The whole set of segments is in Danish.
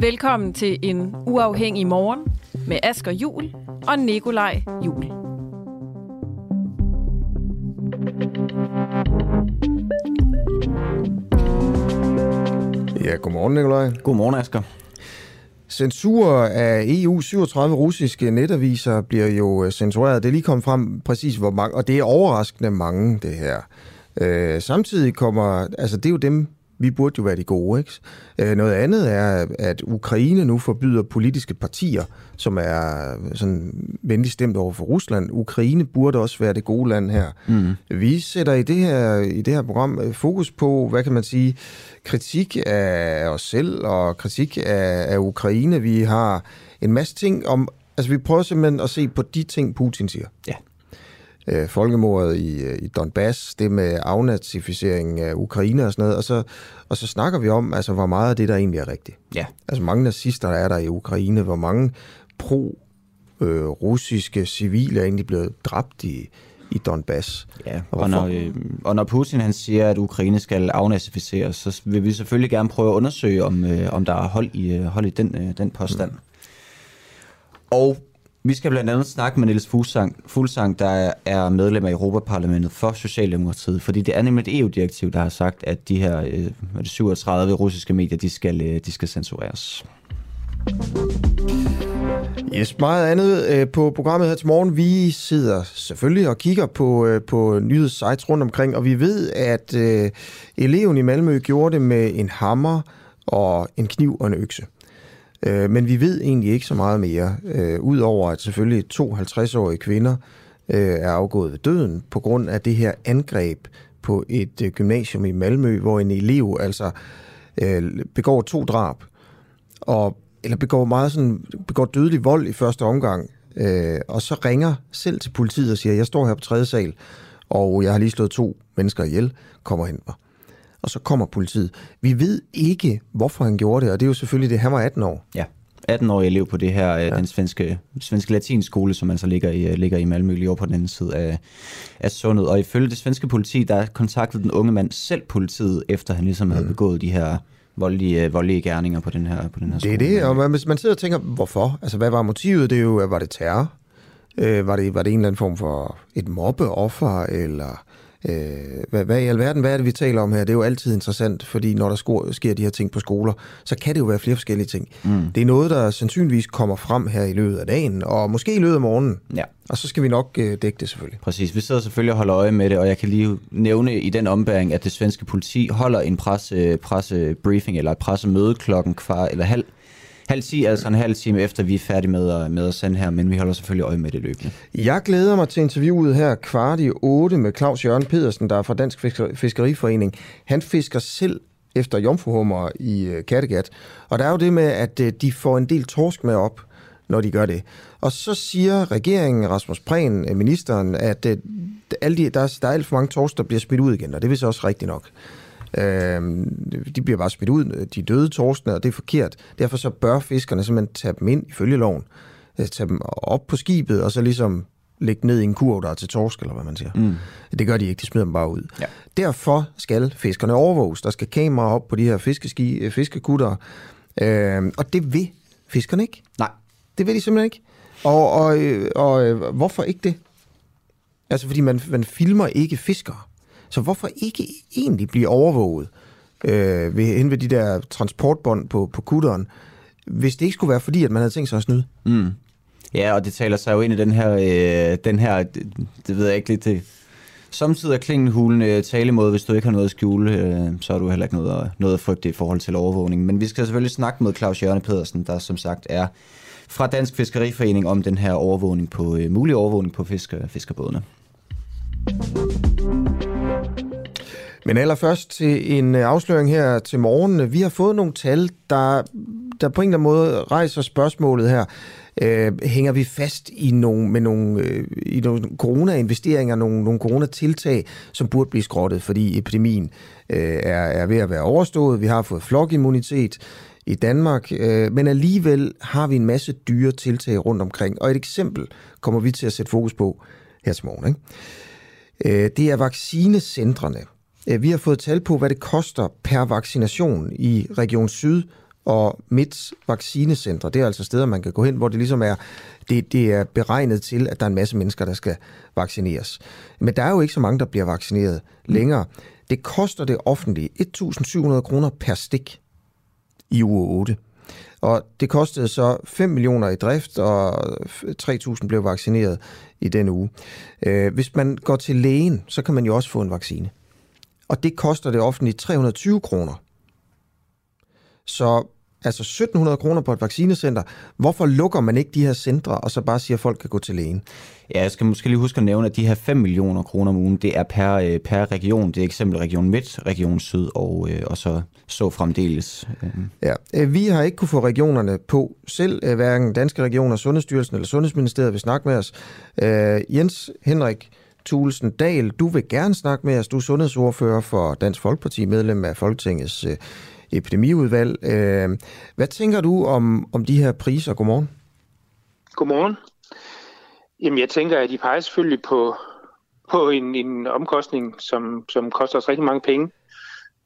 Velkommen til en uafhængig morgen med Asger Jul og Nikolaj Jul. Ja, godmorgen Nikolaj. Godmorgen, Asger. Censur af EU 37 russiske netaviser bliver jo øh, censureret. Det er lige kommet frem præcis hvor mange, og det er overraskende mange, det her. Øh, samtidig kommer, altså det er jo dem, vi burde jo være de gode. Ikke? Øh, noget andet er, at Ukraine nu forbyder politiske partier, som er sådan venligt stemt over for Rusland. Ukraine burde også være det gode land her. Mm. Vi sætter i det her, i det her program øh, fokus på, hvad kan man sige, kritik af os selv og kritik af, af Ukraine. Vi har en masse ting om, altså vi prøver simpelthen at se på de ting, Putin siger. Ja. Øh, folkemordet i, øh, i Donbass, det med afnazificering af Ukraine og sådan noget, og så, og så snakker vi om, altså hvor meget af det, der egentlig er rigtigt. Ja. Altså mange nazister, der er der i Ukraine, hvor mange pro-russiske civile er egentlig blevet dræbt i, i Donbass. Ja, Og og når, øh, og når Putin han siger, at Ukraine skal afnazificeres, så vil vi selvfølgelig gerne prøve at undersøge, om, øh, om der er hold i, øh, hold i den, øh, den påstand. Mm. Og vi skal blandt andet snakke med Niels Fuglsang, Fuglsang, der er medlem af Europaparlamentet for Socialdemokratiet, fordi det er nemlig et EU-direktiv, der har sagt, at de her øh, 37 russiske medier, de skal, øh, de skal censureres. Yes, meget andet øh, på programmet her til morgen. Vi sidder selvfølgelig og kigger på, øh, på nyhedssites rundt omkring, og vi ved, at øh, eleven i Malmø gjorde det med en hammer og en kniv og en økse. Øh, men vi ved egentlig ikke så meget mere, øh, udover at selvfølgelig to 50-årige kvinder øh, er afgået ved døden på grund af det her angreb på et øh, gymnasium i Malmø, hvor en elev altså øh, begår to drab og eller begår meget sådan, begår dødelig vold i første omgang, øh, og så ringer selv til politiet og siger, jeg står her på tredje sal, og jeg har lige slået to mennesker ihjel, kommer hen mig. Og så kommer politiet. Vi ved ikke, hvorfor han gjorde det, og det er jo selvfølgelig det, han var 18 år. Ja, 18-årig elev på det her, ja. den svenske, svenske latinskole, som altså ligger i, ligger i Malmø, lige over på den anden side af, af sundet. Og ifølge det svenske politi, der kontaktede den unge mand selv politiet, efter han ligesom havde begået de her voldelige, voldelige gerninger på den her, på den her Det er skole. det, og man, hvis man sidder og tænker, hvorfor? Altså, hvad var motivet? Det er jo, var det terror? Øh, var, det, var det en eller anden form for et mobbeoffer, eller øh, hvad, hvad i alverden, hvad er det, vi taler om her? Det er jo altid interessant, fordi når der sko- sker de her ting på skoler, så kan det jo være flere forskellige ting. Mm. Det er noget, der sandsynligvis kommer frem her i løbet af dagen, og måske i løbet af morgenen. Ja. Og så skal vi nok øh, dække det selvfølgelig. Præcis, vi sidder selvfølgelig og holder øje med det, og jeg kan lige nævne i den ombæring, at det svenske politi holder en presse, pressebriefing eller et pressemøde klokken kvart eller halv, halv 10, altså en halv time efter vi er færdige med at, med at sende her, men vi holder selvfølgelig øje med det løbende. Jeg glæder mig til interviewet her kvart i 8 med Claus Jørgen Pedersen, der er fra Dansk Fiskeriforening. Han fisker selv efter jomfruhummer i øh, Kattegat. Og der er jo det med, at øh, de får en del torsk med op, når de gør det. Og så siger regeringen, Rasmus Prehn, øh, ministeren, at alle de, der, er, der er alt for mange torsk, der bliver smidt ud igen, og det er vist også rigtigt nok. Øhm, de bliver bare smidt ud, de døde torskene, og det er forkert. Derfor så bør fiskerne simpelthen tage dem ind ifølge loven, øh, tage dem op på skibet, og så ligesom lægge ned i en kurv, der er til torsk, eller hvad man siger. Mm. Det gør de ikke, de smider dem bare ud. Ja. Derfor skal fiskerne overvåges. Der skal kameraer op på de her fiskeski, øh, fiskekutter, øhm, og det vil fiskerne ikke. Nej, Det vil de simpelthen ikke. Og, og, øh, og øh, hvorfor ikke det? Altså, fordi man, man filmer ikke fiskere. Så hvorfor ikke egentlig blive overvåget? øh, ved, hen ved de der transportbånd på, på kutteren, hvis det ikke skulle være fordi, at man havde tænkt sig at snyde. Mm. Ja, og det taler sig jo ind i den her, øh, den her det, det ved jeg ikke lidt, det, samtidig er klingenhulen øh, talemåde, hvis du ikke har noget at skjule, øh, så har du heller ikke noget at, noget at frygte i forhold til overvågning. Men vi skal selvfølgelig snakke med Claus Jørgen Pedersen, der som sagt er fra Dansk Fiskeriforening om den her overvågning på, øh, mulig overvågning på fisker, fiskerbådene. Men allerførst til en øh, afsløring her til morgen. Vi har fået nogle tal, der, der på en eller anden måde rejser spørgsmålet her. Øh, hænger vi fast i nogle, med nogle, øh, i nogle corona-investeringer, nogle, nogle corona-tiltag, som burde blive skrottet, fordi epidemien øh, er, er ved at være overstået. Vi har fået flokimmunitet i Danmark, øh, men alligevel har vi en masse dyre tiltag rundt omkring. Og et eksempel kommer vi til at sætte fokus på her til morgen. Ikke? Øh, det er vaccinecentrene. Øh, vi har fået tal på, hvad det koster per vaccination i Region Syd og Midt vaccinecentre. Det er altså steder, man kan gå hen, hvor det ligesom er, det, det er beregnet til, at der er en masse mennesker, der skal vaccineres. Men der er jo ikke så mange, der bliver vaccineret længere. Det koster det offentlige 1.700 kroner per stik i uge 8. Og det kostede så 5 millioner i drift, og 3.000 blev vaccineret i den uge. Øh, hvis man går til lægen, så kan man jo også få en vaccine. Og det koster det offentlige 320 kroner. Så altså 1700 kroner på et vaccinecenter. Hvorfor lukker man ikke de her centre, og så bare siger, at folk kan gå til lægen? Ja, jeg skal måske lige huske at nævne, at de her 5 millioner kroner om ugen, det er per, øh, per region. Det er eksempel Region Midt, Region Syd og, øh, og så, så fremdeles. Ja, øh, vi har ikke kunne få regionerne på selv, hverken Danske Regioner, Sundhedsstyrelsen eller Sundhedsministeriet vil snakke med os. Jens Henrik Thulesen Dahl, du vil gerne snakke med os. Du er sundhedsordfører for Dansk Folkeparti, medlem af Folketingets øh, epidemiudvalg. Øh, hvad tænker du om, om de her priser? Godmorgen. Godmorgen. Jamen, jeg tænker, at de peger selvfølgelig på, på en, en omkostning, som, som koster os rigtig mange penge.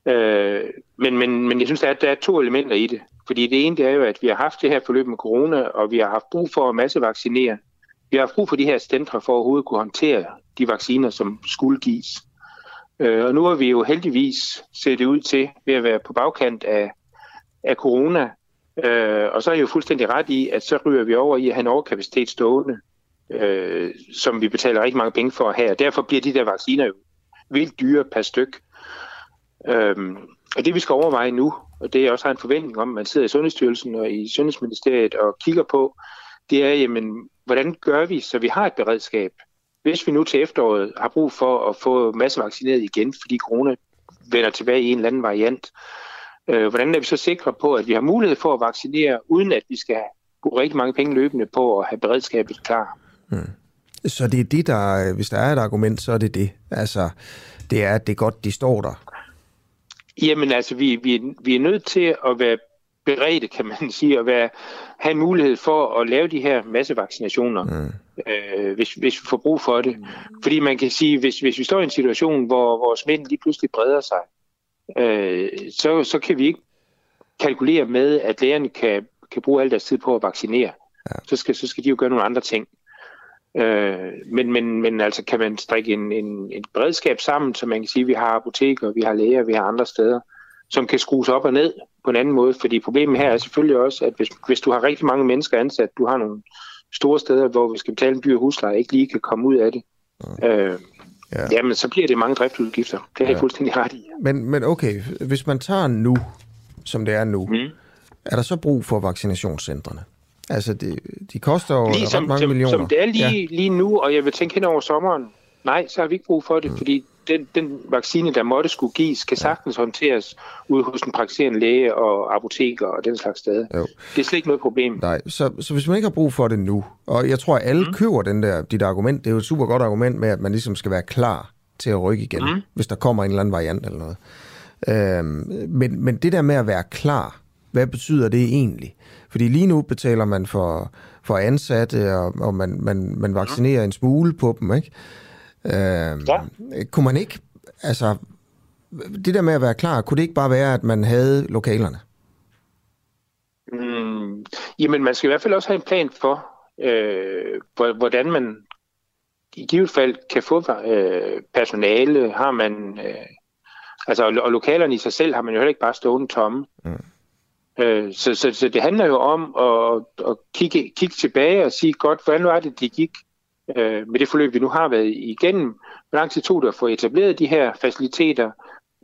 Øh, men, men, men jeg synes, at der er to elementer i det. Fordi det ene det er jo, at vi har haft det her forløb med corona, og vi har haft brug for at massevaccinere. Vi har haft brug for de her centre for at overhovedet kunne håndtere de vacciner, som skulle gives. Øh, og nu har vi jo heldigvis set det ud til ved at være på bagkant af, af corona. Øh, og så er jeg jo fuldstændig ret i, at så ryger vi over i at have en overkapacitet stående, øh, som vi betaler rigtig mange penge for at have. Og derfor bliver de der vacciner jo vildt dyre per styk. Øh, og det vi skal overveje nu, og det jeg også har en forventning om, man sidder i Sundhedsstyrelsen og i Sundhedsministeriet og kigger på, det er, jamen, hvordan gør vi, så vi har et beredskab, hvis vi nu til efteråret har brug for at få massevaccineret igen, fordi corona vender tilbage i en eller anden variant, øh, hvordan er vi så sikre på, at vi har mulighed for at vaccinere, uden at vi skal bruge rigtig mange penge løbende på at have beredskabet klar? Hmm. Så det er det, der, hvis der er et argument, så er det det. Altså, det er, at det er godt, de står der. Jamen altså, vi, vi, vi er nødt til at være beredte, kan man sige, at være, have mulighed for at lave de her massevaccinationer, mm. øh, hvis, hvis vi får brug for det. Fordi man kan sige, hvis, hvis vi står i en situation, hvor, hvor smitten lige pludselig breder sig, øh, så, så kan vi ikke kalkulere med, at lægerne kan, kan bruge al deres tid på at vaccinere. Ja. Så, skal, så skal de jo gøre nogle andre ting. Øh, men, men, men altså kan man strikke en, en, en beredskab sammen, så man kan sige, at vi har apoteker, vi har læger, vi har andre steder, som kan skrues op og ned på en anden måde. Fordi problemet her er selvfølgelig også, at hvis, hvis du har rigtig mange mennesker ansat, du har nogle store steder, hvor vi skal betale en dyr husleje, ikke lige kan komme ud af det, mm. øh, ja. jamen så bliver det mange driftudgifter. Det er ja. jeg fuldstændig ret i. Men, men okay, hvis man tager nu, som det er nu, mm. er der så brug for vaccinationscentrene? Altså, det, de koster jo lige som, ret mange som, millioner. Som det er lige, ja. lige nu, og jeg vil tænke hen over sommeren, nej, så har vi ikke brug for det, mm. fordi den, den vaccine, der måtte skulle gives, kan sagtens håndteres ude hos en praktiserende læge og apoteker og den slags steder. Jo. Det er slet ikke noget problem. Nej, så, så hvis man ikke har brug for det nu, og jeg tror, at alle mm. køber den der, dit argument, det er jo et super godt argument med, at man ligesom skal være klar til at rykke igen, mm. hvis der kommer en eller anden variant eller noget. Øhm, men, men det der med at være klar, hvad betyder det egentlig? Fordi lige nu betaler man for, for ansatte, og, og man, man, man vaccinerer mm. en smule på dem, ikke? Øh, ja. Kunne man ikke, altså, det der med at være klar, kunne det ikke bare være, at man havde lokalerne? Mm, jamen, man skal i hvert fald også have en plan for, øh, hvordan man i givet fald kan få øh, personale. Har man, øh, Altså, og, og lokalerne i sig selv har man jo heller ikke bare stående tomme. Mm. Øh, så, så, så det handler jo om at, at kigge, kigge tilbage og sige, godt, hvordan var det, de gik øh, med det forløb, vi nu har været igennem? Hvor lang tid tog det at få etableret de her faciliteter?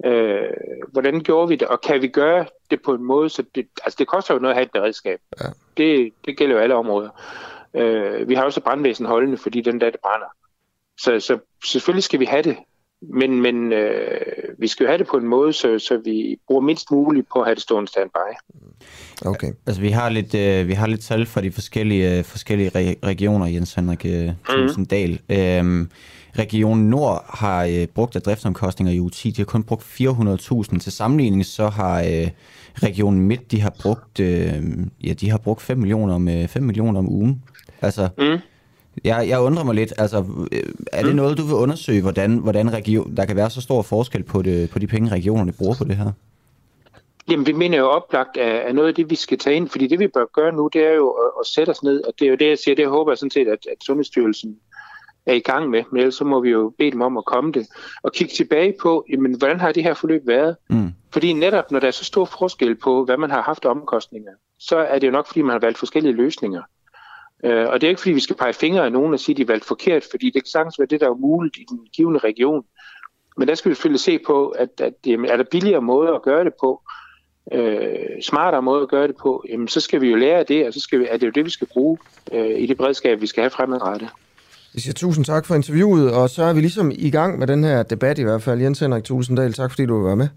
Øh, hvordan gjorde vi det, og kan vi gøre det på en måde, så det, altså det koster jo noget at have et beredskab. Ja. Det, det gælder jo alle områder. Øh, vi har også brandvæsen holdende, fordi den der, det brænder. Så, så selvfølgelig skal vi have det, men, men øh, vi skal jo have det på en måde, så, så vi bruger mindst muligt på at have det stående standby. Okay. Altså, vi har lidt, øh, vi har lidt tal fra de forskellige, øh, forskellige re- regioner, Jens Henrik øh. Mm. Øhm, Region Nord har øh, brugt af driftsomkostninger i uge 10. De har kun brugt 400.000. Til sammenligning så har øh, Region Midt, de har brugt, øh, ja, de har brugt 5 millioner om, øh, 5 millioner om ugen. Altså, mm. jeg, jeg undrer mig lidt, altså, øh, er det mm. noget, du vil undersøge, hvordan, hvordan region, der kan være så stor forskel på, det, på de penge, regionerne bruger på det her? Jamen, vi mener jo oplagt af, af noget af det, vi skal tage ind, fordi det, vi bør gøre nu, det er jo at, at sætte os ned, og det er jo det, jeg siger, det håber jeg sådan set, at, at Sundhedsstyrelsen er i gang med, men ellers så må vi jo bede dem om at komme det, og kigge tilbage på, jamen, hvordan har det her forløb været? Mm. Fordi netop, når der er så stor forskel på, hvad man har haft omkostninger, så er det jo nok, fordi man har valgt forskellige løsninger. Uh, og det er ikke, fordi vi skal pege fingre af nogen og sige, at de er valgt forkert, fordi det kan sagtens være det, der er muligt i den givende region. Men der skal vi selvfølgelig se på, at, at jamen, er der billigere måder at gøre det på, uh, smartere måder at gøre det på, jamen, så skal vi jo lære af det, og så skal vi, er det jo det, vi skal bruge uh, i det beredskab, vi skal have fremadrettet. Jeg siger tusind tak for interviewet, og så er vi ligesom i gang med den her debat i hvert fald. Jens Henrik Tulsendal, tak fordi du vil være med.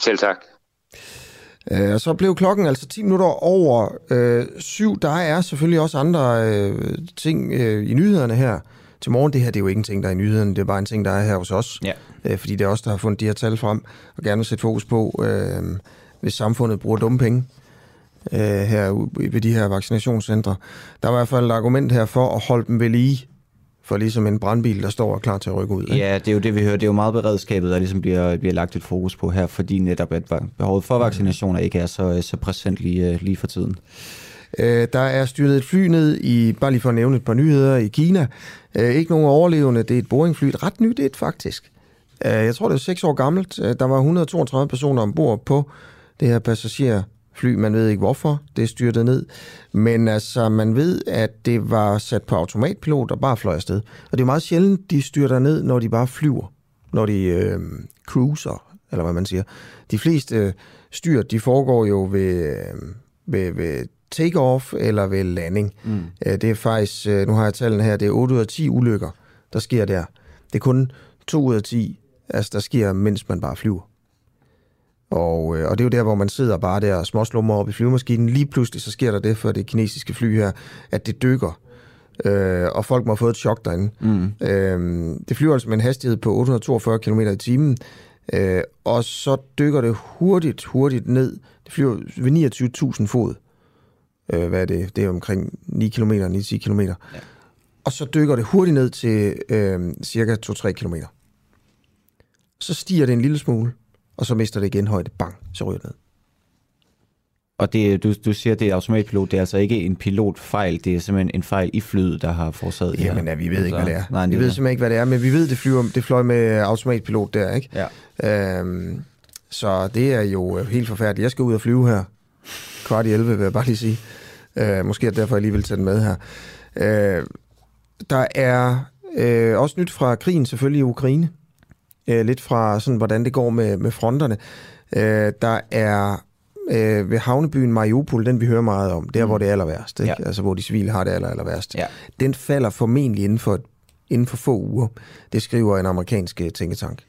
Selv tak. Øh, og så blev klokken altså 10 minutter over øh, syv. Der er selvfølgelig også andre øh, ting øh, i nyhederne her til morgen. Det her det er jo ikke en ting, der er i nyhederne. Det er bare en ting, der er her hos os. Ja. Øh, fordi det er os, der har fundet de her tal frem og gerne vil sætte fokus på, øh, hvis samfundet bruger dumme penge øh, her ved de her vaccinationscentre. Der er i hvert fald et argument her for at holde dem ved lige for ligesom en brandbil, der står klar til at rykke ud. Ikke? Ja, det er jo det, vi hører. Det er jo meget beredskabet, der ligesom bliver, bliver lagt et fokus på her, fordi netop at behovet for vaccinationer ikke er så, så præsent lige, øh, lige for tiden. Øh, der er styrtet et fly ned i, bare lige for at nævne et par nyheder, i Kina. Øh, ikke nogen overlevende, det er et Boeing-fly, et ret nyt et faktisk. Øh, jeg tror, det er seks år gammelt. Øh, der var 132 personer ombord på det her passager fly. Man ved ikke hvorfor det styrtet ned. Men altså, man ved, at det var sat på automatpilot og bare fløj afsted. Og det er meget sjældent, de styrter ned, når de bare flyver. Når de øh, cruiser, eller hvad man siger. De fleste øh, styrt, de foregår jo ved, øh, ved, ved take-off eller ved landing. Mm. Øh, det er faktisk, øh, nu har jeg tallene her, det er 8 ud af 10 ulykker, der sker der. Det er kun 2 ud af 10, altså, der sker, mens man bare flyver. Og, øh, og det er jo der, hvor man sidder bare der og småslummer op i flyvemaskinen. Lige pludselig så sker der det for det kinesiske fly her, at det dykker. Øh, og folk må have fået et chok derinde. Mm. Øh, det flyver altså med en hastighed på 842 km i timen. Øh, og så dykker det hurtigt, hurtigt ned. Det flyver ved 29.000 fod. Øh, hvad er det? Det er omkring 9 km, 9-10 km. Ja. Og så dykker det hurtigt ned til øh, cirka 2-3 km. Så stiger det en lille smule og så mister det igen højde. Bang, så ryger det ned. Og det, du, du siger, det er automatpilot, det er altså ikke en pilotfejl, det er simpelthen en fejl i flyet, der har forårsaget det Jamen, ja, vi ved altså, ikke, hvad det er. Nej, vi ved simpelthen ikke, hvad det er, men vi ved, det, flyver, det fløj med automatpilot der, ikke? Ja. Øhm, så det er jo helt forfærdeligt. Jeg skal ud og flyve her. Kvart i 11, vil jeg bare lige sige. Øh, måske er det derfor, jeg lige vil tage den med her. Øh, der er øh, også nyt fra krigen selvfølgelig i Ukraine øh, lidt fra, sådan, hvordan det går med, med fronterne. Øh, der er øh, ved havnebyen Mariupol, den vi hører meget om, der mm. hvor det er aller værst, ikke? Ja. altså hvor de civile har det aller, aller værst. Ja. Den falder formentlig inden for, inden for få uger. Det skriver en amerikansk øh, tænketank.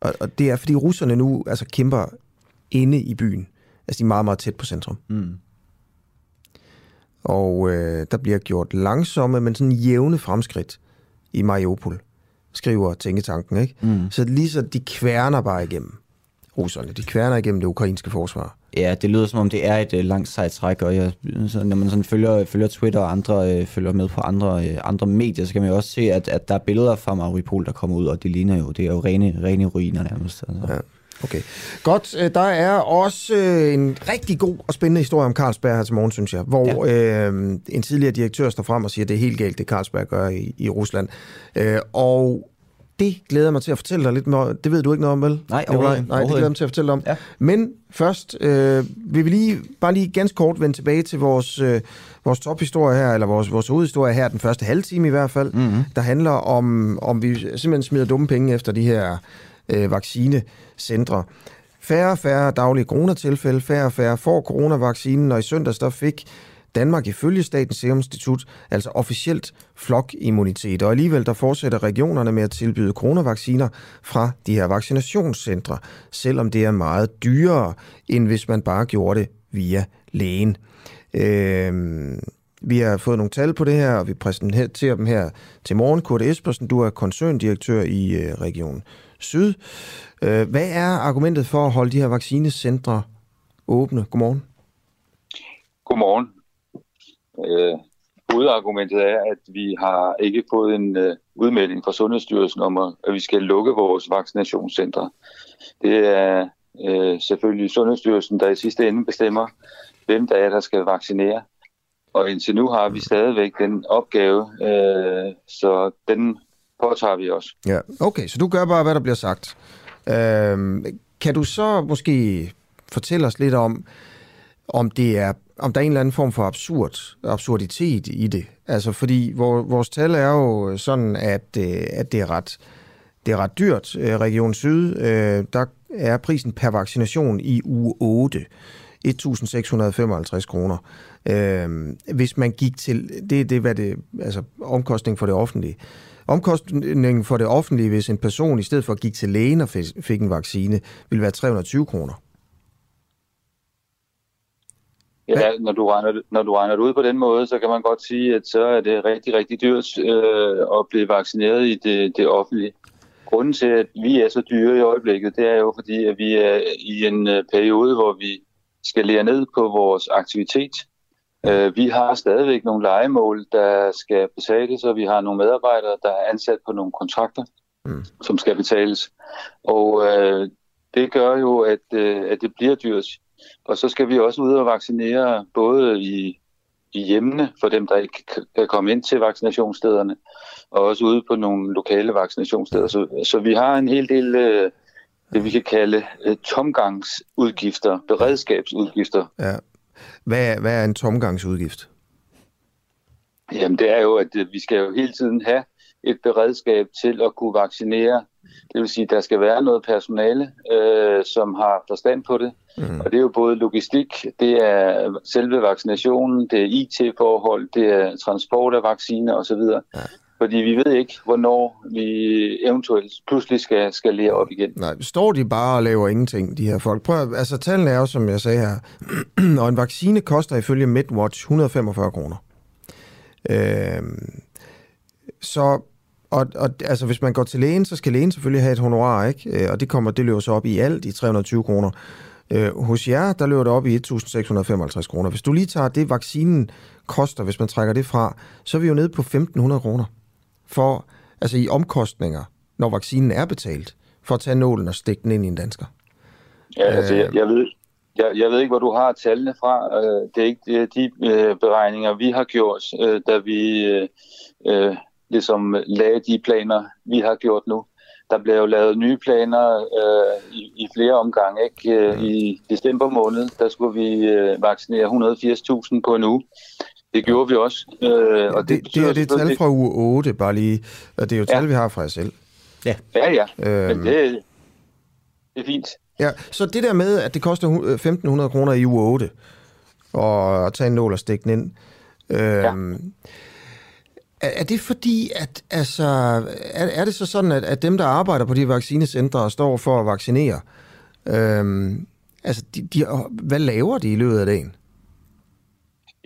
Og, og det er, fordi russerne nu altså, kæmper inde i byen. Altså de er meget, meget tæt på centrum. Mm. Og øh, der bliver gjort langsomme, men sådan jævne fremskridt i Mariupol skriver Tænketanken. Ikke? Mm. Så lige så de kværner bare igennem russerne. De kværner igennem det ukrainske forsvar. Ja, det lyder som om, det er et uh, langt sejt træk, og jeg, så, når man sådan følger, følger Twitter og andre uh, følger med på andre, uh, andre medier, så kan man jo også se, at, at der er billeder fra Mariupol, der kommer ud, og det ligner jo, det er jo rene, rene ruiner nærmest. Altså. Ja. Okay. Godt. Der er også en rigtig god og spændende historie om Carlsberg her til morgen, synes jeg, hvor ja. øh, en tidligere direktør står frem og siger, at det er helt galt, det Carlsberg gør i, i Rusland. Øh, og det glæder jeg mig til at fortælle dig lidt mere. Det ved du ikke noget om, vel? Nej, overhovedet- Nej, det glæder jeg mig til at fortælle dig om. Ja. Men først øh, vil vi lige, bare lige ganske kort vende tilbage til vores, øh, vores tophistorie her, eller vores, vores hovedhistorie her, den første halve time i hvert fald, mm-hmm. der handler om, om vi simpelthen smider dumme penge efter de her øh, vaccinecentre. Færre og færre daglige coronatilfælde, færre og færre får coronavaccinen, og i søndags der fik Danmark ifølge Statens Serum Institut altså officielt flokimmunitet, og alligevel der fortsætter regionerne med at tilbyde coronavacciner fra de her vaccinationscentre, selvom det er meget dyrere, end hvis man bare gjorde det via lægen. Øhm, vi har fået nogle tal på det her, og vi præsenterer dem her til morgen. Kurt Espersen, du er koncerndirektør i øh, Region Syd. Øh, hvad er argumentet for at holde de her vaccinecentre åbne? Godmorgen. Godmorgen. Øh, hovedargumentet er, at vi har ikke fået en øh, udmelding fra Sundhedsstyrelsen om, at, at vi skal lukke vores vaccinationscentre. Det er øh, selvfølgelig Sundhedsstyrelsen, der i sidste ende bestemmer, hvem der er, der skal vaccinere. Og indtil nu har vi stadigvæk den opgave, øh, så den påtager vi os. Ja, okay, så du gør bare, hvad der bliver sagt. Øhm, kan du så måske fortælle os lidt om, om det er om der er en eller anden form for absurd, absurditet i det. Altså, fordi vores tal er jo sådan, at, øh, at det, er ret, det er ret dyrt. Øh, Region Syd, øh, der er prisen per vaccination i uge 8 1.655 kroner. Øhm, hvis man gik til, det, det hvad det, altså omkostning for det offentlige. Omkostningen for det offentlige, hvis en person i stedet for gik til lægen og fik en vaccine, ville være 320 kroner. Ja, når du, regner, når du regner det ud på den måde, så kan man godt sige, at så er det rigtig, rigtig dyrt øh, at blive vaccineret i det, det offentlige. Grunden til, at vi er så dyre i øjeblikket, det er jo fordi, at vi er i en øh, periode, hvor vi skal lære ned på vores aktivitet. Øh, vi har stadigvæk nogle legemål, der skal betales, og vi har nogle medarbejdere, der er ansat på nogle kontrakter, mm. som skal betales. Og øh, det gør jo, at, øh, at det bliver dyrt. Og så skal vi også ud og vaccinere både i, i hjemmene for dem, der ikke kan komme ind til vaccinationsstederne, og også ude på nogle lokale vaccinationssteder. Så, så vi har en hel del øh, det, vi kan kalde øh, tomgangsudgifter, beredskabsudgifter. Ja. Hvad, hvad er en tomgangsudgift? Jamen det er jo, at øh, vi skal jo hele tiden have et beredskab til at kunne vaccinere. Det vil sige, at der skal være noget personale, øh, som har forstand på det. Mm. Og det er jo både logistik, det er selve vaccinationen, det er IT-forhold, det er transport af vacciner osv. Ja. Fordi vi ved ikke, hvornår vi eventuelt pludselig skal, skal lære op igen. Nej, står de bare og laver ingenting, de her folk? Prøv, altså tallene er jo, som jeg sagde her, og en vaccine koster ifølge MedWatch 145 kroner. Øh, så og, og altså, hvis man går til lægen, så skal lægen selvfølgelig have et honorar, ikke? Øh, og det kommer det løber så op i alt i 320 kroner. Øh, hos jer, der løber det op i 1.655 kroner. Hvis du lige tager det, vaccinen koster, hvis man trækker det fra, så er vi jo nede på 1.500 kroner for, altså i omkostninger, når vaccinen er betalt, for at tage nålen og stikke den ind i en dansker. Ja, altså, jeg, jeg, ved, jeg, jeg ved ikke, hvor du har tallene fra. Øh, det er ikke de øh, beregninger, vi har gjort, øh, da vi øh, ligesom lagde de planer, vi har gjort nu. Der bliver jo lavet nye planer øh, i, i flere omgange. Ikke? I december måned, der skulle vi øh, vaccinere 180.000 på en uge. Det gjorde vi også. Øh, og det, det, det er det tal fra uge 8, bare lige. Og det er jo tal, ja. vi har fra jer selv. Ja, ja. ja. Øhm. Men det, det er fint. Ja, så det der med, at det koster 1.500 kroner i uge 8, og at tage en nål og stikke den ind. Øhm, ja. Er, er det fordi, at altså, er, er det så sådan, at, at dem, der arbejder på de vaccinecentre og står for at vaccinere, øhm, altså, de, de, hvad laver de i løbet af dagen?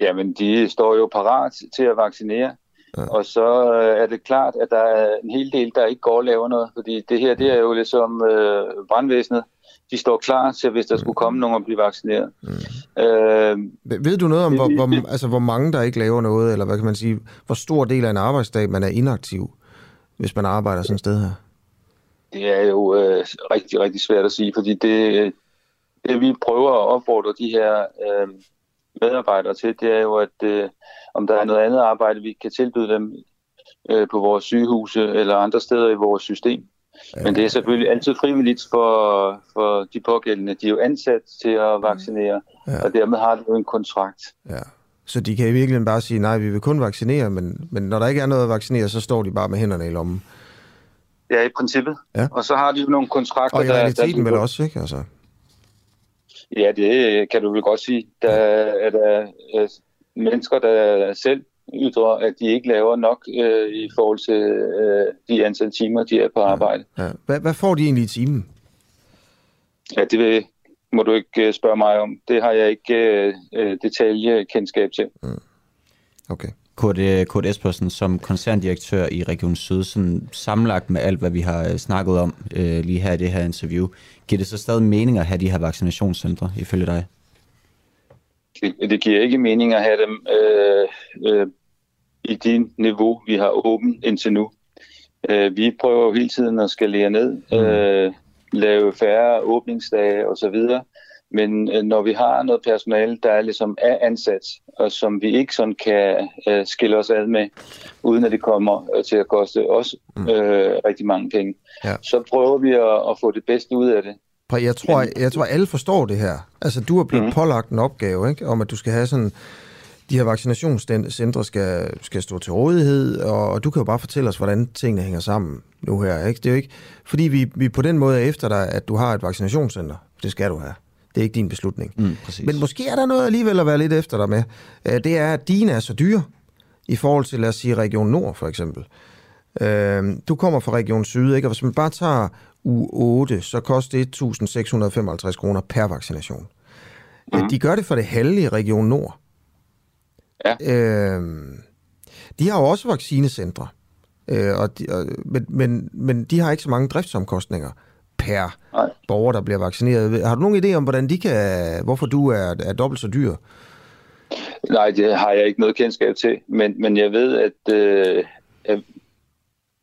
Jamen, de står jo parat til at vaccinere. Ja. Og så øh, er det klart, at der er en hel del, der ikke går og laver noget. Fordi det her, det er jo ligesom øh, brandvæsenet. De står klar til, hvis der skulle komme nogen og blive vaccineret. Mm. Øh, Ved du noget om, hvor, hvor, altså, hvor mange der ikke laver noget, eller hvad kan man sige, hvor stor del af en arbejdsdag man er inaktiv, hvis man arbejder sådan et sted her? Det er jo øh, rigtig, rigtig svært at sige, fordi det, det vi prøver at opfordre de her øh, medarbejdere til, det er jo, at øh, om der er noget andet arbejde, vi kan tilbyde dem, øh, på vores sygehuse eller andre steder i vores system. Men det er selvfølgelig altid frivilligt for, for de pågældende. De er jo ansat til at vaccinere, ja. og dermed har de jo en kontrakt. Ja. Så de kan i virkeligheden bare sige, nej, vi vil kun vaccinere, men, men når der ikke er noget at vaccinere, så står de bare med hænderne i lommen. Ja, i princippet. Ja. Og så har de jo nogle kontrakter, Og i der... realiteten der vel også, ikke? Altså, Ja, det kan du vel godt sige. Der er der øh, mennesker, der selv ytrer, at de ikke laver nok øh, i forhold til øh, de antal timer, de er på arbejde. ja. hvad, hvad får de egentlig i timen? Ja, det vil, må du ikke øh, spørge mig om. Det har jeg ikke øh, øh, detaljekendskab til. Okay. Kurt, øh, Kurt Espersen som koncerndirektør i Region Syd, sådan sammenlagt med alt, hvad vi har snakket om øh, lige her i det her interview, giver det så stadig mening at have de her vaccinationscentre, ifølge dig? Det, det giver ikke mening at have dem øh, øh, i det niveau, vi har åbent indtil nu. Øh, vi prøver jo hele tiden at skalere ned, øh, lave færre åbningsdage osv., men øh, når vi har noget personale, der er ligesom er ansat, og som vi ikke sådan kan øh, skille os ad med, uden at det kommer øh, til at koste os øh, rigtig mange penge, Ja. så prøver vi at, at få det bedste ud af det. Jeg tror, jeg tror, alle forstår det her. Altså, du er blevet mm. pålagt en opgave, ikke? om at du skal have sådan, de her vaccinationscentre skal, skal stå til rådighed, og, og du kan jo bare fortælle os, hvordan tingene hænger sammen nu her. Ikke? Det er jo ikke, fordi vi, vi på den måde er efter dig, at du har et vaccinationscenter. Det skal du have. Det er ikke din beslutning. Mm, præcis. Men måske er der noget alligevel at være lidt efter dig med. Øh, Det er, at dine er så dyre i forhold til, lad os sige, Region Nord for eksempel. Øh, Du kommer fra Region Syd, ikke? og hvis man bare tager u 8, så koster det 1.655 kroner per vaccination. Mm. De gør det for det halve i Region Nord. Ja. Øh, de har jo også vaccinecentre, øh, og de, og, men, men, men de har ikke så mange driftsomkostninger per Nej. borger, der bliver vaccineret. Har du nogen idé om, hvordan de kan, hvorfor du er, er dobbelt så dyr? Nej, det har jeg ikke noget kendskab til, men, men jeg ved, at, øh, at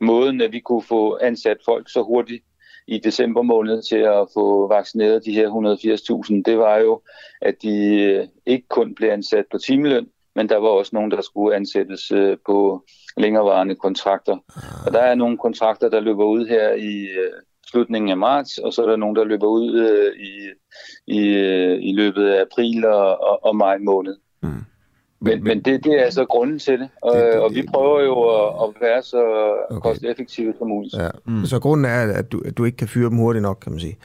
måden, at vi kunne få ansat folk så hurtigt i december måned til at få vaccineret de her 180.000, det var jo, at de øh, ikke kun blev ansat på timeløn, men der var også nogen, der skulle ansættes øh, på længerevarende kontrakter. Og der er nogle kontrakter, der løber ud her i øh, slutningen af marts, og så er der nogen, der løber ud øh, i, i, øh, i løbet af april og, og, og maj måned. Mm. Men, men det, det er altså grunden til det, og, Det- det- og vi prøver jo at, at være så Okay. okay. kosteffektive som muligt. Ja. Mm. Så grunden er, at du, at du ikke kan fyre dem hurtigt nok, kan man sige.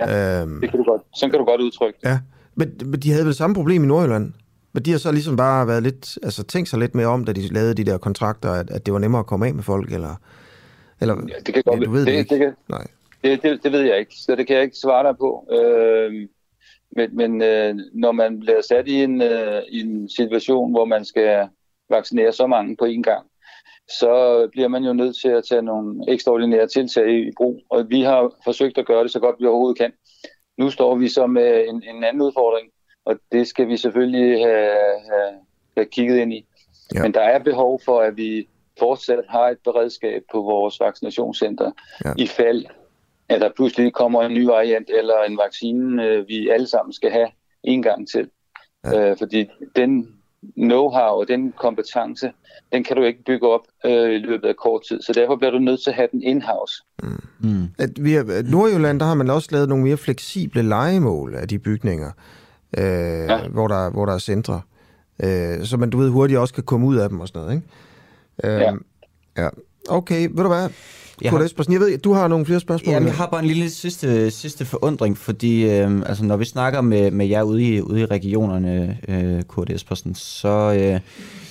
Ja. Øhm, Det kan du godt. Sådan kan du godt udtrykke det. ja. Men, men de havde vel samme problem i Nordjylland? Men de har så ligesom bare været lidt, altså tænkt sig lidt mere om, da de lavede de der kontrakter, at, at det var nemmere at komme af med folk, eller... eller Ja, det kan godt ja, du ved det, det, ikke. det, kan, Nej. Det, det, det ved jeg ikke, så det kan jeg ikke svare dig på. Øh, men men øh, når man bliver sat i en, øh, i en situation, hvor man skal vaccinere så mange på én gang, så bliver man jo nødt til at tage nogle ekstraordinære tiltag i brug. Og vi har forsøgt at gøre det så godt, vi overhovedet kan. Nu står vi så med en, en anden udfordring, og det skal vi selvfølgelig have, have, have kigget ind i. Ja. Men der er behov for, at vi fortsat har et beredskab på vores vaccinationscenter, ja. i fald at der pludselig kommer en ny variant eller en vaccine, øh, vi alle sammen skal have en gang til. Ja. Øh, fordi den know-how og den kompetence, den kan du ikke bygge op øh, i løbet af kort tid. Så derfor bliver du nødt til at have den in-house. Mm. At vi har, at Nordjylland, der har man også lavet nogle mere fleksible legemål af de bygninger, øh, ja. hvor, der, hvor der er centre. Øh, så man, du ved, hurtigt også kan komme ud af dem og sådan noget, ikke? Øh, Ja. ja. Okay, ved du hvad? Jeg Kurt Espersen, jeg ved, du har nogle flere spørgsmål. Jamen, jeg har bare en lille sidste, sidste forundring, fordi øh, altså, når vi snakker med, med jer ude i, ude i regionerne, øh, Kurt Espersen, så, øh,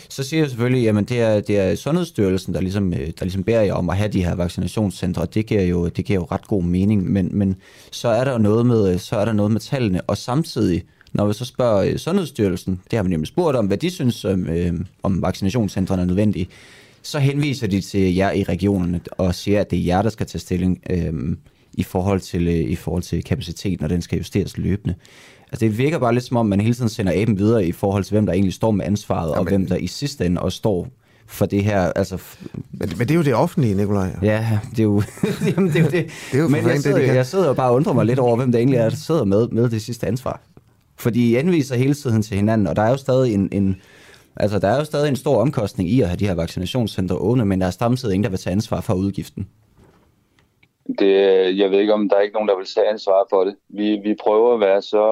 så siger jeg selvfølgelig, at det er, det er Sundhedsstyrelsen, der ligesom, øh, der ligesom bærer jer om at have de her vaccinationscentre, og det giver jo, det giver jo ret god mening, men, men så, er der noget med, så er der noget med tallene, og samtidig, når vi så spørger øh, Sundhedsstyrelsen, det har vi nemlig spurgt om, hvad de synes om, øh, om vaccinationscentrene er nødvendige, så henviser de til jer i regionerne og siger, at det er jer, der skal tage stilling øhm, i, forhold til, øh, i forhold til kapaciteten, og den skal justeres løbende. Altså det virker bare lidt som om, man hele tiden sender aben videre i forhold til, hvem der egentlig står med ansvaret, ja, og men- hvem der i sidste ende også står for det her. Altså, Men, men det er jo det offentlige, Nikolaj. ja, det er jo jamen, det. Er jo det. Det er jo Men jeg det, sidder, de jo- kan. jeg sidder jo bare og undrer mig lidt over, hvem der egentlig er, der sidder med, med det sidste ansvar. Fordi I anviser hele tiden til hinanden, og der er jo stadig en, en Altså, der er jo stadig en stor omkostning i at have de her vaccinationscentre åbne, men der er samtidig ingen, der vil tage ansvar for udgiften. Det, jeg ved ikke, om der er ikke nogen, der vil tage ansvar for det. Vi, vi prøver at være så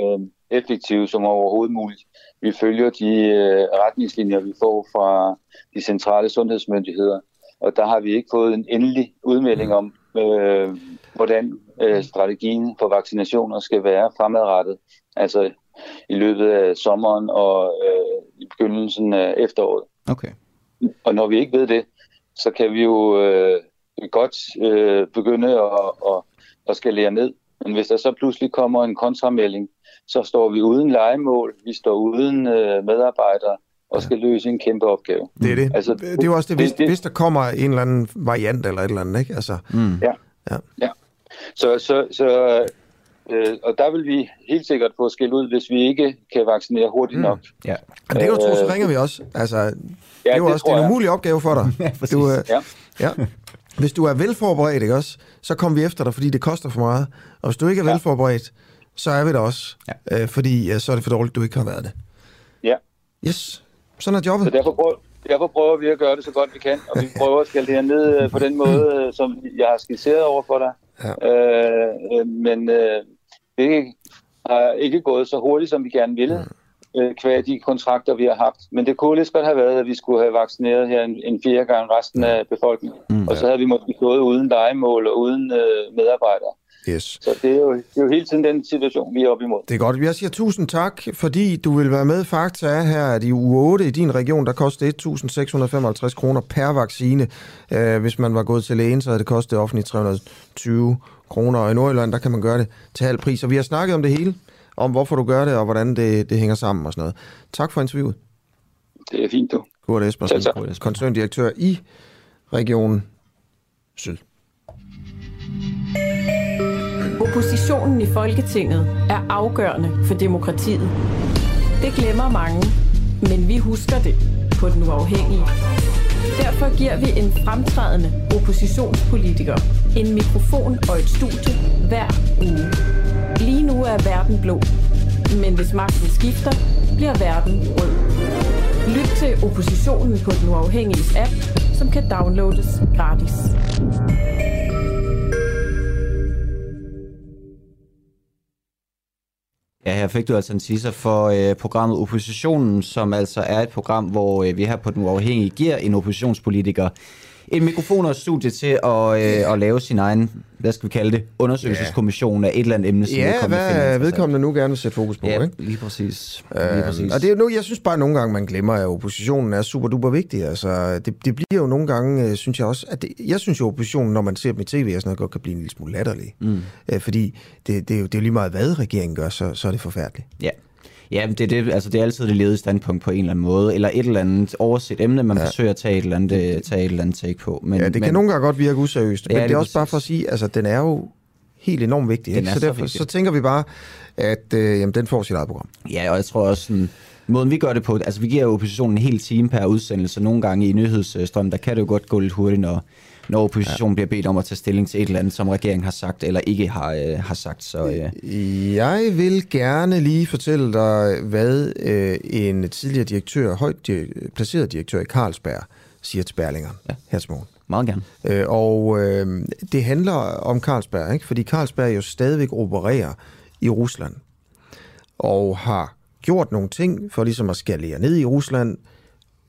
øh, effektive som overhovedet muligt. Vi følger de øh, retningslinjer, vi får fra de centrale sundhedsmyndigheder, og der har vi ikke fået en endelig udmelding om, øh, hvordan øh, strategien for vaccinationer skal være fremadrettet. Altså i løbet af sommeren og øh, i begyndelsen af efteråret. Okay. Og når vi ikke ved det, så kan vi jo øh, godt øh, begynde at, at, at skalere ned. Men hvis der så pludselig kommer en kontramelding, så står vi uden legemål, vi står uden øh, medarbejdere og skal løse en kæmpe opgave. Det er det. Altså, det er jo også det, hvis, det, det, hvis der kommer en eller anden variant eller et eller andet, ikke? Altså, mm. ja. ja. ja. Så, så, så Øh, og der vil vi helt sikkert få skæld ud, hvis vi ikke kan vaccinere hurtigt mm. nok. Ja. Men det er jo tro, så ringer vi også. Altså, ja, det er jo det også det er en umulig opgave for dig. ja, du, øh, ja. ja. Hvis du er velforberedt, ikke også, så kommer vi efter dig, fordi det koster for meget. Og hvis du ikke er ja. velforberedt, så er vi der også. Ja. Øh, fordi ja, så er det for dårligt, du ikke har været det. Ja. Yes. Sådan er jobbet. Så derfor prøver, derfor prøver vi at gøre det så godt vi kan, og vi prøver at skælde det her ned øh, på den måde, øh, som jeg har skitseret over for dig. Ja. Øh, men øh, det har ikke gået så hurtigt, som vi gerne ville, mm. øh, de kontrakter, vi har haft. Men det kunne lige godt have været, at vi skulle have vaccineret her en, en fire gange resten af befolkningen. Mm, og så havde vi måske gået uden legemål og uden øh, medarbejdere. Yes. Så det er, jo, det er jo hele tiden den situation, vi er oppe imod. Det er godt. Jeg siger tusind tak, fordi du vil være med. Fakta er her, at i uge 8 i din region, der koster 1.655 kroner per vaccine. Uh, hvis man var gået til lægen, så havde det kostet offentligt 320 kroner, og i Nordjylland, der kan man gøre det til halv pris. Og vi har snakket om det hele, om hvorfor du gør det, og hvordan det, det hænger sammen og sådan noget. Tak for interviewet. Det er fint, du. Kurt Espersen, koncerndirektør i Region Syd. Oppositionen i Folketinget er afgørende for demokratiet. Det glemmer mange, men vi husker det på den uafhængige. Derfor giver vi en fremtrædende oppositionspolitiker en mikrofon og et studie hver uge. Lige nu er verden blå, men hvis magten skifter, bliver verden rød. Lyt til oppositionen på den uafhængige app, som kan downloades gratis. Ja, her fik du altså en teaser for øh, programmet Oppositionen, som altså er et program, hvor øh, vi her på Den Uafhængige giver en oppositionspolitiker en mikrofon og studie til at, øh, at lave sin egen, hvad skal vi kalde det, undersøgelseskommission af et eller andet emne, som ja, hvad vedkommende nu gerne vil sætte fokus på, ja, ikke? lige præcis. Øhm, lige præcis. Og det er jo nu, jeg synes bare at nogle gange, man glemmer, at oppositionen er super duper vigtig. Altså, det, det bliver jo nogle gange, øh, synes jeg også, at det, jeg synes jo, oppositionen, når man ser dem i tv, og sådan noget, godt kan blive en lille smule latterlig. Mm. Øh, fordi det, det, er jo, det er jo lige meget, hvad regeringen gør, så, så er det forfærdeligt. Ja. Ja, det er, det, altså det er altid det ledige standpunkt på en eller anden måde, eller et eller andet overset emne, man ja. forsøger at tage et eller andet, øh, tage et eller andet take på. Men, ja, det kan men, nogle gange godt virke useriøst, ja, men det, det er også bare for at sige, altså den er jo helt enormt vigtig. Ikke? Så, derfor, så, så tænker vi bare, at øh, jamen, den får sit eget program. Ja, og jeg tror også, sådan, måden vi gør det på, altså vi giver jo oppositionen en hel time per udsendelse. Nogle gange i nyhedsstrømmen, der kan det jo godt gå lidt hurtigt, når, når oppositionen ja. bliver bedt om at tage stilling til et eller andet, som regeringen har sagt eller ikke har, øh, har sagt. Så, øh. Jeg vil gerne lige fortælle dig, hvad øh, en tidligere direktør, højt di- placeret direktør i Carlsberg, siger til Berlinger ja. her til morgen. Meget gerne. Øh, og øh, det handler om Carlsberg, ikke? fordi Carlsberg jo stadigvæk opererer i Rusland, og har gjort nogle ting for ligesom at skalere ned i Rusland,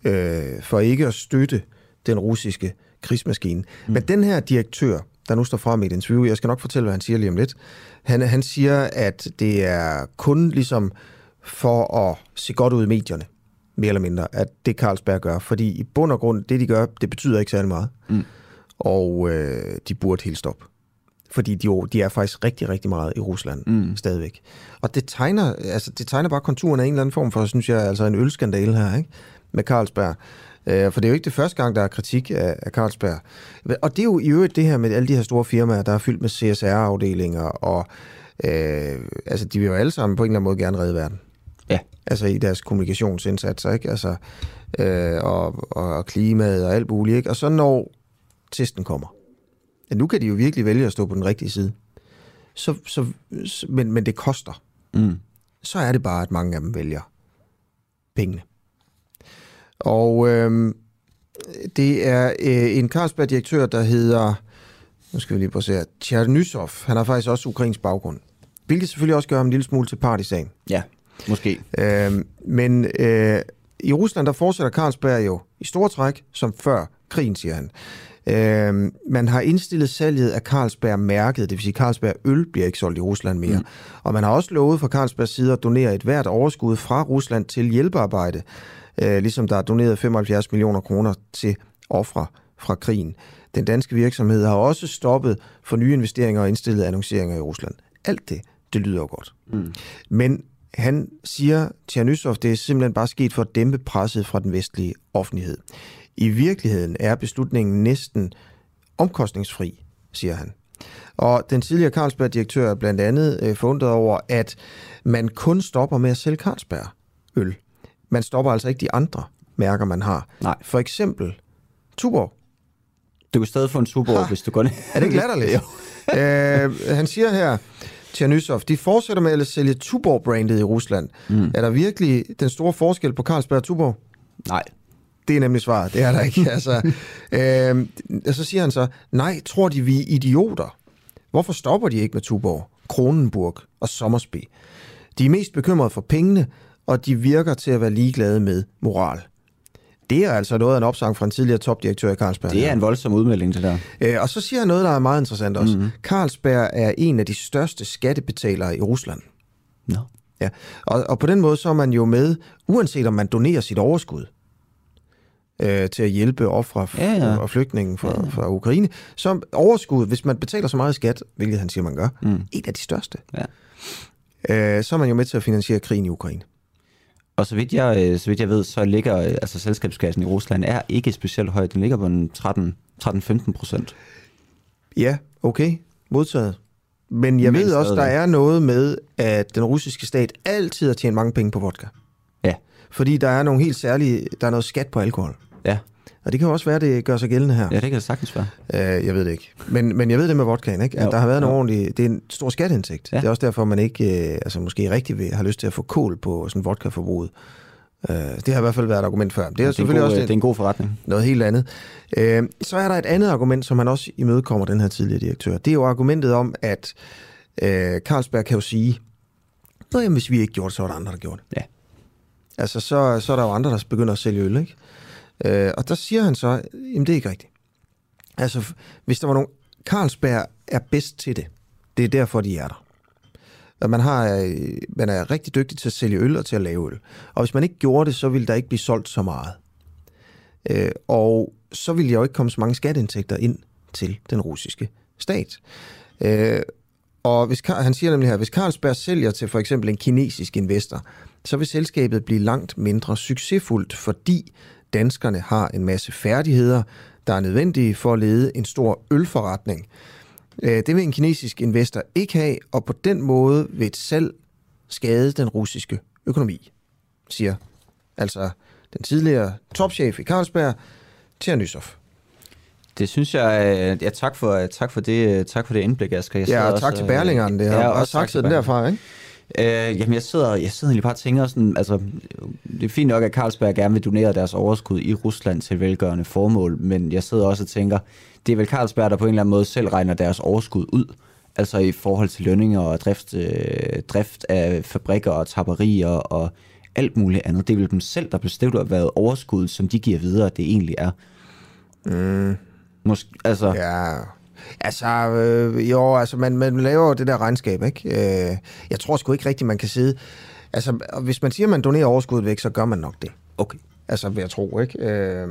øh, for ikke at støtte den russiske krigsmaskine. Mm. Men den her direktør, der nu står frem i et interview, jeg skal nok fortælle, hvad han siger lige om lidt, han, han siger, at det er kun ligesom for at se godt ud i medierne, mere eller mindre, at det Carlsberg gør. Fordi i bund og grund, det de gør, det betyder ikke særlig meget. Mm. Og øh, de burde helt stoppe. Fordi de, de er faktisk rigtig, rigtig meget i Rusland mm. stadigvæk. Og det tegner, altså, det tegner bare konturen af en eller anden form for, synes jeg, altså en ølskandale her, ikke? Med Carlsberg. Øh, for det er jo ikke det første gang, der er kritik af, af Carlsberg. Og det er jo i øvrigt det her med alle de her store firmaer, der er fyldt med CSR-afdelinger, og øh, altså, de vil jo alle sammen på en eller anden måde gerne redde verden. Ja. Altså i deres kommunikationsindsatser, ikke? Altså, øh, og, og klimaet og alt muligt, ikke? Og så når testen kommer, ja, nu kan de jo virkelig vælge at stå på den rigtige side. Så, så, men, men det koster. Mm. Så er det bare, at mange af dem vælger pengene. Og øh, det er øh, en Carlsberg-direktør, der hedder, nu skal vi lige prøve at se her, Tjernysov. Han har faktisk også ukrainsk baggrund. Hvilket selvfølgelig også gør ham en lille smule til part i sagen. Ja, måske. Øh, men øh, i Rusland, der fortsætter Carlsberg jo i store træk, som før krigen, siger han. Øh, man har indstillet salget af Carlsberg-mærket, det vil sige, Carlsberg øl bliver ikke solgt i Rusland mere. Mm. Og man har også lovet fra Carlsbergs side at donere et hvert overskud fra Rusland til hjælpearbejde, øh, ligesom der er doneret 75 millioner kroner til ofre fra krigen. Den danske virksomhed har også stoppet for nye investeringer og indstillet annonceringer i Rusland. Alt det, det lyder jo godt. Mm. Men han siger, Tjernysov, det er simpelthen bare sket for at dæmpe presset fra den vestlige offentlighed. I virkeligheden er beslutningen næsten omkostningsfri, siger han. Og den tidligere Carlsberg-direktør er blandt andet øh, forundret over, at man kun stopper med at sælge Carlsberg-øl. Man stopper altså ikke de andre mærker, man har. Nej. For eksempel Tuborg. Du kan stadig få en Tuborg, hvis du går ned. Er det ikke latterligt? øh, han siger her, Tjernysov, de fortsætter med at sælge Tuborg-brandet i Rusland. Mm. Er der virkelig den store forskel på Carlsberg og Tuborg? Nej. Det er nemlig svaret, det er der ikke. altså, øh, og så siger han så, nej, tror de, vi er idioter? Hvorfor stopper de ikke med Tuborg, Kronenburg og Sommersby? De er mest bekymrede for pengene, og de virker til at være ligeglade med moral. Det er altså noget af en opsang fra en tidligere topdirektør i Carlsberg. Det er en voldsom udmelding, det der. Øh, og så siger han noget, der er meget interessant også. Mm-hmm. Carlsberg er en af de største skattebetalere i Rusland. Nå. Ja, og, og på den måde så er man jo med, uanset om man donerer sit overskud øh, til at hjælpe ofre Ja, ja. og flygtninge fra, fra Ukraine, så overskud, hvis man betaler så meget skat, hvilket han siger, man gør, mm. en af de største, Ja. øh, så er man jo med til at finansiere krigen i Ukraine. Og så vidt, jeg, øh, så vidt jeg ved, så ligger øh, altså selskabskassen i Rusland er ikke specielt høj. Den ligger på en 13-15 procent. Ja, okay, modtaget. Men jeg Men ved også, der er noget med, at den russiske stat altid har tjent mange penge på vodka. Ja, Fordi der er nogle helt særlige, der er noget skat på alkohol. ja. Og det kan jo også være, det gør sig gældende her. ja det kan det sagtens være. Øh, jeg ved det ikke. Men, men jeg ved det med vodkaen, ikke? At Jo, der har været en jo. ordentlig... Det er en stor skatteindtægt. Ja. Det er også derfor, man ikke øh, altså måske rigtig vil, har lyst til at få kål på sådan vodka-forbruget. Øh, det har i hvert fald været et argument før. Det er, Det er, en selvfølgelig god, også øh, det er en god forretning. noget helt andet. Øh, så er der et andet argument, som man også imødekommer den her tidligere direktør. Det er jo argumentet om, at øh, Carlsberg kan jo sige, Nå, jamen, hvis vi ikke gjorde det, så var der andre, der gjorde det. Ja. Altså, så, så er der jo andre, der begynder at sælge øl, ikke? Øh, og der siger han så, jamen det er ikke rigtigt. Altså, hvis der var nogen... Carlsberg er bedst til det. Det er derfor, de er der. Og man, har, øh, man er rigtig dygtig til at sælge øl og til at lave øl. Og hvis man ikke gjorde det, så ville der ikke blive solgt så meget. Øh, og så ville jeg jo ikke komme så mange skatteindtægter ind til den russiske stat. Øh, og hvis, han siger nemlig her, hvis Carlsberg sælger til for eksempel en kinesisk investor, så vil selskabet blive langt mindre succesfuldt, fordi danskerne har en masse færdigheder, der er nødvendige for at lede en stor ølforretning. Øh, Det vil en kinesisk investor ikke have, og på den måde vil et salg skade den russiske økonomi, siger altså den tidligere topchef i Carlsberg, Tjernysov. Det synes jeg, øh, ja, tak for, tak for, det, tak for det indblik, Asger. Jeg Ja, også, tak til øh, Berlingeren. Det har ja, også også tak sagt til den derfra, ikke? Øh, jamen, jeg sidder, jeg sidder egentlig bare og tænker sådan, altså, det er fint nok, at Carlsberg gerne vil donere deres overskud i Rusland til velgørende formål, men jeg sidder også og tænker, det er vel Carlsberg, der på en eller anden måde selv regner deres overskud ud, altså i forhold til lønninger og drift, øh, drift af fabrikker og tapperier og alt muligt andet. Det er vel dem selv, der bestemmer, hvad overskud, som de giver videre, det egentlig er. Mm, Måske, altså, ja, altså, øh, jo, altså man, man laver jo det der regnskab, ikke? Øh, jeg tror sgu ikke rigtigt, man kan sidde... Altså, hvis man siger, at man donerer overskuddet væk, så gør man nok det. okay. Altså, vil jeg tro, ikke? Øh,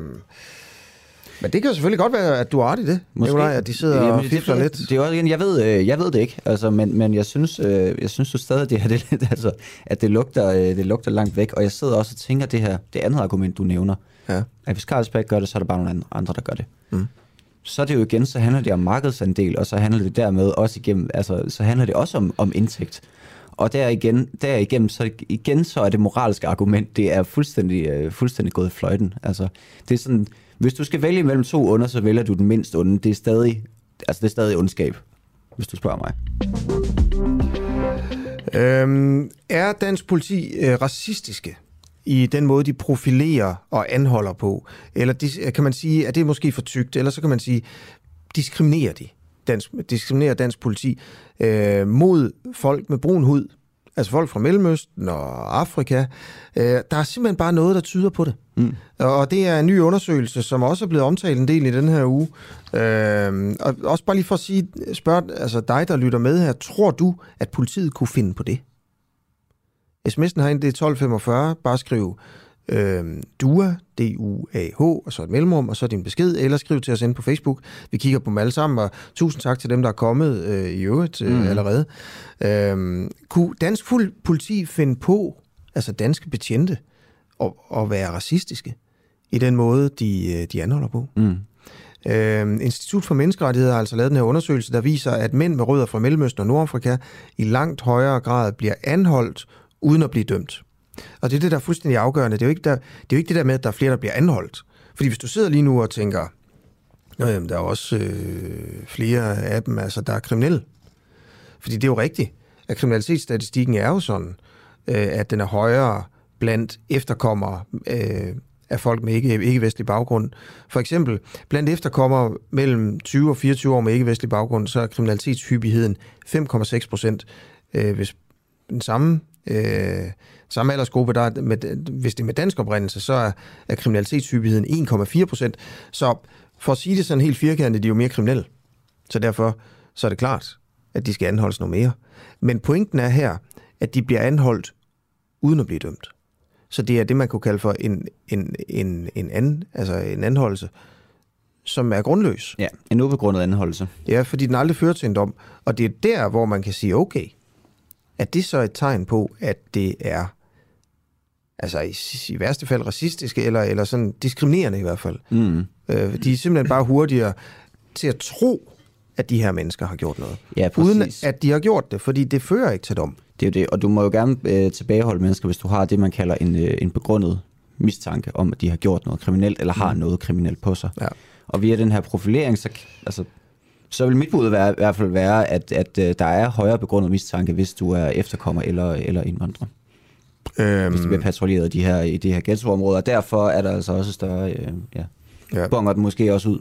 men det kan jo selvfølgelig godt være, at du har ret i det, Nikolaj, at de sidder og det- fifler det, lidt. Det, det er også igen, jeg ved, øh, jeg ved det ikke, altså, men, men jeg synes, øh, jeg synes jo stadig, det her, det, altså, at det lugter, øh, det lugter langt væk, og jeg sidder også og tænker det her, det andet argument, du nævner, Ja. at hvis Carlsberg gør det, så er der bare nogle andre- andre, der gør det. Mm. Så er det jo igen, så handler det om markedsandel, og så handler det dermed også igennem, altså, så handler det også om, om indtægt. Og der igen, der igen, så igen så er det moralske argument, det er fuldstændig, øh, fuldstændig gået i fløjten. Altså, det er sådan, hvis du skal vælge mellem to under, så vælger du den mindst onde. Det er stadig, altså det er stadig ondskab, hvis du spørger mig. Øhm, er dansk politi øh, racistiske i den måde, de profilerer og anholder på. Eller kan man sige, at det er måske for tygt, eller så kan man sige, diskriminerer de dansk, diskriminerer dansk politi øh, mod folk med brun hud, altså folk fra Mellemøsten og Afrika. Øh, der er simpelthen bare noget, der tyder på det. Mm. Og det er en ny undersøgelse, som også er blevet omtalt en del i den her uge. Øh, og også bare lige for at sige, spørg altså dig, der lytter med her, tror du, at politiet kunne finde på det? SMS'en herinde, det er 1245. Bare skriv øh, DUA, D-U-A-H, og så et mellemrum, og så din besked, eller skriv til os ind på Facebook. Vi kigger på dem alle sammen, og tusind tak til dem, der er kommet øh, i øvrigt øh, mm. allerede. Øh, kunne dansk politi finde på, altså danske betjente, at, at være racistiske i den måde, de, øh, de anholder på? Mm. Øh, Institut for Menneskerettigheder har altså lavet den her undersøgelse, der viser, at mænd med rødder fra Mellemøsten og Nordafrika i langt højere grad bliver anholdt uden at blive dømt. Og det er det, der er fuldstændig afgørende. Det er jo ikke, der, det, er jo ikke det der med, at der er flere, der bliver anholdt. Fordi hvis du sidder lige nu og tænker, jamen, der er også øh, flere af dem, altså, der er kriminelle. Fordi det er jo rigtigt, at kriminalitetsstatistikken er jo sådan, øh, at den er højere blandt efterkommere øh, af folk med ikke, ikke-vestlig baggrund. For eksempel, blandt efterkommere mellem 20 og 24 år med ikke-vestlig baggrund, så er kriminalitetshyppigheden 5,6 procent. Øh, hvis den samme øh, samme aldersgruppe, der med, hvis det er med dansk oprindelse, så er, er kriminalitetshyppigheden 1,4 procent. Så for at sige det sådan helt firkantet, de er jo mere kriminelle. Så derfor så er det klart, at de skal anholdes noget mere. Men pointen er her, at de bliver anholdt uden at blive dømt. Så det er det, man kunne kalde for en, en, en, en, an, altså en anholdelse, som er grundløs. Ja, en ubegrundet anholdelse. Ja, fordi den aldrig fører til en dom. Og det er der, hvor man kan sige, okay, er det så et tegn på, at det er altså i, i værste fald racistiske, eller, eller sådan diskriminerende i hvert fald. Mm. Øh, de er simpelthen bare hurtigere til at tro, at de her mennesker har gjort noget. Ja, præcis. Uden at de har gjort det, fordi det fører ikke til dom. Det er jo det, og du må jo gerne øh, tilbageholde mennesker, hvis du har det, man kalder en, øh, en begrundet mistanke om, at de har gjort noget kriminelt, eller har mm. noget kriminelt på sig. Ja. Og via den her profilering, så, altså, så vil mit bud være, i hvert fald være, at, at øh, der er højere begrundet mistanke, hvis du er efterkommer eller, eller indvandrer. Øhm, hvis de bliver patruljeret de her, i de her ghettoområder. Derfor er der altså også større... Øh, ja, ja. bonger den måske også ud.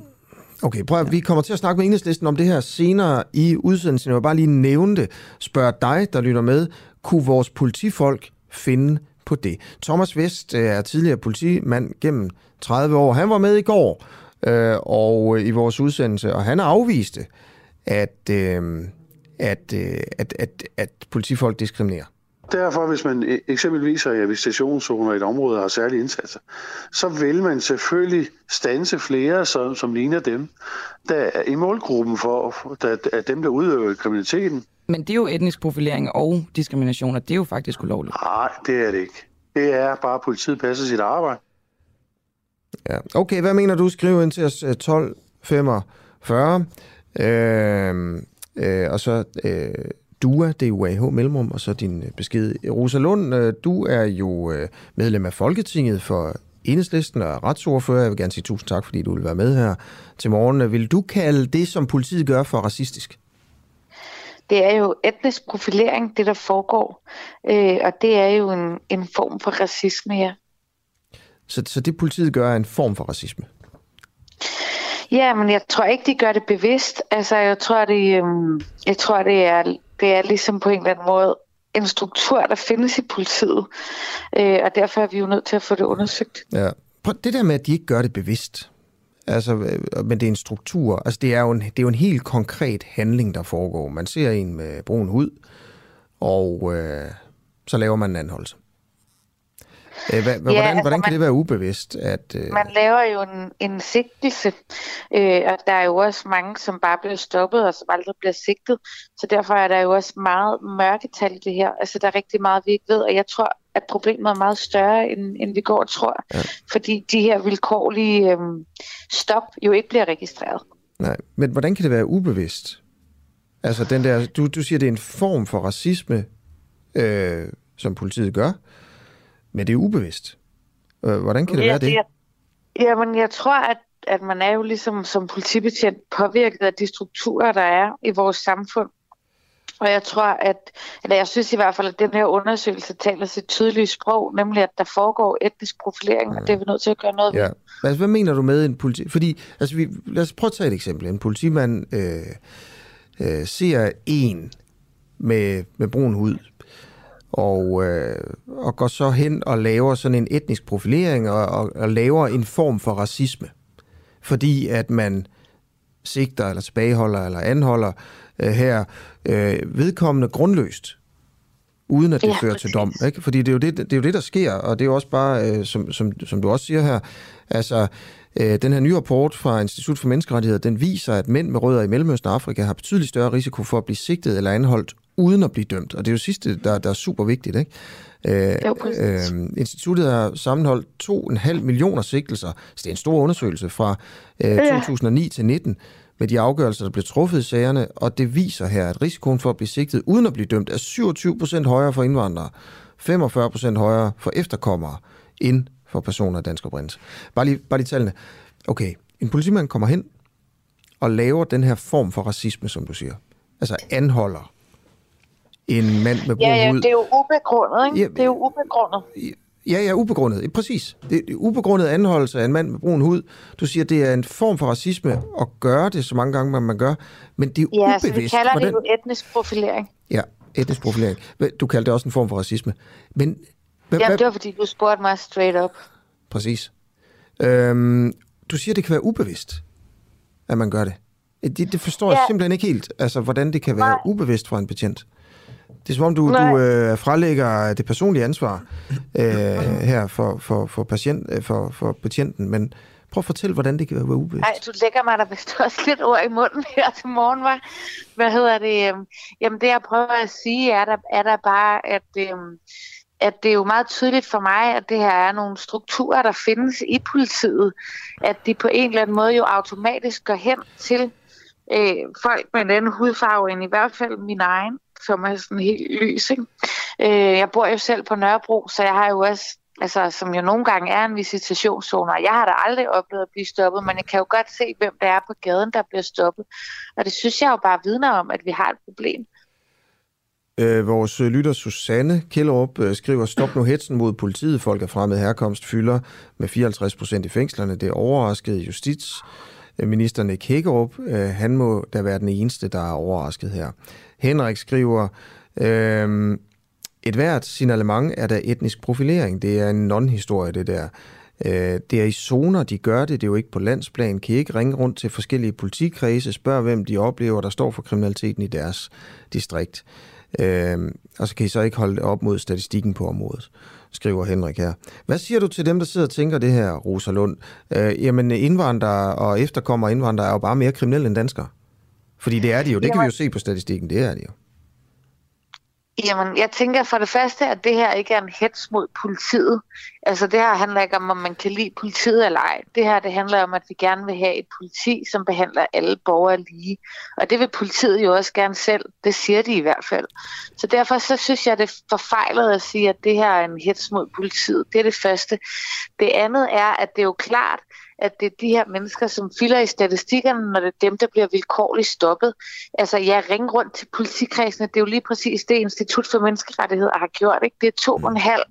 Okay, prøv at, ja. vi kommer til at snakke med enhedslisten om det her senere i udsendelsen. Jeg vil bare lige nævne det. Spørg dig, der lytter med. Kunne vores politifolk finde på det? Thomas Vest øh, er tidligere politimand gennem 30 år. Han var med i går øh, og i vores udsendelse, og han afviste, at, øh, at, øh, at, at, at politifolk diskriminerer. Derfor, hvis man e- eksempelvis er i visitationszoner i et område og har særlige indsatser, så vil man selvfølgelig stanse flere, som, som ligner dem, der er i målgruppen for der, er dem, der udøver kriminaliteten. Men det er jo etnisk profilering og diskrimination, og det er jo faktisk ulovligt. Nej, det er det ikke. Det er bare, at politiet passer sit arbejde. Ja. Okay, hvad mener du? Skriv ind til os 1245. Øh, øhm, øh, og så øh, DUA, DUAH mellemrum, og så din øh, besked. Rosa Lund, øh, du er jo øh, medlem af Folketinget for Enhedslisten og retsordfører. Jeg vil gerne sige tusind tak, fordi du vil være med her til morgen. Vil du kalde det, som politiet gør, for racistisk? Det er jo etnisk profilering, det der foregår, øh, og det er jo en, en form for racisme, ja. Så, så det politiet gør er en form for racisme? Ja, men jeg tror ikke, de gør det bevidst. Altså, jeg tror, det, øhm, jeg tror, det er, det er ligesom på en eller anden måde en struktur, der findes i politiet. Øh, og derfor er vi jo nødt til at få det undersøgt. Ja. Prøv, det der med, at de ikke gør det bevidst, altså, øh, men det er en struktur, altså det er, jo en, det er jo en helt konkret handling, der foregår. Man ser en med brun hud, og øh, så laver man en anholdelse. Øh, hvordan, ja, hvordan, altså hvordan kan man, det være ubevidst? At, øh... Man laver jo en, en sigtelse, øh, og der er jo også mange, som bare bliver stoppet, og som aldrig bliver sigtet. Så derfor er der jo også meget mørketal i det her. Altså, der er rigtig meget, vi ikke ved, og jeg tror, at problemet er meget større, end, end vi går og tror. Ja. Fordi de her vilkårlige øh, stop jo ikke bliver registreret. Nej, men hvordan kan det være ubevidst? Altså, den der, du, du siger, det er en form for racisme, øh, som politiet gør. Men det er ubevidst. Øh, hvordan kan det ja, være det? jamen, jeg tror, at, at man er jo ligesom som politibetjent påvirket af de strukturer, der er i vores samfund. Og jeg tror, at, eller jeg synes i hvert fald, at den her undersøgelse taler sit tydelige sprog, nemlig at der foregår etnisk profilering, og det er vi nødt til at gøre noget ved. Ja. Altså, hvad mener du med en politi... Fordi, altså, vi, lad os prøve at tage et eksempel. En politimand øh, øh, ser en med, med brun hud, og, øh, og går så hen og laver sådan en etnisk profilering og, og, og laver en form for racisme. Fordi at man sigter eller tilbageholder eller anholder øh, her øh, vedkommende grundløst, uden at det Ja, fører til præcis. dom. Ikke? Fordi det er, jo det, det er jo det, der sker, og det er jo også bare, øh, som, som, som du også siger her, altså øh, den her nye rapport fra Institut for Menneskerettigheder, den viser, at mænd med rødder i Mellemøsten og Afrika har betydeligt større risiko for at blive sigtet eller anholdt uden at blive dømt. Og det er jo sidste, der, der er super vigtigt. Ikke? Øh, Jo, øh, instituttet har sammenholdt 2,5 millioner sigtelser, så det er en stor undersøgelse fra øh, 2009 til 19 med de afgørelser, der blev truffet i sagerne, og det viser her, at risikoen for at blive sigtet uden at blive dømt er 27 procent højere for indvandrere, 45 procent højere for efterkommere, end for personer af dansk oprindelse. Bare lige, bare lige tallene. Okay, en politimand kommer hen og laver den her form for racisme, som du siger. Altså anholder en mand med brun Ja, ja, hud. det er jo ubegrundet, ikke? Ja, Det er jo ubegrundet. Ja, ja, ubegrundet. Præcis. Det er ubegrundet anholdelse af en mand med brun hud. Du siger, det er en form for racisme at gøre det så mange gange, man, man gør, men det er jo Ja, så vi ubevidst. kalder det hvordan- jo etnisk profilering. Ja, etnisk profilering. Du kaldte det også en form for racisme. Men hvad, Jamen, det var fordi, du spurgte mig straight up. Præcis. Øhm, du siger, det kan være ubevidst, at man gør det. Det, det forstår ja. jeg Ja. simpelthen ikke helt, altså hvordan det kan være Nej. ubevidst fra en betjent. Det er som om, du, Nej. du øh, frelægger det personlige ansvar øh, her for, for, for, patient, øh, for, for betjenten, men prøv at fortælle, hvordan det kan være ubevidst. Nej, du lægger mig da vist også lidt ord i munden her til morgen, var. Hvad hedder det? øhm, Jamen, det jeg prøver at sige, er der, er der bare, at, øhm, at det er jo meget tydeligt for mig, at det her er nogle strukturer, der findes i politiet, at de på en eller anden måde jo automatisk går hen til øh, folk med en anden hudfarve end i hvert fald min egen, som er sådan helt lys. Ikke? Øh, jeg bor jo selv på Nørrebro, så jeg har jo også, altså, som jo nogle gange er en visitationszone, og jeg har da aldrig oplevet at blive stoppet, men jeg kan jo godt se, hvem der er på gaden, der bliver stoppet. Og det synes jeg jo bare vidner om, at vi har et problem. Øh, vores lytter Susanne Kjellerup øh, skriver, stop nu hetsen mod politiet. Folk af fremmed herkomst fylder med 54 procent i fængslerne. Det er overrasket justitsminister Nick Hækkerup. Øh, han må da være den eneste, der er overrasket her. Henrik skriver, øh, et hvert signalement er der etnisk profilering. Det er en non-historie, det der. Øh, det er i zoner, de gør det. Det er jo ikke på landsplan. Kan I ikke ringe rundt til forskellige politikredse, spørge, hvem de oplever, der står for kriminaliteten i deres distrikt. Øh, og så kan I så ikke holde det op mod statistikken på området, skriver Henrik her. Hvad siger du til dem, der sidder og tænker det her, Rosa Lund? Øh, jamen, indvandrere og efterkommere indvandrere er jo bare mere kriminelle end danskere. Fordi det er de jo. Det kan vi jo se på statistikken. Det er de jo. Jamen, jeg tænker for det første, at det her ikke er en hets mod politiet. Altså, det her handler ikke om, om man kan lide politiet eller ej. Det her, det handler om, at vi gerne vil have et politi, som behandler alle borgere lige. Og det vil politiet jo også gerne selv. Det siger de i hvert fald. Så derfor så synes jeg, det er forfejlet at sige, at det her er en hets mod politiet. Det er det første. Det andet er, at det er jo klart, at det er de her mennesker, som fylder i statistikkerne, når det er dem, der bliver vilkårligt stoppet. Altså, jeg ringer rundt til politikredsene. Det er jo lige præcis det, Institut for Menneskerettigheder har gjort. Ikke? Det er to og en halv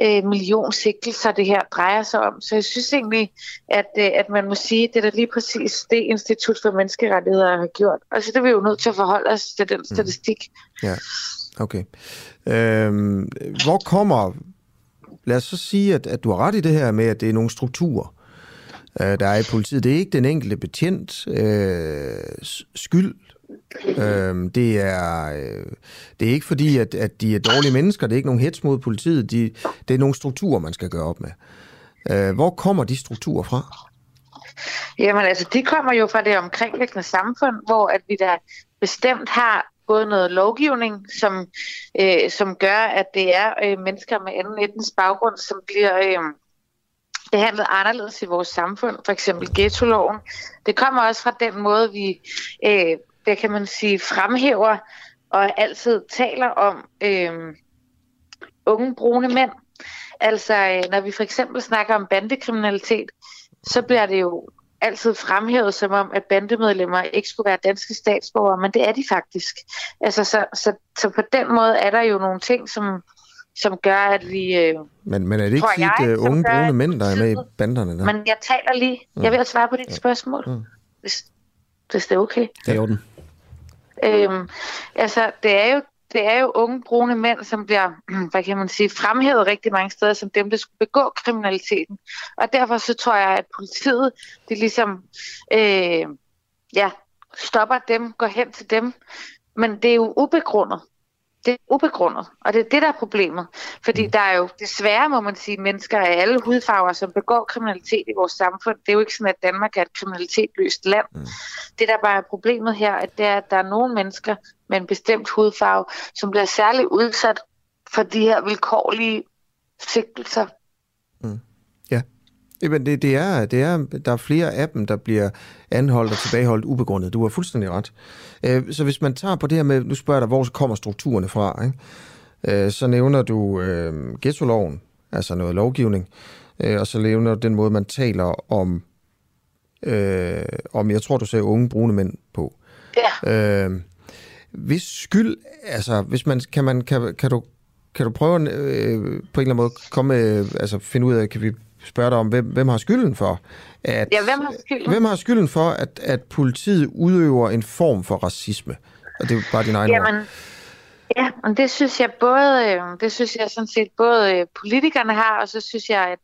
øh, million sigtelser, det her drejer sig om. Så jeg synes egentlig, at, øh, at man må sige, at det er lige præcis det, Institut for Menneskerettigheder har gjort. Og så er vi jo nødt til at forholde os til den statistik. Ja, okay. Øhm, hvor kommer... Lad os så sige, at, at du har ret i det her med, at det er nogle strukturer, øh, der er i politiet. Det er ikke den enkelte betjent øh, skyld. Øh, det, er, øh, det er ikke fordi, at, at de er dårlige mennesker. Det er ikke nogen hets mod politiet. De, det er nogle strukturer, man skal gøre op med. Øh, hvor kommer de strukturer fra? Jamen altså, de kommer jo fra det omkringliggende samfund, hvor at vi da bestemt har både noget lovgivning, som, øh, som gør, at det er øh, mennesker med anden etnisk baggrund, som bliver øh, behandlet anderledes i vores samfund, for eksempel ghetto-loven. Det kommer også fra den måde, vi, øh, hvad kan man sige, fremhæver og altid taler om øh, unge brune mænd. Altså, øh, når vi for eksempel snakker om bandekriminalitet, så bliver det jo altid fremhævet som om, at bandemedlemmer ikke skulle være danske statsborgere, men det er de faktisk. Altså, så, så, så på den måde er der jo nogle ting, som, som gør, at vi... Øh, men, men er det ikke jeg, uh, unge brune mænd, der er med i banderne? Der? Men jeg taler lige. Jeg vil svare på dit ja. spørgsmål, mm. hvis, hvis det er okay. Det er orden. Øhm, altså, det er jo det er jo unge brune mænd, som bliver, hvad kan man sige, fremhævet rigtig mange steder som dem, der skulle begå kriminaliteten. Og derfor så tror jeg, at politiet, det ligesom, øh, ja, stopper dem, går hen til dem. Men det er jo ubegrundet det er ubegrundet, og det er det, der er problemet. Fordi mm. der er jo desværre, må man sige, mennesker af alle hudfarver, som begår kriminalitet i vores samfund. Det er jo ikke sådan, at Danmark er et kriminalitetsløst land. Mm. Det, der bare er problemet her, at det er, at der er nogle mennesker med en bestemt hudfarve, som bliver særligt udsat for de her vilkårlige sigtelser. Mm. Ja. Jamen, det, det, er, det er, der er flere af dem, der bliver anholdt og tilbageholdt ubegrundet. Du har fuldstændig ret. Øh, så hvis man tager på det her med, nu spørger dig, hvor kommer strukturerne fra, ikke? Øh, så nævner du øh, ghetto-loven, altså noget lovgivning, øh, og så nævner du den måde, man taler om, øh, om jeg tror, du sagde unge brune mænd på. Ja. Øh, hvis skyld, altså, hvis man, kan, man, kan, kan, du, kan du prøve øh, på en eller anden måde komme, øh, altså finde ud af, kan vi spørge dig om, hvem, hvem har skylden for, at, ja, hvem har skylden? Hvem har skylden for, at, at politiet udøver en form for racisme? Og det er bare din egen Jamen, ord. Ja, og det synes jeg både, øh, det synes jeg sådan set både øh, politikerne har, og så synes jeg, at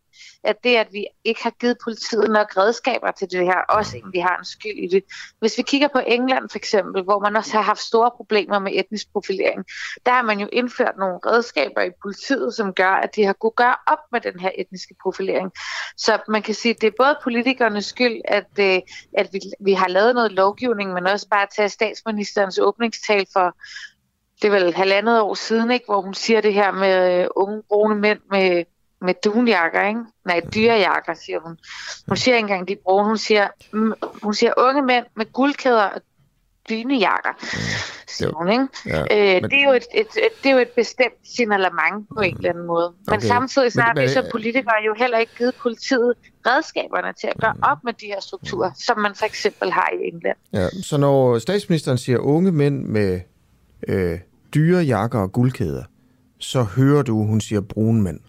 at det, at vi ikke har givet politiet nok redskaber til det her, også egentlig har en skyld i det. Hvis vi kigger på England for eksempel, hvor man også har haft store problemer med etnisk profilering, der har man jo indført nogle redskaber i politiet, som gør, at de har kunnet gøre op med den her etniske profilering. Så man kan sige, at det er både politikernes skyld, at, øh, at vi, vi har lavet noget lovgivning, men også bare at tage statsministerens åbningstal for det er vel halvandet år siden, ikke, hvor hun siger det her med øh, unge brune mænd med med dunjakker, ikke? Nej, dyrejakker, siger hun. Hun siger ikke engang de brune, hun siger, mm, hun siger unge mænd med guldkæder og dynejakker, siger hun, ikke? Ja, øh, men... det, er jo et, et, et, det er jo et bestemt signalement på en eller anden måde. Men okay. samtidig så har vi så politikere jo heller ikke givet politiet redskaberne til at gøre op med de her strukturer, mm. som man for eksempel har i England. Ja, så når statsministeren siger unge mænd med øh, dyrejakker og guldkæder, så hører du, hun siger brune mænd.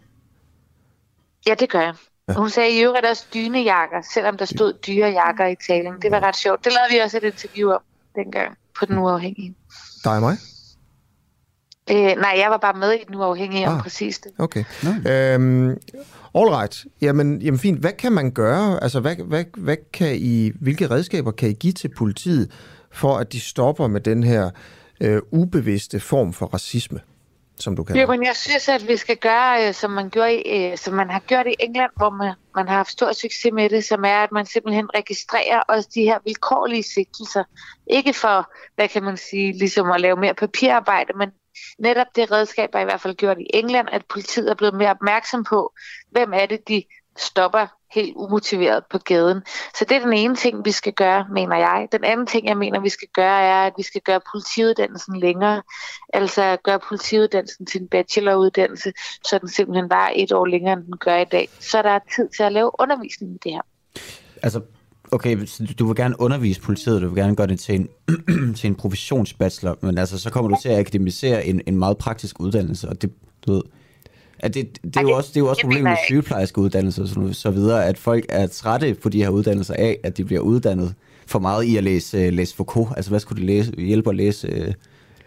Ja, det gør jeg. Ja. Hun sagde i øvrigt også dynejakker, selvom der stod dyrejakker i talen. Det var ret sjovt. Det lavede vi også et interview om dengang på Den Uafhængige. Dig og mig? Øh, nej, jeg var bare med i Den Uafhængige ah, om præcis det. Okay. Øhm, all right. Jamen, jamen fint. Hvad kan man gøre? Altså, hvad, hvad, hvad kan I, hvilke redskaber kan I give til politiet, for at de stopper med den her øh, ubevidste form for racisme? Som du kan? Jo, men jeg synes, at vi skal gøre, øh, som man, gjorde i, øh, som man har gjort i England, hvor man, man har haft stor succes med det, som er, at man simpelthen registrerer også de her vilkårlige sigtelser. Ikke for, hvad kan man sige, ligesom at lave mere papirarbejde, men netop det redskab er i hvert fald gjort i England, at politiet er blevet mere opmærksom på, hvem er det, de stopper helt umotiveret på gaden. Så det er den ene ting, vi skal gøre, mener jeg. Den anden ting, jeg mener, vi skal gøre, er, at vi skal gøre politiuddannelsen længere. Altså gøre politiuddannelsen til en bacheloruddannelse, så den simpelthen var et år længere, end den gør i dag. Så der er tid til at lave undervisning i det her. Altså, okay, du vil gerne undervise politiet, du vil gerne gøre det til en, til en professionsbachelor, men altså, så kommer du til at akademisere en, en meget praktisk uddannelse, og det, du ved, at det, det, er jo også, det er jo også problemet med sygeplejerskeuddannelser og så, videre, at folk er trætte på de her uddannelser af, at de bliver uddannet for meget i at læse, uh, læse Foucault. Altså, hvad skulle de læse, hjælpe at læse, uh,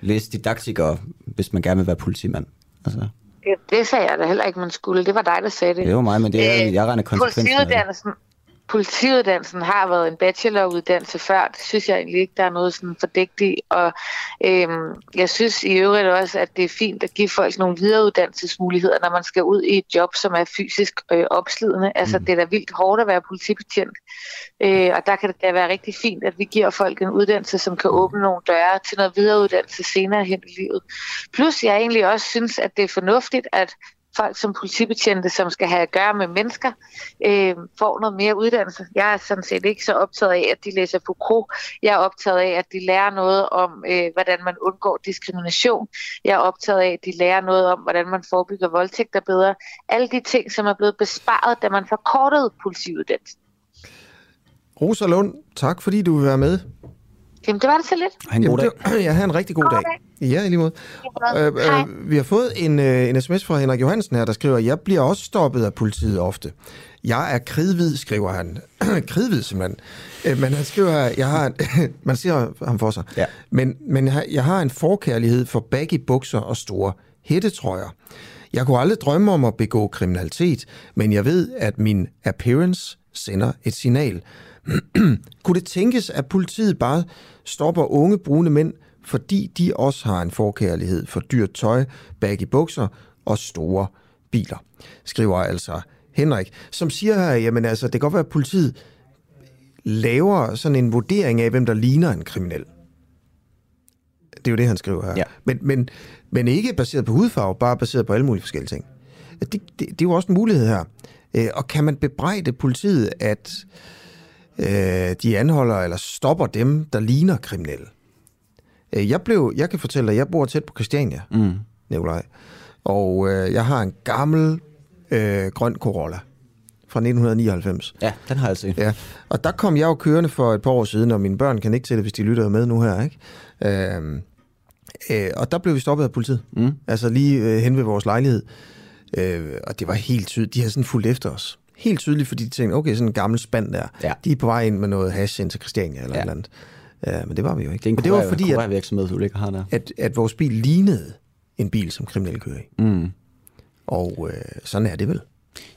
læse didaktikere, hvis man gerne vil være politimand? Altså. Det, det sagde jeg da heller ikke, man skulle. Det var dig, der sagde det. Det var mig, men det er, øh, jeg regner konsekvensen det politiuddannelsen har været en bacheloruddannelse før. Det synes jeg egentlig ikke, der er noget sådan fordægt i. Og øhm, jeg synes i øvrigt også, at det er fint at give folk nogle videreuddannelsesmuligheder, når man skal ud i et job, som er fysisk øh, opslidende. Altså, mm. det er da vildt hårdt at være politibetjent. Øh, og der kan det da være rigtig fint, at vi giver folk en uddannelse, som kan åbne nogle døre til noget videreuddannelse senere hen i livet. Plus, jeg egentlig også synes, at det er fornuftigt, at folk som politibetjente, som skal have at gøre med mennesker, øh, får noget mere uddannelse. Jeg er sådan set ikke så optaget af, at de læser Foucault. Jeg er optaget af, at de lærer noget om, øh, hvordan man undgår diskrimination. Jeg er optaget af, at de lærer noget om, hvordan man forebygger voldtægter bedre. Alle de ting, som er blevet besparet, da man forkortede politiuddannelsen. Rosa Lund, tak fordi du vil være med. Jamen, det var det så lidt. Ha' en god dag. det, jeg har en rigtig god dag. Ja, i lige måde. Øh, øh, vi har fået en, øh, en sms fra Henrik Johansen her, der skriver, jeg bliver også stoppet af politiet ofte. Jeg er kridhvid, skriver han. kridhvid simpelthen. Øh, men han skriver jeg har en, man ser ham for sig. Ja. Men, men jeg har- jeg har en forkærlighed for baggy bukser og store hættetrøjer. Jeg kunne aldrig drømme om at begå kriminalitet, men jeg ved, at min appearance sender et signal. kunne det tænkes, at politiet bare stopper unge brune mænd, fordi de også har en forkærlighed for dyrt tøj, baggy bukser og store biler? Skriver altså Henrik, som siger her, jamen altså, det kan godt være, at politiet laver sådan en vurdering af, hvem der ligner en kriminel. Det er jo det, han skriver her. Ja. Men, men, men ikke baseret på hudfarve, bare baseret på alle mulige forskellige ting. Det, det, det er jo også en mulighed her. Øh, Og kan man bebrejde politiet, at øh, de anholder eller stopper dem, der ligner kriminelle? Øh, Jeg, blev, jeg kan fortælle dig, jeg bor tæt på Christiania, mm. Nikolaj. Og øh, jeg har en gammel øh, grøn Corolla fra 1999. Ja, den har jeg set. Ja, og der kom jeg jo kørende for et par år siden, og mine børn kan ikke til det, hvis de lytter med nu her, ikke? Øhm, øh, og der blev vi stoppet af politiet. Mm. Altså lige øh, hen ved vores lejlighed. Øh, og det var helt tydeligt. De havde sådan fulgt efter os. Helt tydeligt, fordi de tænkte, okay, sådan en gammel spand der. Ja. De er på vej ind med noget hash ind til Christiania eller Ja. et eller andet. Ja, men det var vi jo ikke. Det en men det var fordi, at, kurérvirksomhed, du ligger her der. at, at vores bil lignede en bil, som kriminelle kører i. Mm. Og øh, sådan er det vel.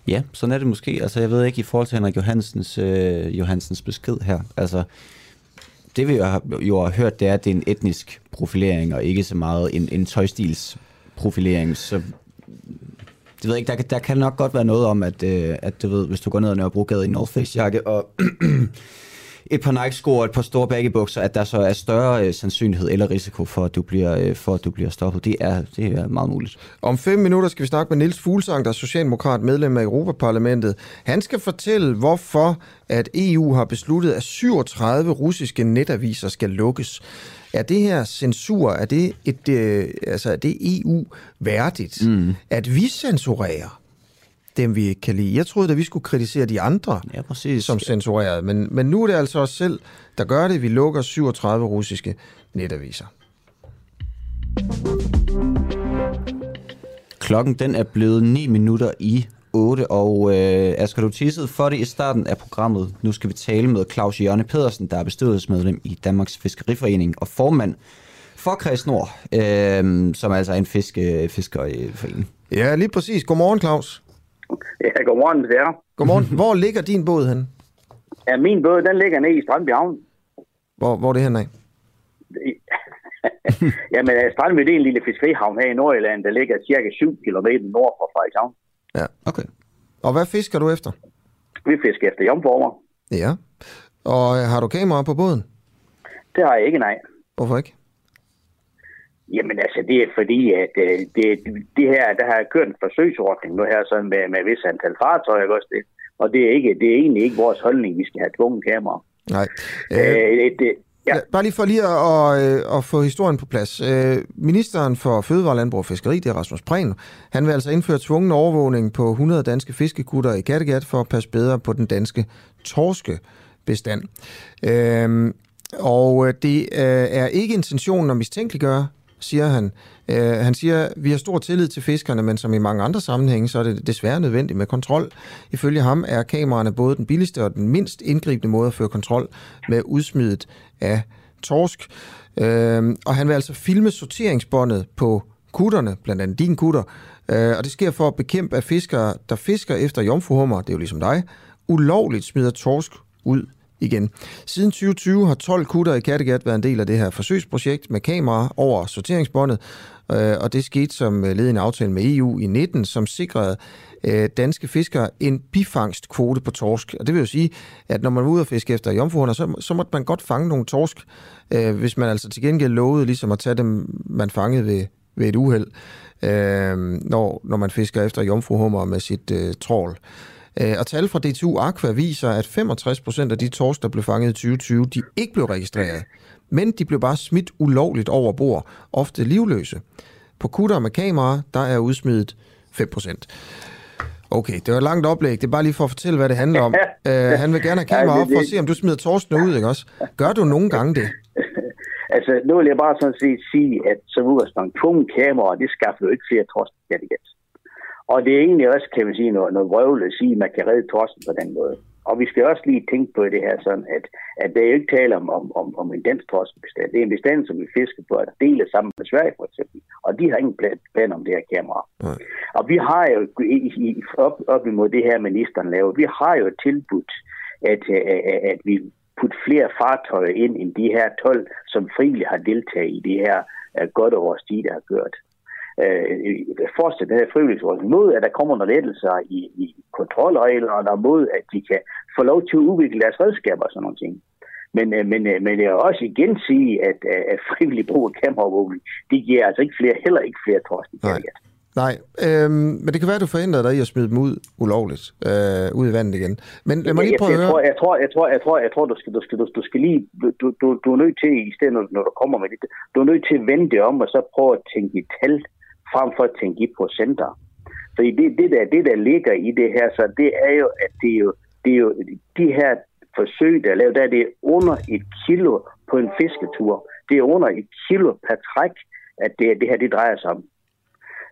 Ja, sådan er det måske. Altså, jeg ved ikke i forhold til Henrik Johansens, øh, Johansens besked her. Altså, det vi jo har, jo har hørt, det er, at det er en etnisk profilering, og ikke så meget en, en tøjstils profilering. Så det ved jeg ikke, der, kan- der kan nok godt være noget om, at, øh, at du ved, hvis du går ned ad Nørrebrogade i en North Face jakke, og et par Nike-sko og et par store baggy-bukser, at der så er større øh, sandsynlighed eller risiko for, at du bliver, øh, for, at du bliver stoppet. Det er, det er meget muligt. Om fem minutter skal vi snakke med Niels Fuglsang, der er socialdemokrat, medlem af Europaparlamentet. Han skal fortælle, hvorfor at EU har besluttet, at 37 russiske netaviser skal lukkes. Er det her censur, er det, et, øh, altså, er det EU værdigt, mm. at vi censurerer dem, vi ikke kan lide? Jeg troede, at vi skulle kritisere de andre, Ja, præcis. som censurerede. Men, men nu er det altså os selv, der gør det. Vi lukker 37 russiske netaviser. Klokken den er blevet 9 minutter i 8, og øh, Asger, du tissede for det i starten af programmet. Nu skal vi tale med Claus Jørne Pedersen, der er bestyrelsesmedlem i Danmarks Fiskeriforening og formand for Kreds Nord, øh, som altså er en fiske, fiskerforening. Ja, lige præcis. Godmorgen, Claus. Ja, godmorgen, det er. Godmorgen. Hvor ligger din båd hen? Ja, min båd, den ligger nede i Strandby Havn. Hvor, hvor er det henad? Jamen, øh, Strandby, det er en lille fiskerihavn her i Nordjylland, der ligger cirka 7 km nord for Frederikshavn. Ja. Okay. Og hvad fisker du efter? Vi fisker efter jomformer. Ja. Og øh, har du kamera på båden? Det har jeg ikke, nej. Hvorfor ikke? Jamen altså, det er fordi, at øh, det, det her, der har kørt en forsøgsordning nu her sådan med, med vis antal fartøjer, ikke også det? Og det er, ikke, det er egentlig ikke vores holdning, vi skal have tvunget kamera. Nej. Øh, Øh, det, ja, ja. Bare lige for lige at, at, øh, at få historien på plads. Øh, ministeren for Fødevare, Landbrug og Fiskeri, det er Rasmus Prehn, han vil altså indføre tvungen overvågning på 100 danske fiskekutter i Kattegat for at passe bedre på den danske torskebestand. Øhm, og øh, det øh, er ikke intentionen at mistænkeliggøre, siger han. Øh, han siger, vi har stor tillid til fiskerne, men som i mange andre sammenhænge, så er det desværre nødvendigt med kontrol. Ifølge ham er kameraerne både den billigste og den mindst indgribende måde at føre kontrol med udsmidet af torsk. Øh, og han vil altså filme sorteringsbåndet på kutterne, blandt andet din kutter, øh, og det sker for at bekæmpe, at fiskere, der fisker efter jomfruhummer, det er jo ligesom dig, ulovligt smider torsk ud igen. Siden 2020 har 12 kutter i Kattegat været en del af det her forsøgsprojekt med kameraer over sorteringsbåndet, øh, og det skete som led i en aftale med EU i 19, som sikrede øh, danske fiskere en bifangstkvote på torsk. Og det vil jo sige, at når man var ude og fiske efter jomfruerne, så, så måtte man godt fange nogle torsk, øh, hvis man altså til gengæld lovede ligesom at tage dem, man fangede ved, ved et uheld, øh, når, når man fisker efter jomfruhummer med sit øh, trål. Øh, og tal fra DTU Aqua viser, at 65 procent af de torsk, der blev fanget i 2020, de ikke blev registreret. Men de blev bare smidt ulovligt over bord, ofte livløse. På kutter med kamera, der er udsmidt 5 procent. Okay, det var et langt oplæg. Det er bare lige for at fortælle, hvad det handler om. uh, han vil gerne have kamera Ja, op for at se, om du smider torskene ud, ikke også? Gør du nogle gange det? Altså, nu vil jeg bare sådan set sige, at som udgangspunkt, tvungen kamera, det skaffer jo ikke flere torsk igen. Og det er egentlig også, kan man sige, noget, noget vrøvle at sige, at man kan redde torsken på den måde. Og vi skal også lige tænke på det her sådan, at, at der er jo ikke tale om, om, om, om en dansk torskebestand. Det er en bestand, som vi fisker på at dele sammen med Sverige for eksempel. Og de har ingen plan, plan om det her kamera. Nej. Og vi har jo i, i, op, op imod det her, ministeren laver, vi har jo tilbudt, at, at, at vi putte flere fartøjer ind end de her 12, som frivilligt har deltaget i det her uh, godt over sti, der har kørt. Uh, fortsætte den her frivillighedsordning mod, at der kommer nogle lettelser i, i kontrolreglerne, og mod, at de kan få lov til at udvikle deres redskaber og sådan nogle ting. Men, uh, men, uh, men jeg vil også igen sige, at, uh, at frivillig brug af kameraovervågning, det giver altså ikke flere, heller ikke flere torsk i Nej. Nej, øhm, men det kan være, du forhindrer dig i at smide dem ud ulovligt, øh, ud i vandet igen. Men lad mig lige jeg, prøve at jeg, høre. tror, jeg tror, jeg tror, jeg tror, jeg tror, du skal, du skal, du, du skal lige, du, du, du er nødt til, i stedet når, når du kommer med det, du er nødt til at vende det om, og så prøve at tænke i tal, frem for at tænke i procenter. Fordi det, det, der, det, der ligger i det her, så det er jo, at det er jo, det er jo de her forsøg, der er lavet, der er det under et kilo på en fisketur. Det er under et kilo per træk, at det, det her det drejer sig om.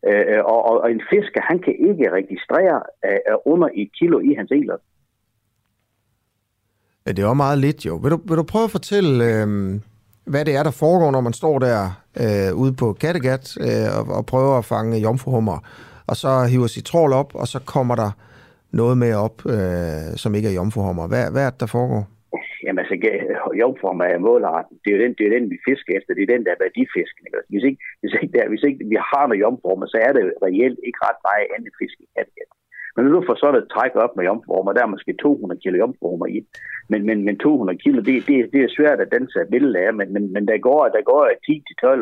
Øh, og, og, og en fisker, han kan ikke registrere øh, øh under et kilo i hans eler. Ja, det er jo meget lidt jo. Vil du, vil du prøve at fortælle, øh, hvad det er, der foregår, når man står der øh, ude på Kattegat øh, og, og prøver at fange jomfruhummer, og så hiver sit trål op, og så kommer der noget med op, øh, som ikke er jomfruhummer. Hvad, hvad er det, der foregår? Jamen altså, jomfruhummer er målretten. Det er jo den, det er den vi fisker efter. Det er den, der er værdifisken. Hvis, ikke, hvis, ikke der, hvis ikke vi har noget jomfruhummer, så er det reelt ikke ret meget andet fisk i Kattegat. Men nu får sådan et træk op med jomfruhummer, der er måske 200 kilo jomfruhummer i. Men, men, men 200 kilo, det, det, det er svært at danse et billede af, men, men, men der går, der går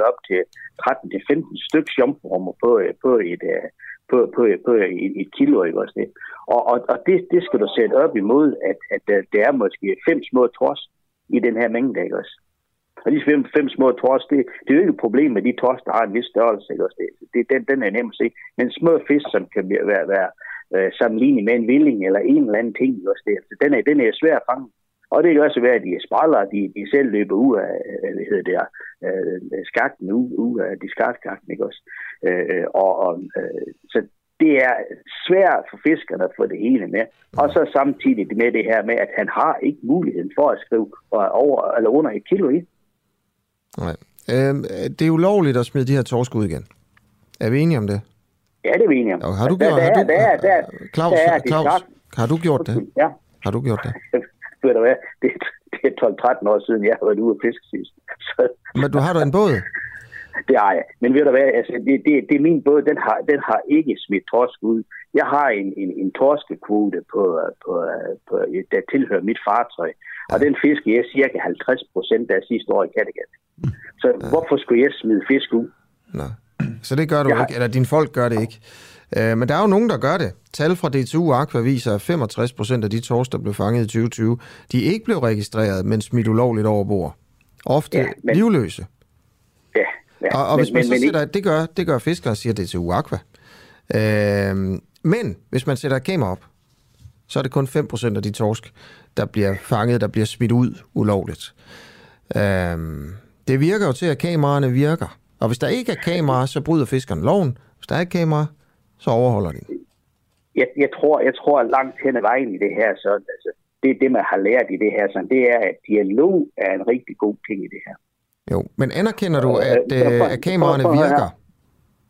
10-12 op til 13-15 stykker jomfruhummer på, på et, øh, på, på, på et, et kilo, ikke også det? Og, og, og det, det skal du sætte op imod, at, at der, der er måske fem små trods i den her mængde, ikke også? Og de fem, fem små tors, det, det er jo ikke et problem med de tors, der har en vis størrelse, ikke også? Det, det, den, den er nem at se. Men små fisk, som kan være, være øh, sammenlignet med en villing eller en eller anden ting, også? Det, Så altså, den, er, den er svær at fange. Og det kan også være, at de spræller, de, de selv løber ud af, øh, hvad hedder det, øh, skakten, ud, ud af discardskakten, ikke også? Øh, øh og, og, øh, så det er svært for fiskerne at få det hele med. Og så samtidig med det her med, at han har ikke muligheden for at skrive øh, over eller under et kilo i. Nej. Øh, det er ulovligt at smide de her torsk ud igen. Er vi enige om det? Ja, det er vi enige om. Og har du gjort, er- Claus, Claus, har du gjort det? Ja, Har du gjort det? ved du hvad, det, det er 12-13 år siden, jeg har været ude at fiske sidst. Så, Men du har da en båd? Det har jeg. Men ved du hvad, altså, det, det, det er min båd, den har, den har ikke smidt torsk ud. Jeg har en, en, en torskekvote, på, på, på, der tilhører mit fartøj. Og den fisker jeg cirka 50 procent af sidste år i Kattegat. Så hvorfor skulle jeg smide fisk ud? Nej. Så det gør du har- ikke, eller dine folk gør det ikke. Øh, men der er jo nogen, der gør det. Tal fra DTU Aqua viser, at 65 procent af de torsk, der blev fanget i 2020, de ikke blev registreret, men smidt ulovligt over bord. Ofte Ja, ja, men- livløse. Ja, ja. Og, og hvis man så men, sætter, det gør, det gør fiskere, siger DTU Aqua. Øh, men hvis man sætter et kamera op, så er det kun 5 procent af de torsk, der bliver fanget, der bliver smidt ud ulovligt. Øh, det virker jo til, at kameraerne virker. Og hvis der ikke er kamera, så bryder fiskerne loven. Hvis der er kamera, så overholder de. jeg, jeg, tror, jeg tror langt hen ad vejen i det her, så altså, det, det man har lært i det her, så det er, at dialog er en rigtig god ting i det her. Jo, men anerkender du, Øh, at, prøv- prøv- øh, at kameraerne prøv- prøv høre virker?